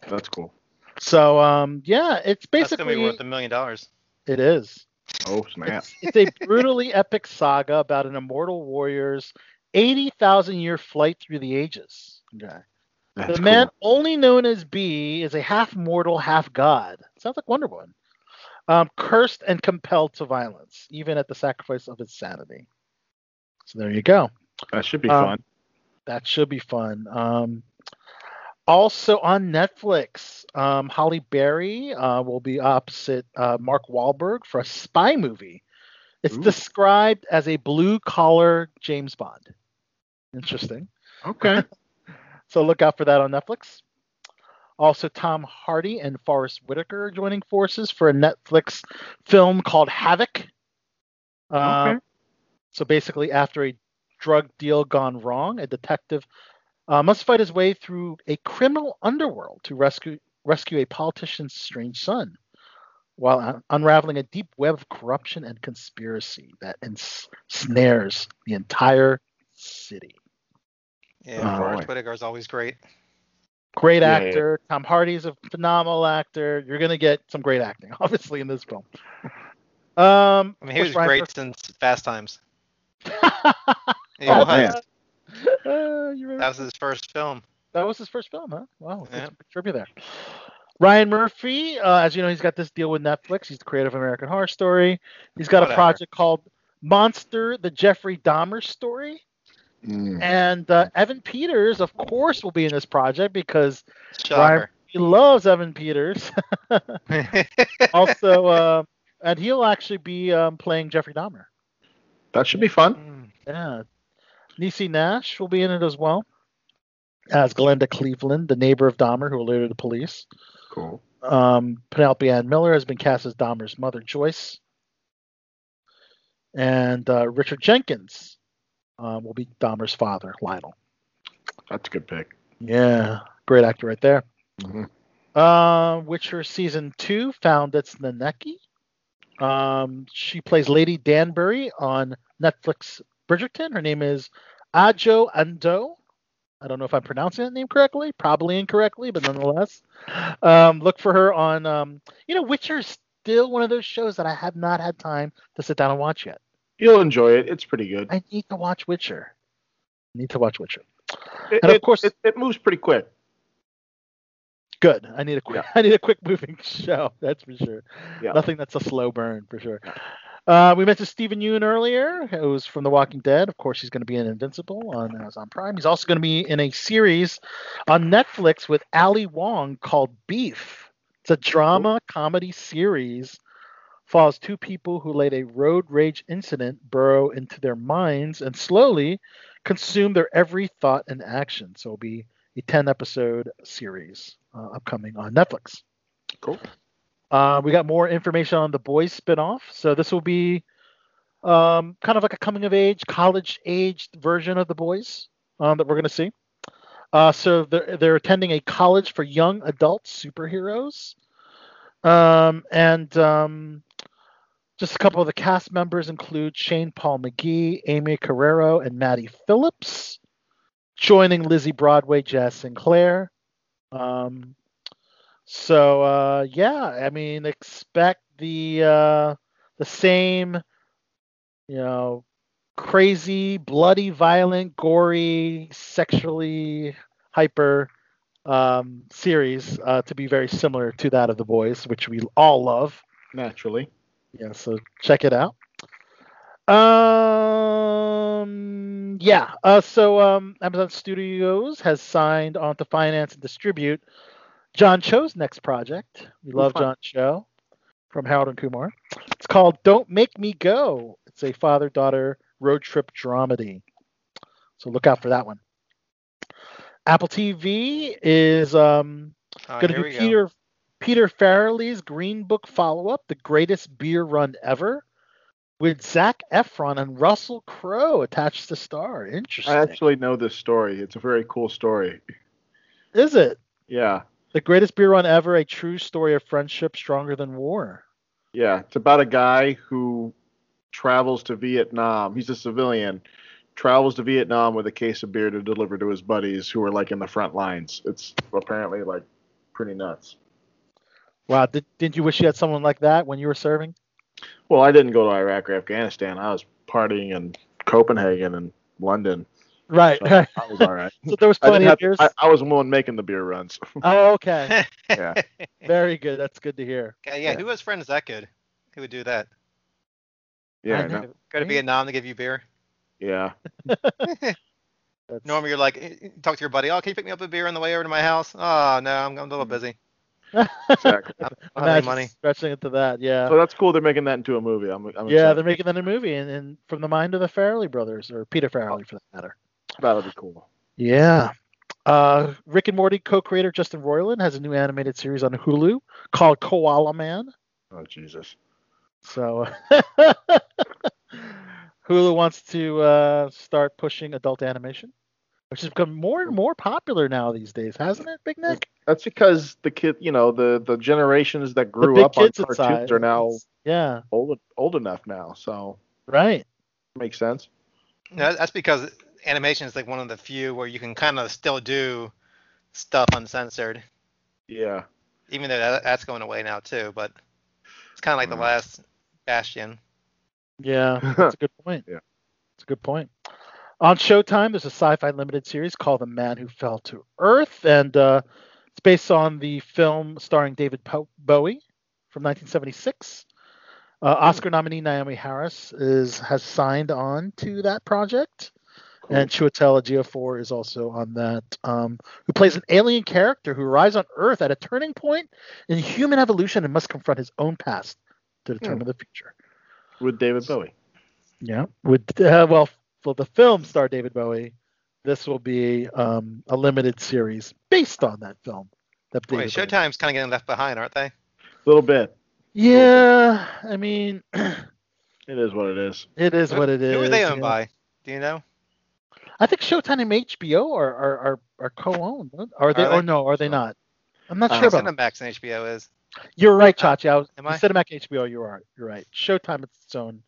That's cool. So um, yeah, it's That's gonna basically be worth a million dollars. it is. Oh snap. It's, it's a brutally epic saga about an immortal warrior's eighty thousand year flight through the ages. Okay. That's the man cool. only known as B is a half mortal, half god. Sounds like Wonder Woman. Um, cursed and compelled to violence, even at the sacrifice of his sanity. So there you go. That should be um, fun. That should be fun. Um, also on Netflix, um, Halle Berry uh, will be opposite uh, Mark Wahlberg for a spy movie. It's Ooh. described as a blue collar James Bond. Interesting. Okay. So look out for that on Netflix. Also, Tom Hardy and Forest Whitaker are joining forces for a Netflix film called Havoc. Uh, Okay. So basically, after a drug deal gone wrong, a detective uh, must fight his way through a criminal underworld to rescue rescue a politician's strange son, while un- unraveling a deep web of corruption and conspiracy that ensnares the entire city. Yeah, Oh, Forest. Whitaker is always great. Great Yeah, yeah. actor. Tom Hardy's a phenomenal actor. You're gonna get some great acting, obviously, in this film. Um, I mean, he was of Ryan great since Fast Times. Murphy- Oh, man. Uh, you remember- That was his first film. That was his first film, huh? Wow, Yeah. that's a there. Ryan Murphy, uh, as you know, he's got this deal with Netflix. He's the creator of American Horror Story. He's got a project called Monster: The Jeffrey Dahmer Story. Mm. And uh, Evan Peters, of course, will be in this project because Shocker. he loves Evan Peters. also, uh, and he'll actually be um, playing Jeffrey Dahmer. That should be fun. Yeah. Niecy Nash will be in it as well as Glenda Cleveland, the neighbor of Dahmer who alerted the police. Cool. Um, Penelope Ann Miller has been cast as Dahmer's mother, Joyce. and uh, Richard Jenkins um, will be Dahmer's father, Lionel. That's a good pick. Yeah, great actor right there. Mhm. Uh, Witcher season two found its Nenneke. Um, she plays Lady Danbury on Netflix Bridgerton. Her name is Adjoa Andoh. I don't know if I'm pronouncing that name correctly, probably incorrectly, but nonetheless, um, look for her on. Um, you know, Witcher is still one of those shows that I have not had time to sit down and watch yet. You'll enjoy it. It's pretty good. I need to watch Witcher. I need to watch Witcher. It, and of it- course- it, it moves pretty quick. Good. I need a quick. Yeah. I need a quick moving show. That's for sure. Yeah. Nothing that's a slow burn for sure. Uh, we mentioned Steven Yeun earlier, who's from The Walking Dead. Of course, he's going to be in Invincible on Amazon Prime. He's also going to be in a series on Netflix with Ali Wong called Beef. It's a drama comedy series. Follows two people who let a road rage incident burrow into their minds and slowly consume their every thought and action. So it'll be a 10 episode series uh, upcoming on Netflix. Cool. Uh, we got more information on the boys spinoff. So this will be um, kind of like a coming of age, college aged version of the boys um, that we're going to see. Uh, so they're, they're attending a college for young adult superheroes. Um, and um, just a couple of the cast members include Shane Paul McGhie, Aimee Carrero, and Maddie Phillips. Joining Lizzie Broadway, Jaz Sinclair. Um, so uh, yeah, I mean, expect the uh, the same, you know, crazy, bloody, violent, gory, sexually hyper um, series uh, to be very similar to that of The Boys, which we all love. Naturally. Yeah, so check it out. Um, yeah. Uh, so um, Amazon Studios has signed on to finance and distribute John Cho's next project. We love fun. John Cho from Harold and Kumar. It's called Don't Make Me Go. It's a father-daughter road trip dramedy. So look out for that one. Apple TV is um, Oh, going to here do we go. Peter Peter Farrelly's Green Book follow-up, The Greatest Beer Run Ever, with Zac Efron and Russell Crowe attached to star. Interesting. I actually know this story. It's a very cool story. Is it Yeah. The Greatest Beer Run Ever, a true story of friendship stronger than war? Yeah. It's about a guy who travels to Vietnam. He's a civilian. Travels to Vietnam with a case of beer to deliver to his buddies who are like in the front lines. It's apparently like pretty nuts. Wow, did, didn't you wish you had someone like that when you were serving? Well, I didn't go to Iraq or Afghanistan. I was partying in Copenhagen and London. Right, So right. I was all right. So there was plenty of have, beers. I, I was the one making the beer runs. Oh, okay. yeah. Very good. That's good to hear. Yeah, yeah, who has friends that good? Who would do that? Yeah. I I know. know. Go to Vietnam to give you beer. Yeah. Normally you're like, eh, eh, talk to your buddy. Oh, can you pick me up a beer on the way over to my house? Oh no, I'm, I'm a little busy. Exactly. I don't have Imagine money. stretching it to that. Yeah. So that's cool. They're making that into a movie. I'm, I'm yeah, excited. they're making that a movie, and, and from the mind of the Farrelly brothers, or Peter Farrelly for that matter. That'll be cool. Yeah. Uh, Rick and Morty co-creator Justin Roiland has a new animated series on Hulu called Koala Man. Oh Jesus. So Hulu wants to uh, start pushing adult animation, which has become more and more popular now these days, hasn't it, Big Nick? That's because the kid, you know, the the generations that grew up on cartoons inside. are now Yeah. old old enough now. So Right. makes sense. No, that's because animation is like one of the few where you can kind of still do stuff uncensored, Yeah. even though that, that's going away now too. But it's kind of like the Mm. last bastion. Yeah, that's a good point. Yeah. It's a good point. On Showtime, there's a sci-fi limited series called The Man Who Fell to Earth, and uh, it's based on the film starring David po- Bowie from 1976. Uh, Oscar nominee Naomie Harris is has signed on to that project, and Chiwetel Ejiofor is also on that. Um, who plays an alien character who arrives on Earth at a turning point in human evolution and must confront his own past to determine the future. With David Bowie. Yeah. With uh, well, for the film star David Bowie, this will be um, a limited series based on that film. That Wait, Bowie- Showtime's kind of getting left behind, aren't they? A little bit. Yeah, I mean, It is what it is. It is Who- what it is. Who are they owned yeah. by? Do you know? I think Showtime and HBO are are, are, are co-owned. Are they? Are Or no? Are they not? I'm not Uh, sure about. Cinemax and HBO is. You're right, Chachi. I was Am I? Cinemax HBO. You are. You're right. Showtime it's its own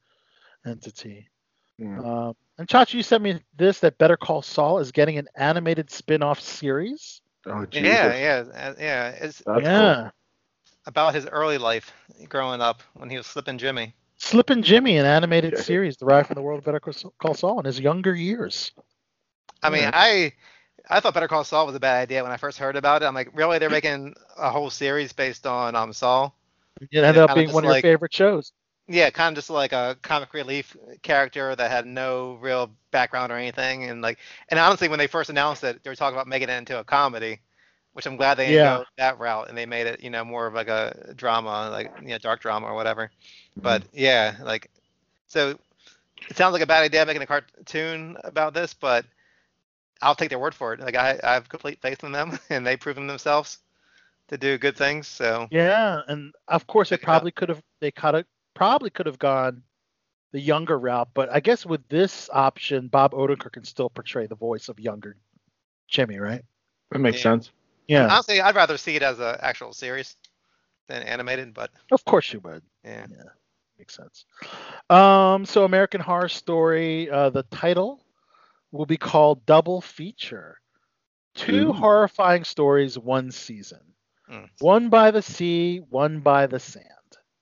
entity. Yeah. Um, and Chachi, you sent me this that Better Call Saul is getting an animated spin-off series. Oh, Jesus. Yeah, yeah, uh, yeah. It's That's yeah, about his early life growing up when he was slipping Jimmy. Slippin' Jimmy, an animated series derived from the world of Better Call Saul in his younger years. I mean, Yeah. I I thought Better Call Saul was a bad idea when I first heard about it. I'm like, really? They're making a whole series based on um Saul? It ended up being one of your favorite shows. Yeah, kind of just like a comic relief character that had no real background or anything, and like, and honestly, when they first announced it, they were talking about making it into a comedy, which I'm glad they didn't Yeah. go that route, and they made it, you know, more of like a drama, like you know, dark drama or whatever. But yeah, like, so it sounds like a bad idea making a cartoon about this, but I'll take their word for it. Like I, I have complete faith in them, and they've proven themselves to do good things. So Yeah, and of course they Check it out. probably could have they could have probably could have gone the younger route, but I guess with this option, Bob Odenkirk can still portray the voice of younger Jimmy, right? That makes Yeah. sense. Yeah, honestly, I'd rather see it as an actual series than animated. But of course you would. yeah. Makes sense. Um, so American Horror Story, uh, the title will be called Double Feature. Two Ooh. horrifying stories, one season. Mm. One by the sea, one by the sand.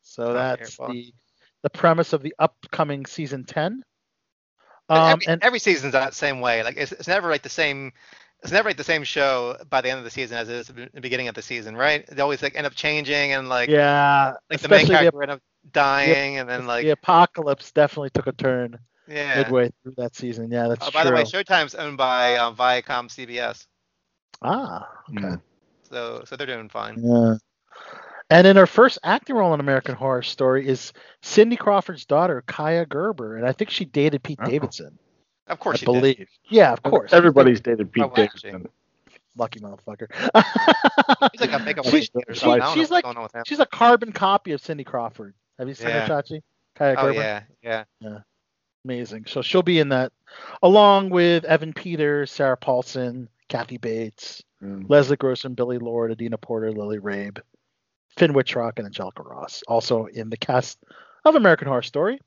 So Oh, that's careful. the the premise of the upcoming season ten. Um, every, and every season's that same way. Like it's, it's never like the same. It's never like the same show by the end of the season as it is at the beginning of the season, right? They always like end up changing and like yeah, like the main especially the, character end up dying and then like the apocalypse definitely took a turn yeah. midway through that season. Yeah, that's Oh, by true. the way, Showtime's owned by um, Viacom CBS, ah, okay. Mm. so so they're doing fine. Yeah. And in her first acting role in American Horror Story is Cindy Crawford's daughter, Kaia Gerber, and I think she dated Pete Oh. Davidson. Of course I she did. believe. Yeah, of course. Everybody's dated Pete Oh, wow, she- Davidson. lucky motherfucker. He's like a makeup She- artist she- something. I don't know she's like going on with him. she's a carbon copy of Cindy Crawford. Have you seen Yeah. her, Chachi? Kaia Oh Gerber. yeah, yeah. Amazing. So she'll be in that, along with Evan Peters, Sarah Paulson, Kathy Bates, Mm. Leslie Grossman, Billie Lourd, Adina Porter, Lily Rabe, Finn Wittrock, and Angelica Ross, also in the cast of American Horror Story.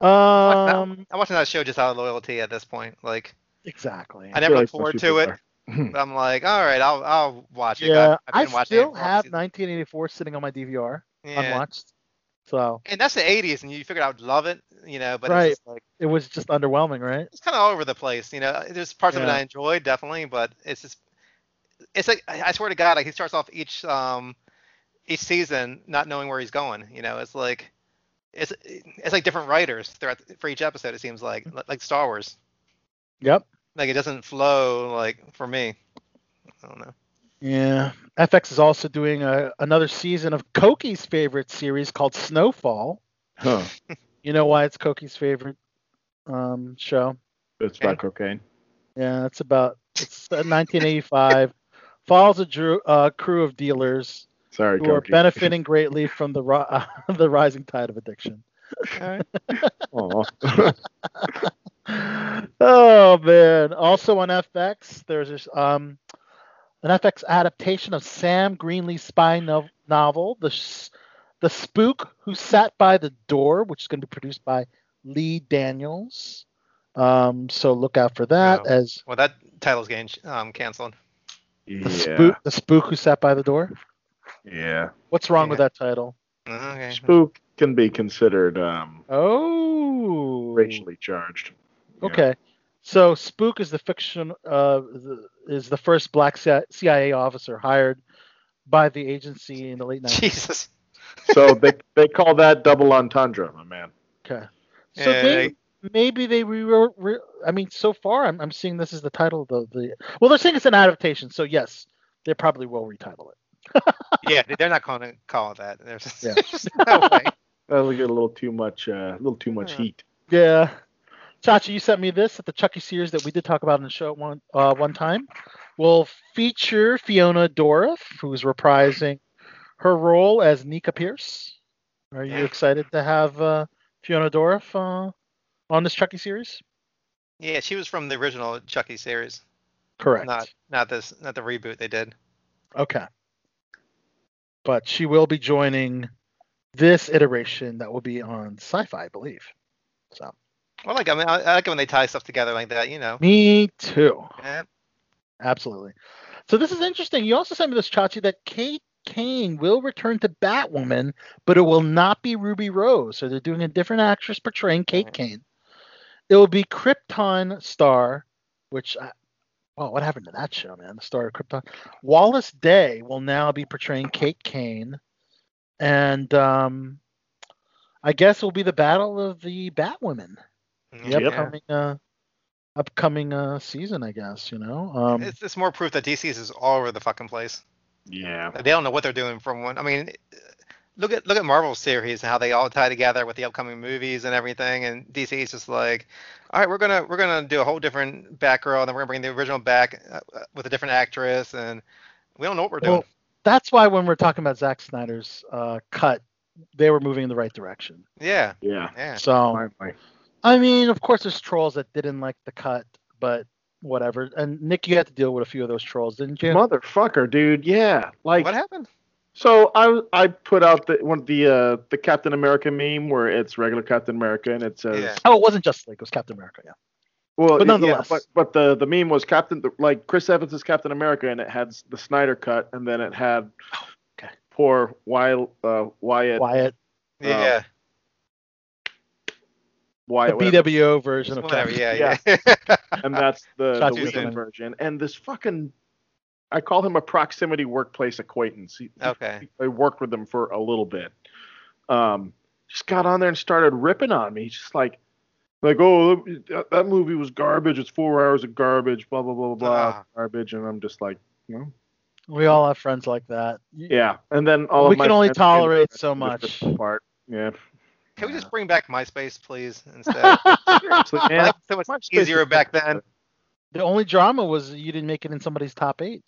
Um, I'm watching that show just out of loyalty at this point. Like exactly. I never feel look forward to it, but I'm like, all right, I'll I'll watch it. Yeah, I've, I've I it still for all have season. 1984 sitting on my DVR Yeah. unwatched. So And that's the 80s, and you figured I would love it, you know, but Right. it's just like it was just underwhelming, right? it's kind of all over the place, you know. There's parts of it I enjoyed definitely, but it's just it's like I I swear to God, like he starts off each um each season not knowing where he's going, you know. It's like it's it's like different writers throughout for each episode. It seems like like Star Wars, Yep. like it doesn't flow like for me. I don't know. Yeah. FX is also doing a, another season of Koki's favorite series called Snowfall. Huh. You know why it's Koki's favorite um, show? It's about cocaine. Yeah, it's about it's uh, 1985. Follows a drew, uh, crew of dealers Sorry, who are benefiting greatly from the ri- uh, the rising tide of addiction. Aw. oh man! Also on FX, there's this, um an FX adaptation of Sam Greenlee's spy no- novel, the S- the Spook Who Sat by the Door, which is going to be produced by Lee Daniels. Um, so look out for that Oh. as Well, that title's getting um canceled. the yeah. spook the Spook Who Sat by the Door. Yeah. What's wrong with that title? Okay. Spook can be considered um, Oh, racially charged. Yeah. Okay. So Spook is the fiction uh, the, is the first black CIA officer hired by the agency in the late 90s. Jesus. So they they call that double entendre, my man. Okay. So Yeah, they, maybe they rewrote. Re, I mean, so far I'm, I'm seeing this as the title of the, the. Well, they're saying it's an adaptation, so yes, they probably will retitle it. Yeah, they- they're not going to call it that. There's, Yeah. there's no way. That'll get a little too much, uh, a little too much Yeah. heat. Yeah. Chachi, you sent me this at the Chucky series that we did talk about in the show at one uh, one time. Will feature Fiona Dourif, who's reprising her role as Nica Pierce. Are you excited to have uh, Fiona Dourif uh, on this Chucky series? Yeah, she was from the original Chucky series, Correct. not not this not the reboot they did. Okay. But she will be joining this iteration that will be on Sci-Fi, I believe. So Well, like I mean, I, I like it when they tie stuff together like that. You know. me too. Yeah. Absolutely. So this is interesting. You also sent me this Chachi that Kate Kane will return to Batwoman, but it will not be Ruby Rose. So they're doing a different actress portraying Kate Kane. It will be Krypton star, which I, oh, what happened to that show, man? The star of Krypton. Wallis Day will now be portraying Kate Kane, and um, I guess it will be the battle of the Batwomen. The Yeah. upcoming uh, upcoming uh, season, I guess. You know. Um, It's, it's more proof that DC's is all over the fucking place. Yeah. They don't know what they're doing from one. I mean, look at look at Marvel's series and how they all tie together with the upcoming movies and everything. And DC is just like, all right, we're gonna we're gonna do a whole different Batgirl, and then we're gonna bring the original back uh, uh, with a different actress, and we don't know what we're doing. That's why when we're talking about Zack Snyder's uh, cut, they were moving in the right direction. yeah, Yeah. yeah. So, Finally. I mean, of course, there's trolls that didn't like the cut, but whatever. And Nick, you had to deal with a few of those trolls, didn't you? Motherfucker, dude. Yeah. Like what happened? So I I put out the one the uh the Captain America meme where it's regular Captain America and it says Yeah. Oh, it wasn't just like it was Captain America. Yeah. well But yeah, nonetheless. but but the the meme was Captain like Chris Evans is Captain America and it had the Snyder cut and then it had okay. poor Wyatt uh, Wyatt Wyatt, Yeah, the Wyatt whatever. BWO version of whatever. Captain. Yeah, yeah. and that's the, the weekend version and this fucking I call him a proximity workplace acquaintance. He, okay. I worked with him for a little bit. Um, just got on there and started ripping on me. He's just like, like, oh, that, that movie was garbage. It's four hours of garbage. Blah blah blah blah blah. Ah. Garbage. And I'm just like, no. We all have friends like that. Yeah. And then all We of my can only tolerate so much. Apart. Yeah. Can we just bring back MySpace, please, instead? Seriously, man. So much MySpace easier back then. The only drama was you didn't make it in somebody's top eight.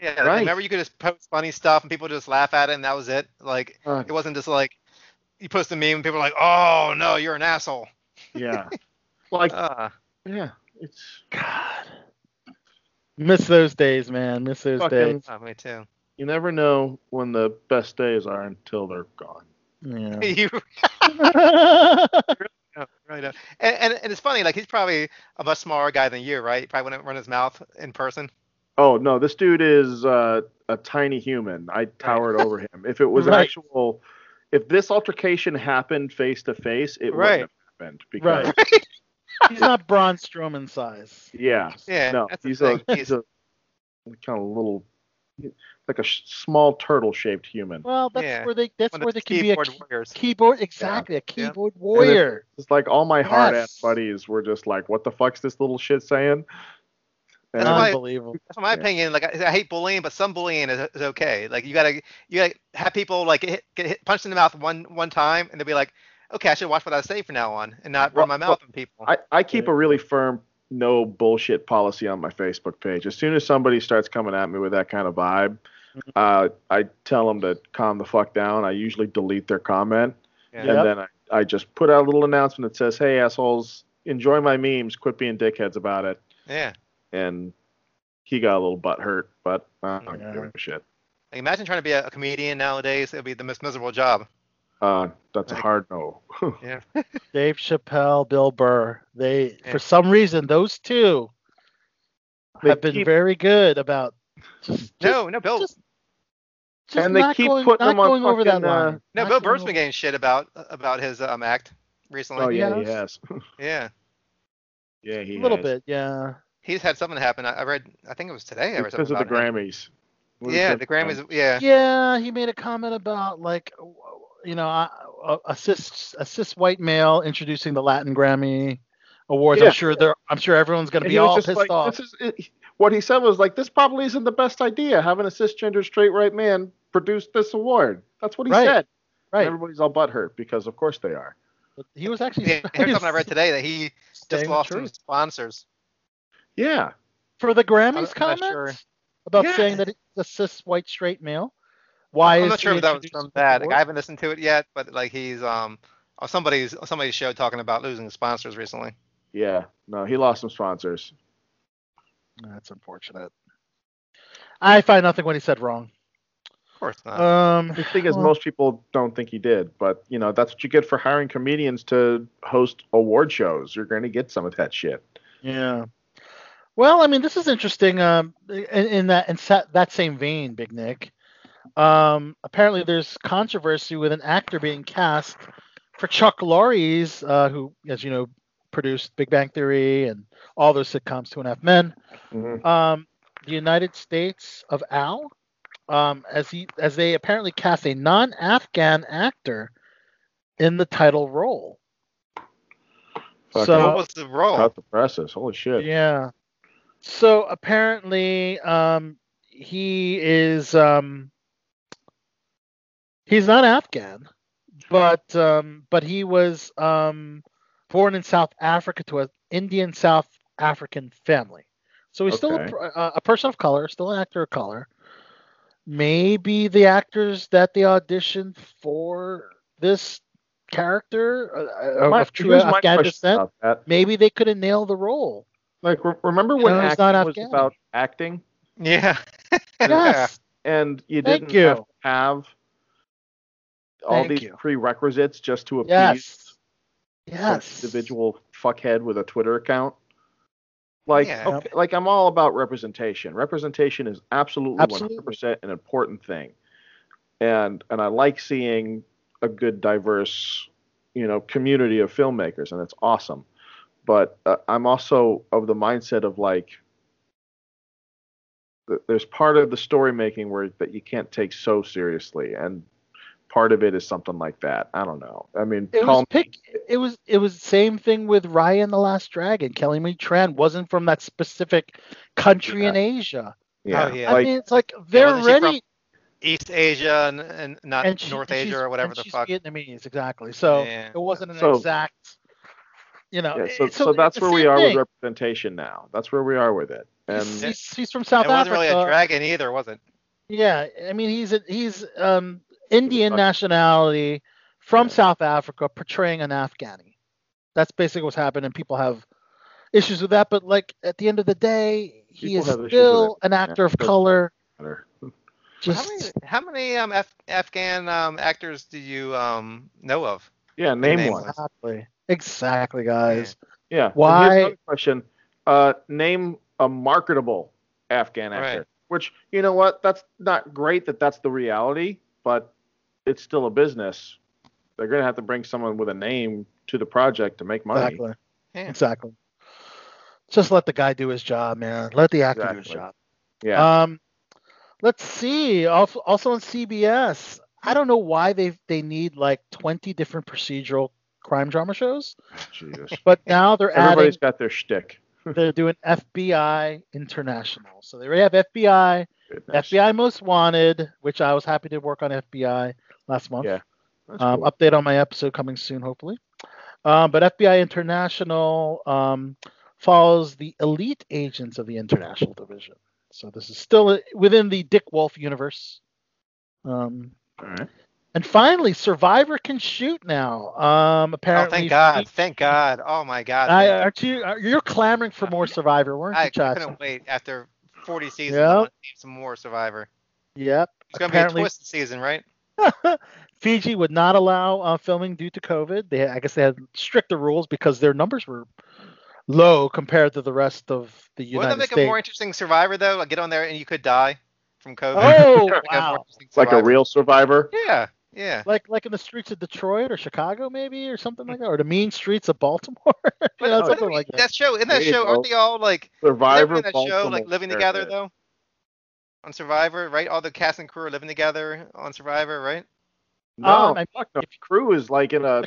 Yeah, Right. remember you could just post funny stuff and people just laugh at it and that was it. Like Uh, it wasn't just like you post a meme and people are like, "Oh no, you're an asshole." yeah. Like, Uh, yeah. It's God. Miss those days, man. Miss those Fucking- days. oh, me too. you never know when the best days are until they're gone. Yeah. you know, right. uh, And, and and it's funny, like he's probably a much smaller guy than you, right? He probably wouldn't run his mouth in person. Oh no, this dude is uh, a tiny human. I towered over him. If it was Right. actual, if this altercation happened face to face, it Right. wouldn't have happened. Because Right. He's not Braun Strowman size. yeah, Yeah, no, that's the he's a he's a kind of little, like a sh- small turtle-shaped human. Well, that's Yeah. where they that's One where they can be a keyboard key- warriors. keyboard exactly a Yeah. keyboard warrior. It's like all my hard ass Yes. buddies were just like, "What the fuck's this little shit saying?" And That's why- Unbelievable. That's my Yeah. opinion. Like I, I hate bullying, but some bullying is, is okay. Like you gotta you gotta have people like hit, get hit, punched in the mouth one one time, and they'll be like, okay, I should watch what I say from now on, and not run my Well, mouth on people. I, I keep a really firm no bullshit policy on my Facebook page. As soon as somebody starts coming at me with that kind of vibe, Mm-hmm. uh, I tell them to calm the fuck down. I usually delete their comment, Yeah. Yep. and then I, I just put out a little announcement that says, "Hey assholes, enjoy my memes. Quit being dickheads about it." Yeah. And he got a little butt hurt, but I don't Yeah. give a shit. Like, imagine trying to be a, a comedian nowadays. It'd be the most miserable job. Uh, that's a hard no. Yeah. Dave Chappelle, Bill Burr. They Yeah. for some reason those two They have been keep- very good about just, just No, no, Bill. just- just And they keep going, putting them on going over that fucking, uh, line. no, Not Bill going Burr's been getting shit about about his um, act recently. oh yeah, Yeah. he has. Yeah. yeah, he a little has. bit, yeah. He's had something happen. I, I read. I think it was today. I read because something of the about him. Grammys. What is Yeah, the Grammys. Yeah. Yeah, he made a comment about like, you know, a, a cis white male introducing the Latin Grammy awards. Yeah. I'm sure they're. I'm sure everyone's gonna be all pissed like, off. This is it, what he said was like, this probably isn't the best idea having a cisgender straight white man produce this award. That's what he Right. said. And Right. everybody's all butthurt because of course they are. But he was actually. Yeah, here's something I read today that he just lost some sponsors. Yeah. for the Grammys I'm comments sure. about Yeah. saying that it's a cis white straight male. Why I'm is not sure if that was from that. Like. I haven't listened to it yet, but like he's um on somebody's somebody's show talking about losing sponsors recently. Yeah, no, he lost some sponsors. That's unfortunate. I find nothing when he said wrong. Of course not. Um, The thing is, well, most people don't think he did, but you know that's what you get for hiring comedians to host award shows. You're going to get some of that shit. Yeah. Well, I mean, this is interesting. Um, in, in that in sa- that same vein, Big Nick. Um, apparently, there's controversy with an actor being cast for Chuck Lorre's, uh, who, as you know, produced Big Bang Theory and all those sitcoms, Two and a Half Men. Mhm. Um, the United States of Al, um, as he as they apparently cast a non-Afghan actor in the title role. Fucking So- what was the role? cut the presses. Holy shit. Yeah. So apparently, um, he is um, he's not Afghan, but um, but he was um, born in South Africa to an Indian South African family. So he's still a, Okay. per- a, a person of color, still an actor of color. Maybe the actors that they auditioned for this character uh, uh, My- of true Afghan descent, maybe they could have nailed the role. Like, re- remember when No, he's acting not was Afghani. about acting, Yeah. Yes. and you Thank didn't you. have to have all Thank these you. prerequisites just to appease Yes. Yes. individual fuckhead with a Twitter account. Like, Yeah. okay, like I'm all about representation. Representation is absolutely, Absolutely. 100% an important thing, and and I like seeing a good, diverse, you know, community of filmmakers, and it's awesome. But uh, I'm also of the mindset of like, there's part of the story making where that you can't take so seriously, and part of it is something like that. I don't know. I mean, It call was pick. It was it was same thing with Raya and the Last Dragon. Kelly Marie Tran wasn't from that specific country in Asia. yeah, Oh, yeah. I like, mean, it's like they're wasn't she from ready. East Asia and, and not and she- North Asia or whatever and the she's fuck. Vietnamese, exactly. So Yeah. it wasn't an So- exact. You know. Yeah, it- so, so, so that's where we are thing. with representation now. That's where we are with it. And He's, he's, he's from South it wasn't Africa. really a dragon either, was it? Yeah, I mean he's a, he's um Indian nationality from Yeah. South Africa portraying an Afghani. That's basically what's happening. People have issues with that, but like at the end of the day, he People is have issues with still an actor of color. matter. Just how many how many um Af- Afghan um actors do you um know of? Yeah, name, Name one. one. exactly, exactly, guys. Yeah. and Why- Here's another question. Uh, name a marketable Afghan actor. Right. Which you know what? That's not great that that's the reality, but it's still a business. They're gonna have to bring someone with a name to the project to make money. Exactly, Yeah. exactly. Just let the guy do his job, man. Let the actor do his job. Yeah. Um, let's see. Also, also on CBS, I don't know why they they need like 20 different procedural crime drama shows, Jesus. but now they're adding. Everybody's got their shtick. They're doing FBI International. So they already have FBI, Goodness. FBI Most Wanted, which I was happy to work on FBI last month. Yeah. That's Um, cool. Update on my episode coming soon, hopefully. Um, but FBI International um, follows the elite agents of the International Division. So this is still uh, within the Dick Wolf universe. Um, All right. and finally, Survivor can shoot now. Um, Oh, apparently, thank God! Thank God! Oh my God! I, aren't you? You're clamoring for more Survivor, weren't you, I couldn't wait after 40 seasons. Yep. I want to see some more Survivor. Yep. It's gonna be a twisted season, right? Fiji would not allow uh, filming due to COVID. They, I guess, they had stricter rules because their numbers were low compared to the rest of the United Wouldn't that make States. a more interesting Survivor though? Like get on there and you could die from COVID. Oh, Make a wow. Like a real survivor. Yeah, yeah. like like in the streets of Detroit or Chicago, maybe, or something like that, or the mean streets of Baltimore. you But, know, but something like that. that show in that There show, aren't they all like Survivor. in that show like living together though? On Survivor, right? All the cast and crew are living together on Survivor, right? No, Um, I- fuck no. Crew is like in a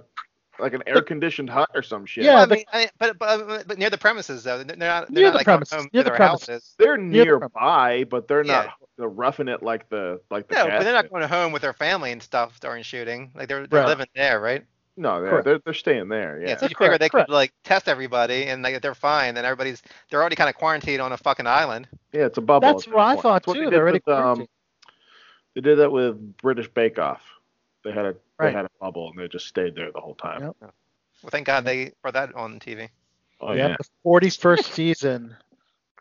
like an air conditioned hut or some shit. Yeah, Well, I mean, I, but, but but near the premises though. They're not. They're Near not the like going premises, home near to the their premises. houses. They're Near nearby, but they're not Yeah. they're roughing it like the like the No, but they're not going home with their family and stuff during shooting. Like they're, they're Right. living there, right? No, they're, they're they're staying there. Yeah. Yeah. so you Correct, figure they correct. could like test everybody and like if they're fine, then everybody's they're already kind of quarantined on a fucking island. Yeah, it's a bubble. That's at what I thought what too. They They're did already with, um, they did that with British Bake Off. They had a Right. they had a bubble and they just stayed there the whole time. Yep. Well, thank God they brought that on TV. Oh yeah, yeah. the 41st season.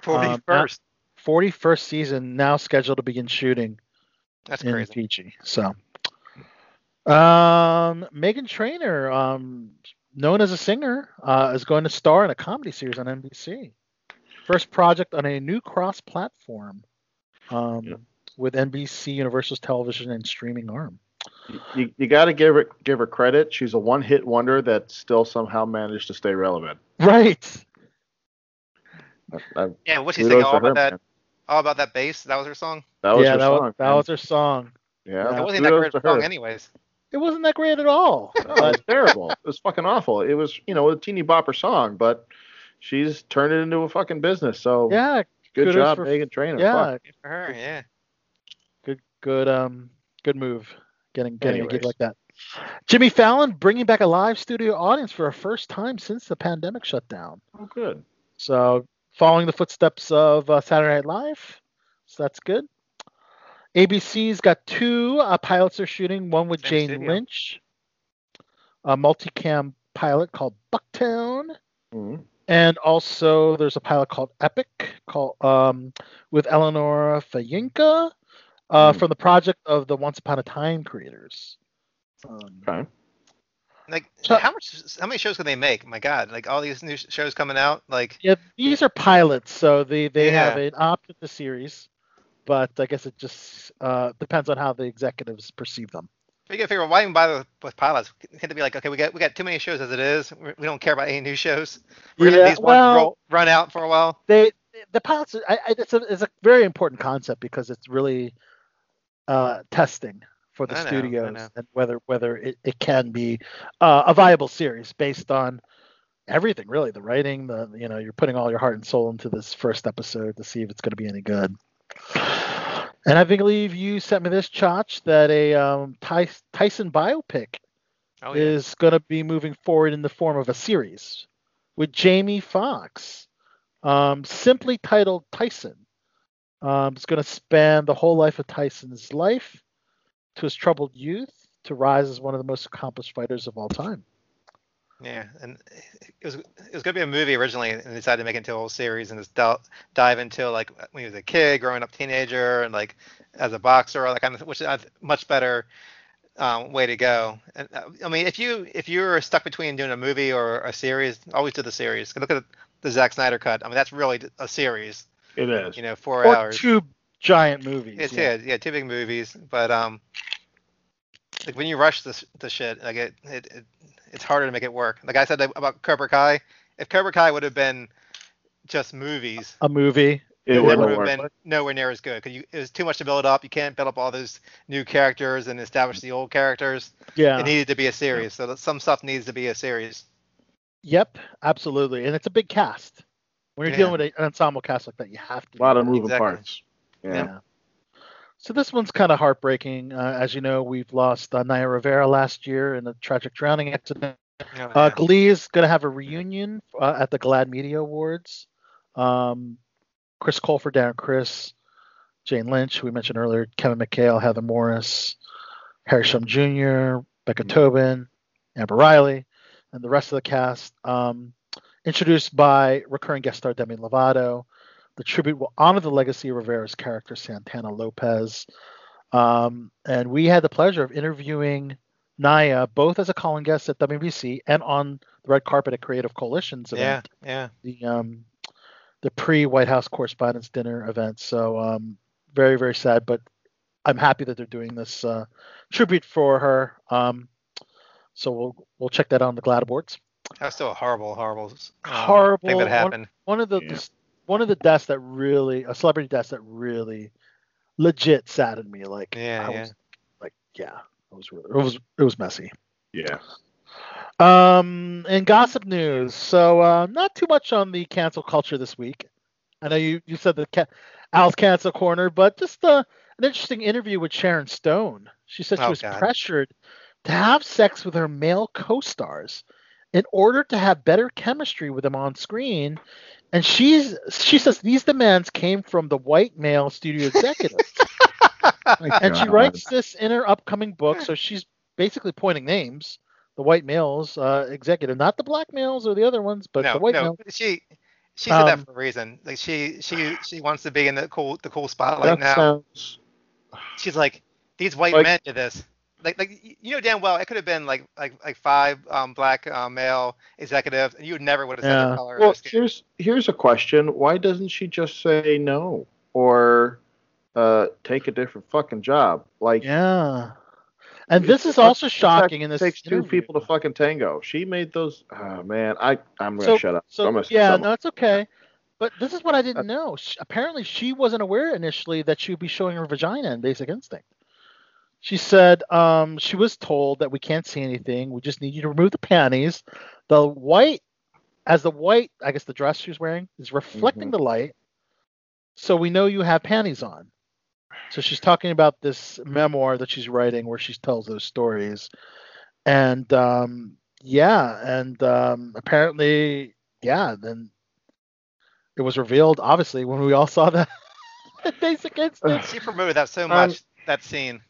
Forty Um, first. 41st season now scheduled to begin shooting That's in crazy. Fiji. So, um, Meghan Trainor, um, known as a singer, uh, is going to star in a comedy series on NBC. First project on a new cross-platform um, Yeah. with NBC Universal's television and streaming arm. You, you got to give her give her credit. She's a one hit wonder that still somehow managed to stay relevant. Right. I, I, Yeah, what's she kudos sing to all about her, that? man. All about that bass. That was her song. That was yeah, her that, song. was, that man. was her song. yeah. It wasn't that great to of a song, her. anyways. It wasn't that great at all. No, it was terrible. It was fucking awful. It was, you know, a teeny bopper song, but she's turned it into a fucking business. So yeah, good job, for- Meghan Trainor. yeah, Fuck. Good for her. Yeah. good, good, um, good move. Getting getting a gig like that. Jimmy Fallon bringing back a live studio audience for a first time since the pandemic shutdown. Oh, good. So following the footsteps of uh, Saturday Night Live, so that's good. ABC's got two uh, pilots they're shooting. One with Same Jane studio. Lynch, a multicam pilot called Bucktown, Mhm. and also there's a pilot called Epic called um, with Eleanor Fayinka uh, Hmm. from the project of the Once Upon a Time creators. Um, Okay. Like, So- how much? How many shows can they make? My God, like all these new shows coming out. Like, Yeah, these are pilots, so they they have Yeah. an opt the series, but I guess it just uh, depends on how the executives perceive them. you gotta figure out why even bother with, pilots. Can't they be like, okay, we got we got too many shows as it is. We don't care about any new shows. We're gonna let these well- ones roll, run out for a while. They the pilots, I, I, it's a it's a very important concept because it's really uh, testing for the know, studios and whether whether it, it can be uh, a viable series based on everything really the writing the you know you're putting all your heart and soul into this first episode to see if it's going to be any good and i believe you sent me this chotch that a um, Ty- tyson biopic Oh yeah. is going to be moving forward in the form of a series with Jamie Foxx, um, simply titled Tyson. Um, it's going to span the whole life of Tyson's life to his troubled youth to rise as one of the most accomplished fighters of all time. Yeah, and it was it was gonna be a movie originally, and they decided to make it into a whole series and just del- dive into like when he was a kid, growing up teenager, and like as a boxer, all that kind of, which is a much better um, way to go. And uh, I mean, if you if you're stuck between doing a movie or a series, always do the series. Look at the Zack Snyder cut. I mean, that's really a series. It is. You know, four Or hours. two giant movies. It's yeah. yeah, yeah, two big movies, but um, like when you rush this the shit, like it, it, it it's harder to make it work. Like I said about Cobra Kai, if Cobra Kai would have been just movies, A movie. It it would would have have worked. been nowhere near as good because it was too much to build up. You can't build up all those new characters and establish the old characters. Yeah. It needed to be a series, so some stuff needs to be a series. Yep, absolutely. And it's a big cast. When you're Yeah. dealing with an ensemble cast like that, you have to. A lot of moving Exactly. parts. Yeah. Yeah. So this one's kind of heartbreaking. Uh, as you know, we've lost uh, Naya Rivera last year in a tragic drowning accident. Oh, Uh. Glee is going to have a reunion uh, at the GLAAD Media Awards. Um, Chris Colfer, Darren Criss, Jane Lynch, who we mentioned earlier, Kevin McHale, Heather Morris, Harry Shum Jr., Becca Tobin, Amber Riley, and the rest of the cast. Um, introduced by recurring guest star Demi Lovato. The tribute will honor the legacy of Rivera's character, Santana Lopez. Um, and we had the pleasure of interviewing Naya both as a calling guest at WBC and on the red carpet at Creative Coalition's event, yeah. Yeah. The um, the pre White House Correspondents' Dinner event. So um, very very sad, but I'm happy that they're doing this uh, tribute for her. Um, so we'll we'll check that out on the GLAAD Awards. That's still a horrible, horrible, um, Horrible. thing that one- happened. One of the Yeah. One of the deaths that really a celebrity death that really legit saddened me. Like Yeah, I yeah. was like yeah, it was really it was it was messy. Yeah. Um, in gossip news, so uh, not too much on the cancel culture this week. I know you you said the ca- Al's cancel corner, but just uh, an interesting interview with Sharon Stone. She said she Oh, was God. pressured to have sex with her male co-stars in order to have better chemistry with them on screen. And she's she says these demands came from the white male studio executives. and she writes this in her upcoming book, so she's basically pointing names. The white males, uh, executive, not the black males or the other ones, but no, the white no, males. she she said that Um, for a reason. Like she she she wants to be in the cool the cool spotlight that now. sounds. She's like these white Like- men did this. Like like you know damn well it could have been like like like five um black uh, male executives and you never would have said Yeah. their color. Well, their skin. here's here's a question. Why doesn't she just say no or uh, take a different fucking job? Like, Yeah. And this is also in shocking in this. takes two interview. people to fucking tango. She made those. Oh man, I I'm gonna So- shut up. So I'm gonna yeah, shut no, it's okay. But this is what I didn't Uh, know. Sh apparently, she wasn't aware initially that she would be showing her vagina in Basic Instinct. She said um, she was told that we can't see anything. We just need you to remove the panties. The white, as the white, I guess the dress she was wearing is reflecting Mhm. the light, so we know you have panties on. So she's talking about this memoir that she's writing where she tells those stories, and um, yeah, and um, apparently, yeah, then it was revealed obviously when we all saw that basic instinct. She promoted that so Um, much that scene.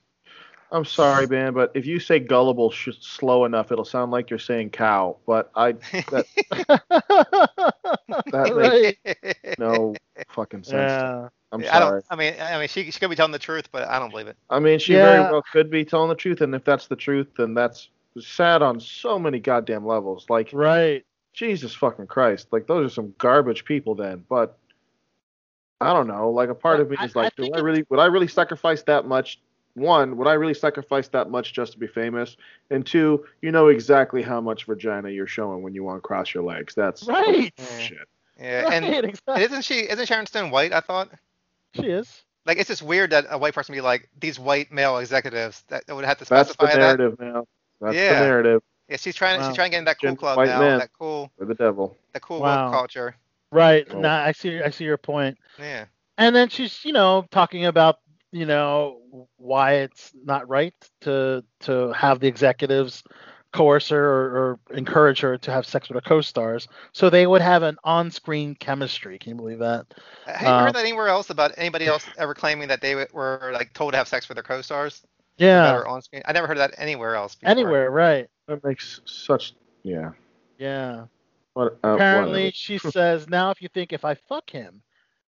I'm sorry, man, but if you say gullible sh- slow enough, it'll sound like you're saying cow. But I that that makes no fucking sense. yeah. I'm I sorry. don't. I mean, I mean, she she could be telling the truth, but I don't believe it. I mean, she very well could be telling the truth, and if that's the truth, then that's sad on so many goddamn levels. Like, Right. Jesus fucking Christ, like those are some garbage people then. But I don't know. Like, a part Well, of me I- is like, I do I really would I really sacrifice that much? One, would I really sacrifice that much just to be famous? And two, you know exactly how much vagina you're showing when you want to cross your legs. That's Right. shit. Mm. Yeah, Right, and, and exactly. isn't she isn't Sharon Stone white? I thought. She is. Like it's just weird that a white person be like these white male executives that that would have to specify That's the specify that. narrative now. That's Yeah. the narrative Yeah, she's trying Wow. she's trying to get in that cool Gen- club white now. men. That cool for the devil. that cool Wow. culture. Right. Oh. Nah, I see. I see your point. Yeah. And then she's, you know, talking about, you know, why it's not right to to have the executives coerce her or, or encourage her to have sex with her co-stars, so they would have an on-screen chemistry. Can you believe that? Have you Um, heard that anywhere else about anybody else ever claiming that they were like told to have sex with their co-stars? Yeah. That are on screen. I never heard that anywhere else. Before. Anywhere, right? That makes such yeah. Yeah. What, uh, Apparently, whatever. she says now if you think if I fuck him,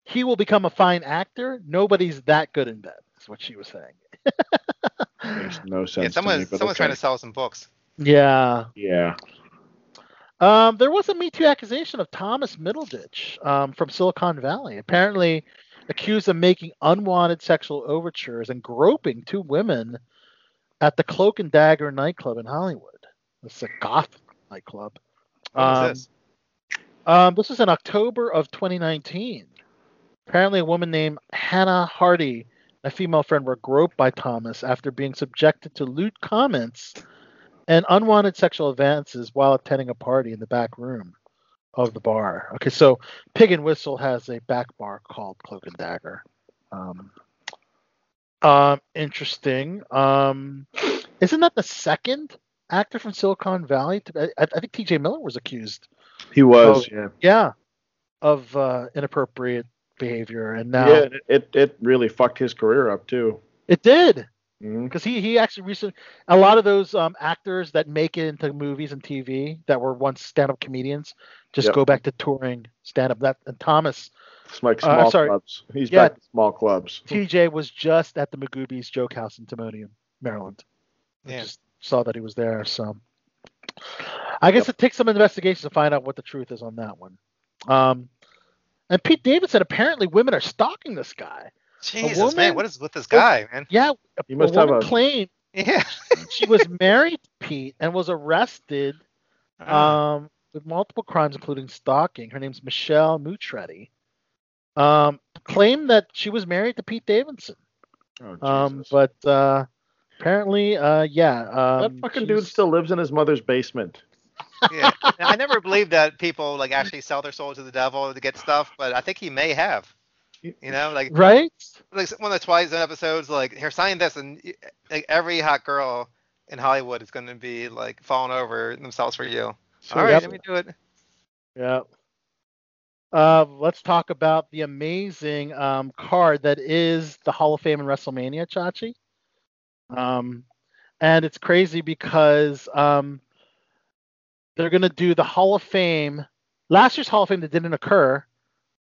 he will become a fine actor. Nobody's that good in bed. Is what she was saying. makes no sense. Yeah, to someone me, but someone's trying to sell some books. Yeah. Yeah. Um, there was a Me Too accusation of Thomas Middleditch um, from Silicon Valley, apparently accused of making unwanted sexual overtures and groping two women at the Cloak and Dagger nightclub in Hollywood. It's a goth nightclub. What was Um, this? Um, this was in October of 2019. Apparently, a woman named Hannah Hardy and a female friend were groped by Thomas after being subjected to lewd comments and unwanted sexual advances while attending a party in the back room of the bar. Okay, so Pig and Whistle has a back bar called Cloak and Dagger. Um, um, interesting. Um, isn't that the second actor from Silicon Valley? To, I, I think T.J. Miller was accused He was, Oh, yeah. yeah, of uh, inappropriate behavior, and now Yeah, it, it it really fucked his career up too. it did because he he actually recently a lot of those um, actors that make it into movies and TV that were once stand-up comedians just Yep. go back to touring stand-up. That and Thomas It's like Uh, small sorry. clubs. He's Yeah. back to small clubs. TJ was just at the Magooby's Joke House in Timonium, Maryland. I Yeah. just saw that he was there, so I guess it takes some investigation to find out what the truth is on that one. Um, and Pete Davidson apparently women are stalking this guy. Jesus, woman- man, what is with this guy, man? Yeah, a, You must a have woman a- claimed Yeah. she was married to Pete and was arrested Ah. um, with multiple crimes, including stalking. Her name's Michelle Mutretti. Um, claimed that she was married to Pete Davidson. Oh, Um, but uh, apparently, uh, yeah. that Um, fucking dude still lives in his mother's basement. Yeah. I never believed that people like actually sell their soul to the devil to get stuff, but I think he may have. You know, like right. like one of the Twilight Zone episodes, like here, sign this, and like every hot girl in Hollywood is going to be like falling over themselves for you. All right, Yep. let me do it. Yeah. Uh, let's talk about the amazing um, card that is the Hall of Fame in WrestleMania, Chachi. Um, and it's crazy because um, they're going to do the Hall of Fame. Last year's Hall of Fame that didn't occur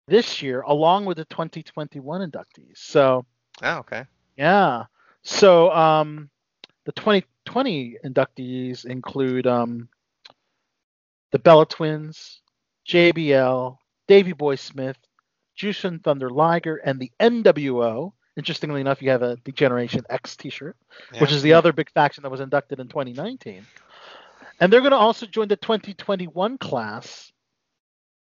this year, along with the 2021 inductees. So Oh, okay. yeah. So um, the 2020 inductees include um, the Bella Twins, JBL, Davy Boy Smith, Jushin Thunder Liger, and the NWO. Interestingly enough, you have a D-Generation X T-shirt, which is the other big faction that was inducted in 2019. And they're going to also join the 2021 class,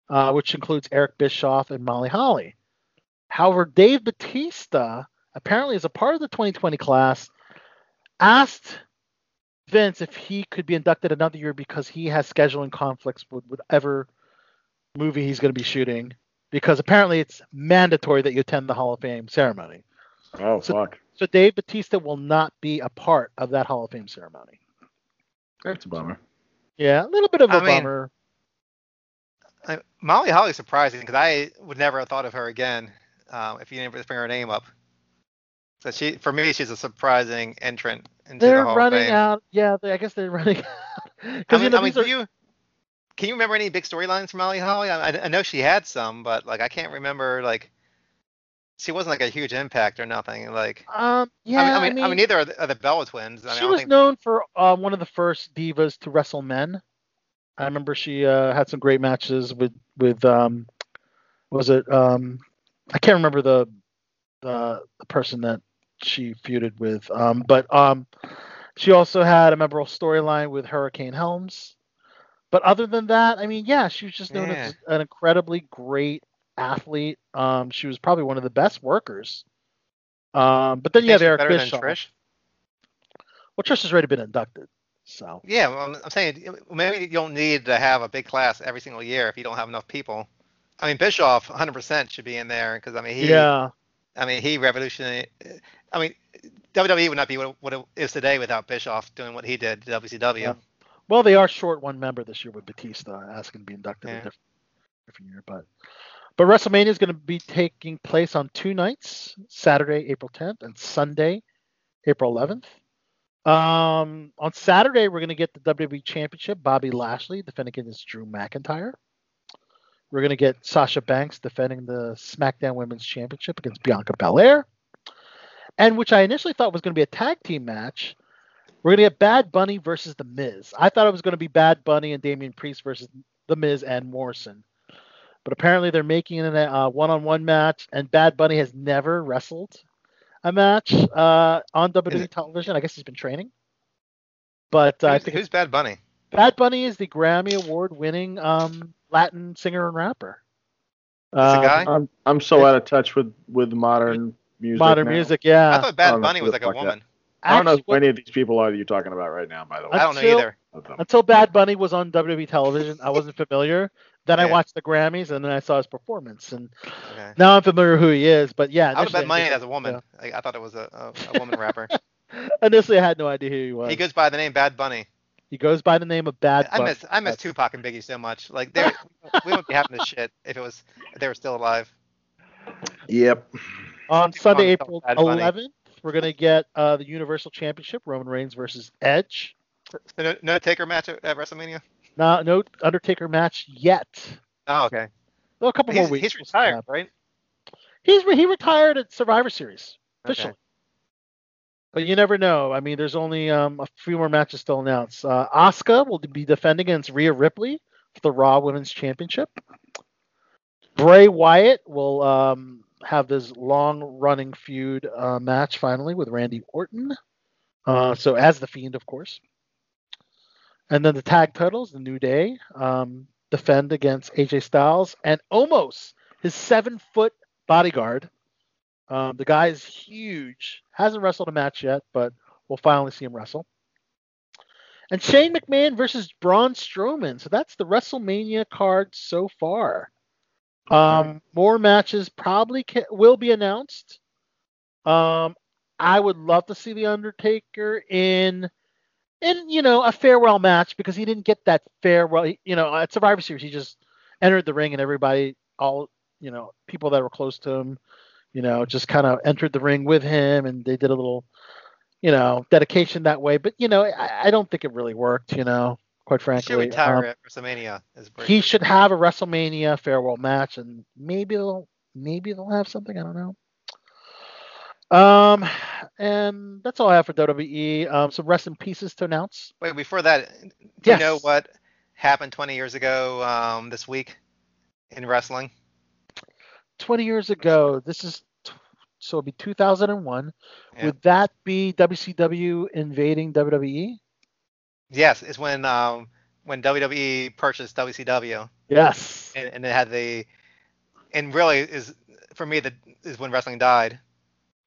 uh, which includes Eric Bischoff and Molly Holly. However, Dave Batista apparently is a part of the 2020 class, asked Vince if he could be inducted another year because he has scheduling conflicts with whatever movie he's going to be shooting. Because apparently it's mandatory that you attend the Hall of Fame ceremony. Oh So- fuck. So Dave Batista will not be a part of that Hall of Fame ceremony. That's a bummer. Yeah, a little bit of a I mean- bummer. I, Molly Holly's surprising because I would never have thought of her again um, if you didn't bring her name up. So she, for me, she's a surprising entrant into They're the Hall running of Fame. out. Yeah, they, I guess they're running out. I Because mean, you know I mean, are do you can you remember any big storylines from Molly Holly? I, I- I know she had some, but like I can't remember like she wasn't like a huge impact or nothing. Like um yeah. I, mean, I mean, I mean, neither are the, are the Bella twins. I mean, I she don't was known for uh, one of the first divas to wrestle men. I remember she uh, had some great matches with with um, was it um, I can't remember the the, the person that she feuded with, um, but um, she also had a memorable storyline with Hurricane Helms. But other than that, I mean, yeah, she was just known as an incredibly great athlete. Um, she was probably one of the best workers. Um, but then you have Eric better than Bischoff. Trish. Well, Trish has already been inducted, so Yeah, well, I'm, saying maybe you don't need to have a big class every single year if you don't have enough people. I mean, Bischoff 100% should be in there because I mean he. yeah, I mean he revolutionized. I mean WWE would not be what, what it is today without Bischoff doing what he did to WCW. Yeah. Well, they are short one member this year with Batista asking to be inducted Yeah. a different, different year, but but WrestleMania is going to be taking place on two nights: Saturday, April 10th, and Sunday, April 11th. Um, on Saturday, we're going to get the WWE Championship. Bobby Lashley defending against Drew McIntyre. We're going to get Sasha Banks defending the SmackDown Women's Championship against Bianca Belair. And which I initially thought was going to be a tag team match. We're going to get Bad Bunny versus The Miz. I thought it was going to be Bad Bunny and Damian Priest versus The Miz and Morrison. But apparently they're making it a uh, one-on-one match, and Bad Bunny has never wrestled a match uh, on WWE television. I guess he's been training. But uh, I Who's, think who's Bad Bunny? Bad Bunny is the Grammy Award-winning um, Latin singer and rapper. It's Uh, guy. I'm I'm so out of touch with with modern music. Modern now. music, yeah. I thought Bad don't Bunny was like a fuck that- woman. I don't know who any of these people are that you're talking about right now. By the way, I don't know Until- either. Until Bad Bunny was on WWE television, I wasn't familiar. Then I watched the Grammys, and then I saw his performance, and Okay. now I'm familiar who he is. But yeah, I would initially bet money as a woman. I, I thought it was a, a, a woman rapper. Initially, I had no idea who he was. He goes by the name Bad Bunny. He goes by the name of Bad I Bunny. miss I miss Tupac and Biggie so much. Like they we wouldn't be having this shit if it was if they were still alive. Yep. On Tupac Sunday, April 11th, we're gonna get uh, the Universal Championship: Roman Reigns versus Edge. So no, no Taker match at, at WrestleMania. No, no Undertaker match yet. Oh, okay. Well, a couple He's, more weeks. he's retired, right? He's re- he retired at Survivor Series officially. Okay. But you never know. I mean, there's only um, a few more matches still announced. Uh, Asuka will be defending against Rhea Ripley for the Raw Women's Championship. Bray Wyatt will um, have this long-running feud uh, match finally with Randy Orton. Uh, so as the Fiend, of course. And then the tag titles, the New Day, um, defend against AJ Styles and Omos, his seven-foot bodyguard. Um, the guy is huge. Hasn't wrestled a match yet, but we'll finally see him wrestle. And Shane McMahon versus Braun Strowman. So that's the WrestleMania card so far. Um, more matches probably ca- will be announced. Um, I would love to see the Undertaker in, in you know, a farewell match because he didn't get that farewell. You know, at Survivor Series, he just entered the ring and everybody, all you know, people that were close to him, you know, just kind of entered the ring with him and they did a little, you know, dedication that way. But you know, I, I don't think it really worked. You know, quite He frankly, should retire Um, at WrestleMania. He should have a WrestleMania farewell match, and maybe they'll maybe they'll have something. I don't know. Um, and that's all I have for WWE. Um, some rest in pieces to announce. Wait, before that, do Yes. you know what happened 20 years ago um, this week in wrestling? 20 years ago, this is t- so it'd be 2001. Yeah. Would that be WCW invading? WWE? Yes, it's when um, when WWE purchased WCW, Yes. and, and it had the, and really is for me that is when wrestling died,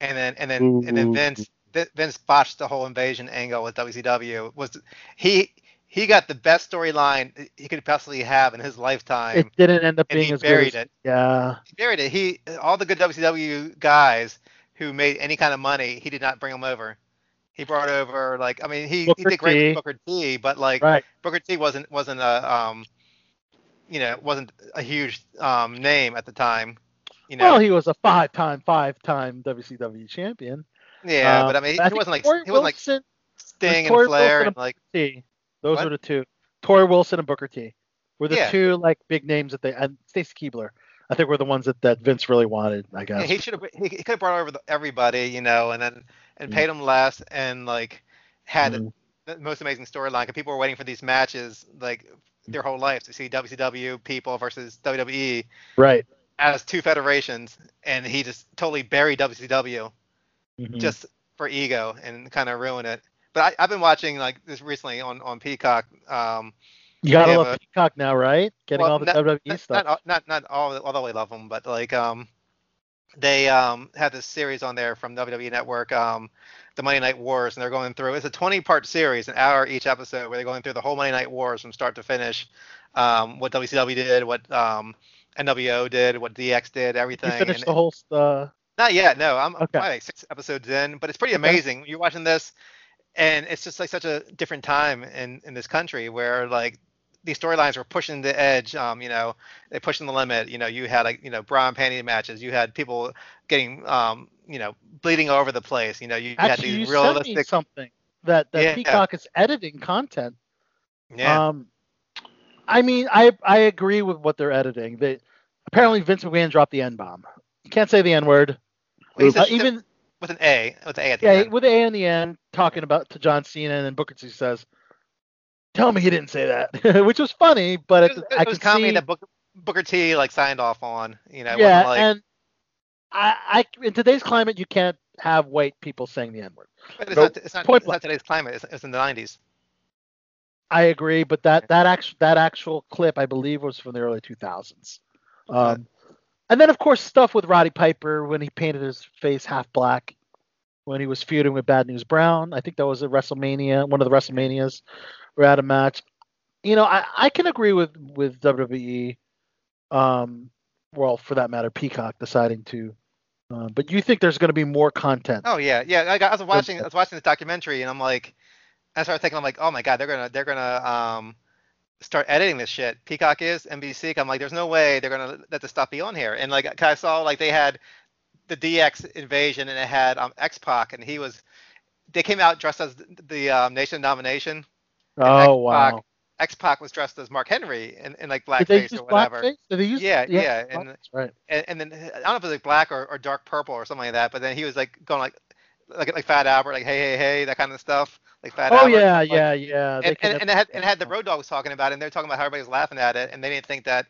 and then and then and then Vince Vince botched the whole invasion angle with WCW. Was he he got the best storyline he could possibly have in his lifetime. It didn't end up being he as buried good. As, it. Yeah. He buried it. He all the good WCW guys who made any kind of money, he did not bring them over. He brought over like I mean he, he did great T. with Booker T, but like Right. Booker T wasn't wasn't a um you know wasn't a huge um name at the time. You know. Well, he was a five-time, five-time WCW champion. yeah, um, but I mean I he wasn't like Torrie he wasn't like Wilson- Sting and Flair Wilson and like T. Those What? were the two. Torrie Wilson and Booker T. Were the Yeah. two like big names that they and Stacy Keibler. I think were the ones that, that Vince really wanted. I yeah, guess. he should have he, he could have brought over the, everybody, you know, and then and Mm. paid them less and like had Mm. the most amazing storyline. 'cause people were waiting for these matches like their whole life to see WCW people versus WWE right. As two federations, and he just totally buried WCW Mhm. just for ego and kind of ruin it. But I, I've been watching like this recently on on Peacock. Um, you gotta love a- Peacock now, right? Getting well, all the not- WWE not, stuff. Not, not not all although we love them, but like um, they um have this series on there from WWE Network, um, the Monday Night Wars, and they're going through. It's a 20 part series, an hour each episode, where they're going through the whole Monday Night Wars from start to finish. Um, what WCW did, what um NWO did, what DX did, everything. you finished and- the whole. Uh, not yet. No, I'm Okay. probably like six episodes in, but it's pretty Okay. amazing. You're watching this, and it's just like such a different time in in this country where like these storylines were pushing the edge. Um, you know, they pushing the limit. You know, you had like you know bra and panty matches. You had people getting um, you know, bleeding over the place. You know, you, you had actually, you these sent me realistic. something that that Yeah. Peacock is editing content. Yeah. Um, I mean, I I agree with what they're editing. They apparently Vince McMahon dropped the N bomb. You can't say the N word. Well, Uh, even with an A, with an A at the yeah, end. with the A in the end, talking about to John Cena, and then Booker T says, "Tell me he didn't say that," which was funny, but It it, was, I it was comedy see, that Booker, Booker T like signed off on. You know, yeah, like, and I, I in today's climate, you can't have white people saying the N word. but it's Nope. not it's not, it's not today's climate. It's, it's in the 90s. I agree, but that that actual that actual clip, I believe, was from the early 2000s. Um, and then of course stuff with Roddy Piper when he painted his face half black when he was feuding with Bad News Brown. I think that was at WrestleMania, one of the WrestleManias, we had a match. You know, I, I can agree with with WWE, um, well, for that matter, Peacock deciding to. Uh, but you think there's going to be more content? Oh yeah, yeah. Like, I was watching, I was watching this documentary, and I'm like, I started thinking, I'm like, oh my god, they're gonna, they're gonna um, start editing this shit. Peacock is NBC. I'm like, there's no way they're gonna let this stuff be on here. And like, I saw like they had the DX invasion, and it had um, X Pac, and he was, they came out dressed as the, the um, Nation Domination. oh wow! X Pac was dressed as Mark Henry in, in like blackface or whatever. blackface? Did they use? Yeah, yeah, and- that's right. and, and then I don't know if it was like black or, or dark purple or something like that. But then he was like going like like like Fat Albert, like hey hey hey, that kind of stuff, like Fat Oh Albert. yeah, like- yeah, yeah. They And, and, and it had and it had the Road Dogs talking about it, and they're talking about how everybody was laughing at it, and they didn't think that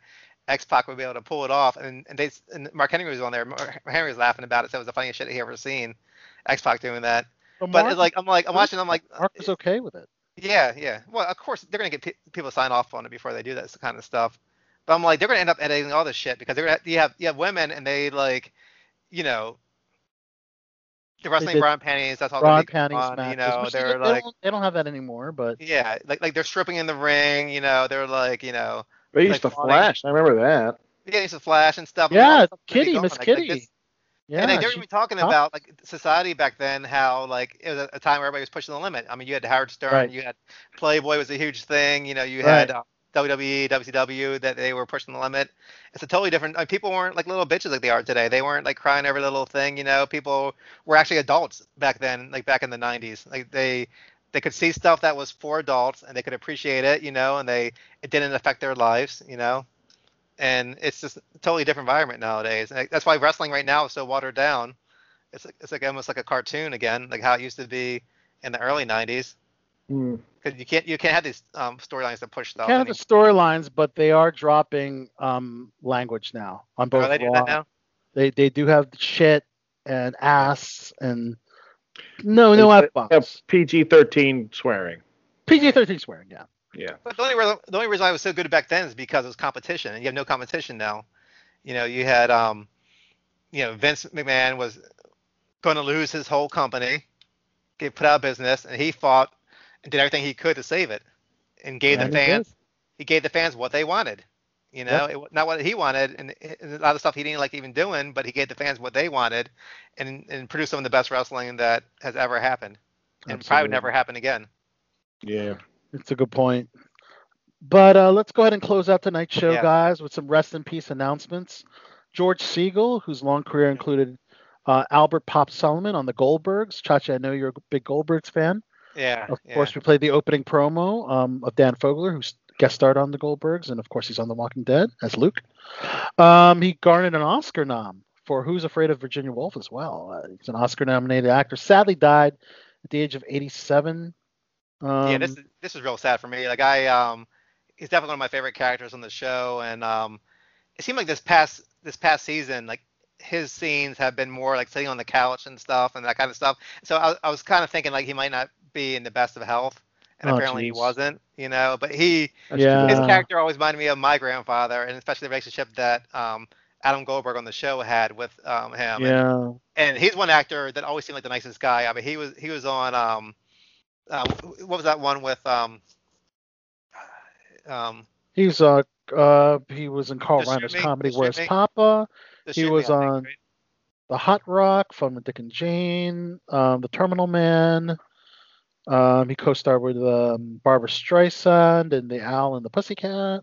X Pac would be able to pull it off. And and they and Mark Henry was on there. Mark Henry was laughing about it. So it was the funniest shit he ever seen. X Pac doing that. But But Mark- it's like I'm like I'm watching. I'm like Mark was okay with it. yeah, yeah. Well, of course they're gonna get pe- people to sign off on it before they do this kind of stuff. But I'm like, they're gonna end up editing all this shit because they're gonna you have you have women and they like, you know, the wrestling did bra and panties. That's all Ron they're making panties on. matches. You know, which they, they're they like, don't, they don't have that anymore, but yeah, like like they're stripping in the ring. You know, they're like, you know, They used like to fawning. flash. I remember that. Yeah, used to flash and stuff. I mean, all yeah, this stuff's gonna Kitty. Miss Like- like Kitty. this- yeah, and they, they were she- even talking top- about like society back then, how like it was a, a time where everybody was pushing the limit. I mean, you had Howard Stern, Right. you had Playboy was a huge thing. You know, you Right. had uh, WWE, WCW that they were pushing the limit. It's a totally different. Like, people weren't like little bitches like they are today. They weren't like crying every little thing. You know, people were actually adults back then, like back in the 90s. Like they they could see stuff that was for adults and they could appreciate it. You know, and they it didn't affect their lives. You know, and it's just a totally different environment nowadays. And that's why wrestling right now is so watered down. It's like, it's like almost like a cartoon again, like how it used to be in the early 90s. Mm. Because you can't you can't have these um, storylines that push stuff. Kind of the storylines, but they are dropping um, language now on both. Are they doing Raw- that now? They they do have shit and ass and no no f they have bombs. PG-13 swearing. PG thirteen swearing, yeah. Yeah. But the only, reason, the only reason I was so good back then is because it was competition, and you have no competition now. You know, you had, um, you know, Vince McMahon was going to lose his whole company, get put out of business, and he fought and did everything he could to save it, and gave And the fans, he gave the fans what they wanted. You know, it, wa- not what he wanted, and, and a lot of stuff he didn't like even doing, but he gave the fans what they wanted, and and produced some of the best wrestling that has ever happened, and probably never happen again. Yeah. It's a good point. But uh, let's go ahead and close out tonight's show, Yeah. guys, with some rest in peace announcements. George Segal, whose long career included uh, Albert Pop Solomon on the Goldbergs. Chacha, I know you're a big Goldbergs fan. Yeah. Of yeah. course, we played the opening promo um, of Dan Fogler, who's guest starred on the Goldbergs, and of course, he's on The Walking Dead as Luke. Um, he garnered an Oscar nom for Who's Afraid of Virginia Woolf as well. Uh, he's an Oscar-nominated actor. Sadly, died at the age of 87. Um, yeah, this is this is real sad for me. Like I um he's definitely one of my favorite characters on the show and um it seemed like this past this past season like his scenes have been more like sitting on the couch and stuff and that kind of stuff. So I, I was kind of thinking like he might not be in the best of health and Oh, apparently he wasn't, you know, but he Yeah. his character always reminded me of my grandfather and especially the relationship that um Adam Goldberg on the show had with um him. Yeah. and he's one actor that always seemed like the nicest guy. I mean, he was he was on um, uh, what was that one with um, um, was uh uh he was in Carl Reiner's comedy Where's Papa? He Shoot Me, was think, on- right? The Hot Rock, Fun with Dick and Jane, um, The Terminal Man. Um, he co-starred with um, Barbra Streisand and The Owl and the Pussycat.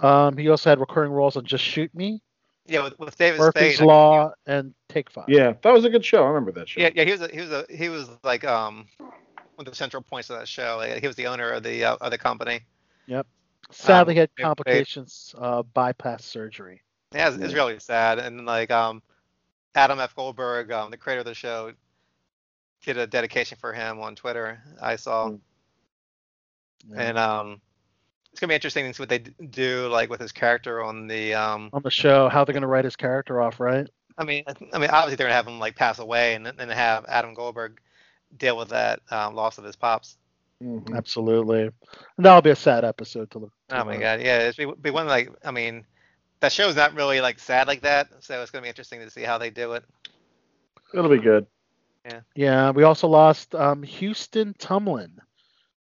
Um, he also had recurring roles on Just Shoot Me, Yeah, with, with David Murphy's Spade. Law, and Take Five. Yeah, that was a good show. I remember that show. Yeah, yeah, he was a, he was a, he was like um one of the central points of that show. Like, he was the owner of the uh, of the company. Yep. Sadly, Um, he had complications, uh, bypass surgery. Yeah, it's, it's really sad. And like um, Adam F. Goldberg, um, the creator of the show, did a dedication for him on Twitter. I saw. Mm. Yeah. and um, it's gonna be interesting to see what they do like with his character on the um. On the show, how they're going to write his character off, right? I mean, I th- I mean, obviously they're gonna have him like pass away, and then have Adam Goldberg deal with that um, loss of his pops. Mhm. Absolutely. And that'll be a sad episode to look. to Oh my uh, god, yeah, it's be, be one like I mean, that show's not really like sad like that, so it's gonna be interesting to see how they do it. It'll be good. Yeah, we also lost um, Houston Tumlin,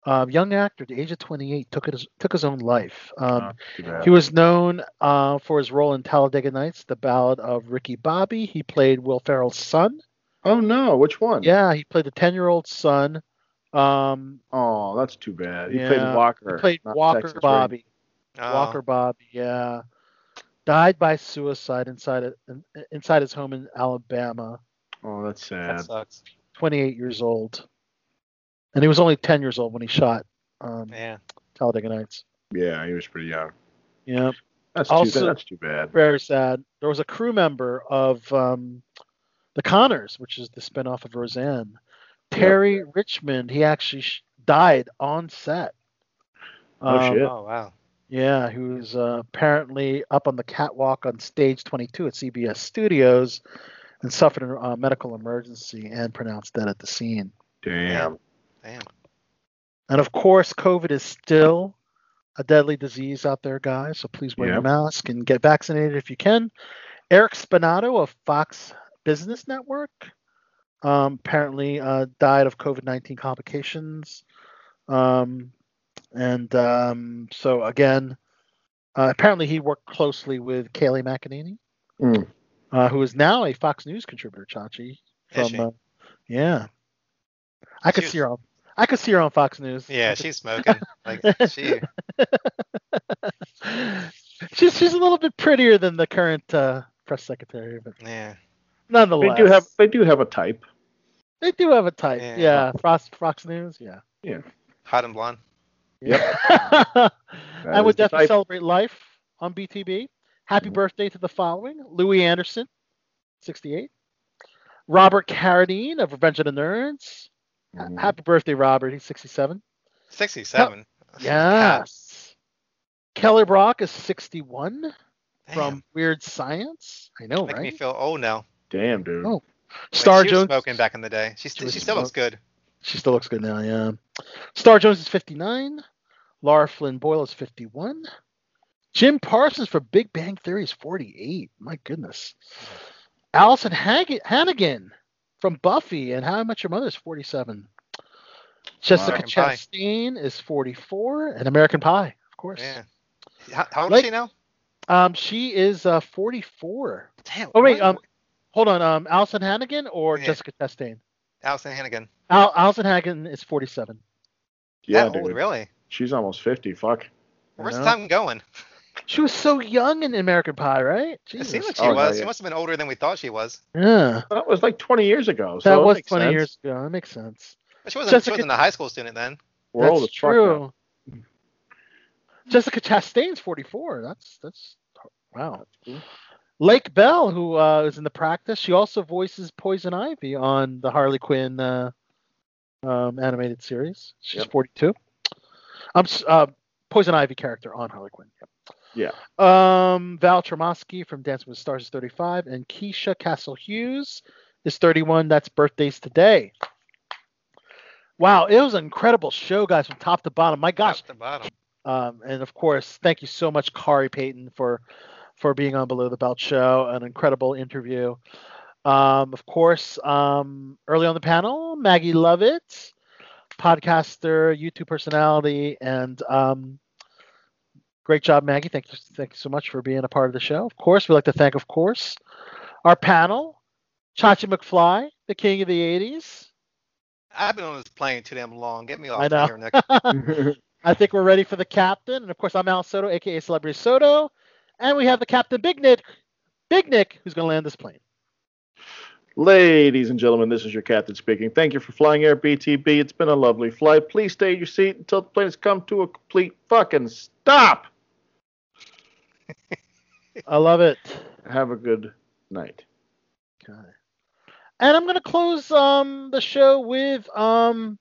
um, young actor at the age of 28, took his took his own life. Um, Oh. He was known uh, for his role in Talladega Nights, The Ballad of Ricky Bobby. He played Will Ferrell's son. oh no, which one? Yeah, he played the 10 year old son. Um, Oh, that's too bad. He Yeah, played Walker. he played Walker Texas Bobby. Oh, Walker Bobby, yeah. Died by suicide inside a, inside his home in Alabama. Oh, that's sad. that sad. sucks. 28 years old. And he was only 10 years old when he shot um, Yeah. Talladega Nights. Yeah, he was pretty young. Yeah, That's Also- too. That's too bad. very sad. There was a crew member of um, The Conners, which is the spinoff of Roseanne. Terry Richmond, he actually sh- died on set. Oh, Um, shit. Oh wow. Yeah, he was uh, apparently up on the catwalk on stage 22 at CBS Studios and suffered a uh, medical emergency and pronounced dead at the scene. Damn. Damn. And of course, COVID is still a deadly disease out there, guys. So please wear your mask and get vaccinated if you can. Eric Spinato of Fox Business Network um, apparently uh, died of COVID 19 complications. Um, and um, so, again, uh, apparently he worked closely with Kayleigh McEnany, Mm. Uh, who is now a Fox News contributor, Chachi. Is From she? uh, yeah, I could She see her on. I could see her on Fox News. Yeah, she's smoking. Like she. she's she's a little bit prettier than the current uh, press secretary, but Yeah. They do have they do have a type. they do have a type. Yeah. Yeah, Fox Fox News. Yeah. Yeah. Hot and blonde. Yep. I would definitely celebrate life on BTB. Happy birthday to the following: Louie Anderson, 68. Robert Carradine of Revenge of the Nerds. Ha- Mhm. Happy birthday, Robert. He's 67. 67. Yes. Kelly Brock is 61 Damn. from Weird Science. I know, Making me right? feel old now. Damn, dude. Oh. Like, Star she was Jones. smoking back in the day. She, She st- was she still looks good. She still looks good now, yeah. Star Jones is 59. Lara Flynn Boyle is 51. Jim Parsons for Big Bang Theory is 48. My goodness. Alyson Hag- Hannigan from Buffy and How I Met Your Mother is 47. Jessica American Pie. Chastain is 44. And American Pie, of course. Yeah. How, how old Like- is she now? Um, she is uh, 44. Damn. Oh, wait. what? Um, hold on. Um, Alyson Hannigan or Yeah. Jessica Chastain? Alyson Hannigan. Al- Alyson Hannigan is 47. yeah, that old, dude. really? She's almost fifty. Fuck. Where's the know. time going? She was so young in American Pie, right? It seems like she Oh, no, was. yeah. She must have been older than we thought she was. Yeah, That was like twenty years ago. So that was makes 20 sense. years ago. That makes sense. But she wasn't, she wasn't a high school student then. We're that's as fuck now. true. Jessica Chastain's 44. That's that's wow. Lake Bell, who uh, is in the practice, she also voices Poison Ivy on the Harley Quinn uh, um, animated series. She's Yep. 42. I'm s- uh, Poison Ivy character on Harley Quinn. Yep. Yeah. Um, Val Tremoski from Dancing with the Stars is 35, and Keisha Castle Hughes is 31. That's birthdays today. Wow, it was an incredible show, guys, from top to bottom. My gosh, Top to bottom. um, and of course, thank you so much, Khary Payton, for for being on Below the Belt Show. An incredible interview. Um, of course, um, early on the panel, Maggie Lovett, podcaster, YouTube personality, and um, great job, Maggie. Thank you, thank you so much for being a part of the show. Of course, we'd like to thank, of course, our panel, Chachi McFly, the king of the '80s. I've been on this plane too damn long. Get me off I know. here, Nick. I think we're ready for the captain. And of course, I'm Al Soto, aka Celebrity Soto. And we have the captain, Big Nick, Big Nick, who's going to land this plane. Ladies and gentlemen, this is your captain speaking. Thank you for flying Air BTB. It's been a lovely flight. Please stay in your seat until the plane has come to a complete fucking stop. I love it. Have a good night. Okay. And I'm going to close um, the show with um,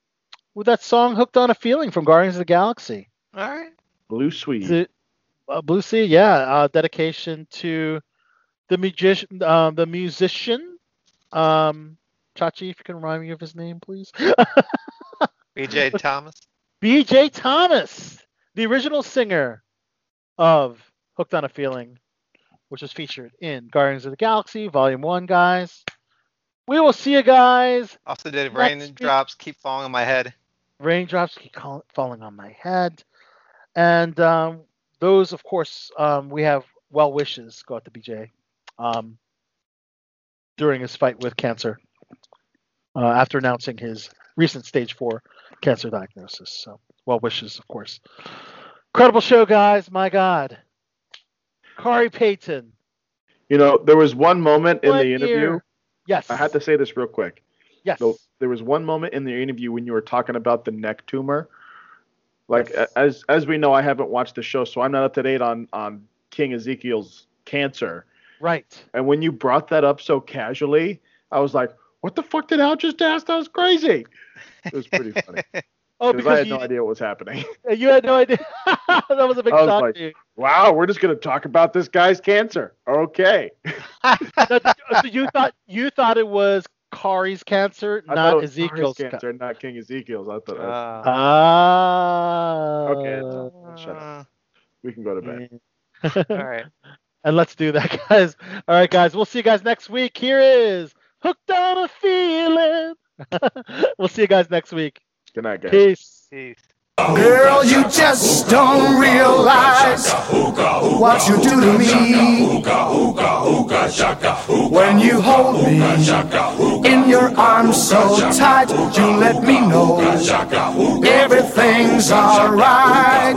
with that song "Hooked on a Feeling" from Guardians of the Galaxy. All right. Blue Swede. The, uh, Blue Sea, yeah, uh, dedication to the musician, um, the musician, um, Chachi. If you can remind me of his name, please. BJ Thomas. B.J. Thomas, the original singer of Hooked on a Feeling, which was featured in Guardians of the Galaxy Volume 1, guys. We will see you guys. Also did Next week. raindrops keep falling on my head. Raindrops keep falling on my head. And um, those, of course, um, we have well wishes go out to BJ um, during his fight with cancer uh, after announcing his recent stage four cancer diagnosis. So, well wishes, of course. Incredible show, guys. My God. Khary Payton. You know, there was one moment in the interview. year. Yes. I had to say this real quick. Yes. So there was one moment in the interview when you were talking about the neck tumor. Like Yes. as as we know, I haven't watched the show, so I'm not up to date on on King Ezekiel's cancer. Right. And when you brought that up so casually, I was like, "What the fuck did Al just ask? That was crazy." It was pretty funny Oh, because I had you, no idea what was happening. you had no idea. that was a big I was shock like- to you. wow, we're just gonna talk about this guy's cancer. Okay. So you thought you thought it was Khary's cancer, I thought it not was Ezekiel's Khary's cancer. cancer, not King Ezekiel's. I thought Uh, Ah. Okay, so- shut uh, we can go to bed. all right. and let's do that, guys. All right, guys. We'll see you guys next week. Here is Hooked on a Feeling. we'll see you guys next week. Good night, guys. Peace. Peace. Girl, you just don't realize what you do to me. When you hold me in your arms so tight, you let me know everything's alright.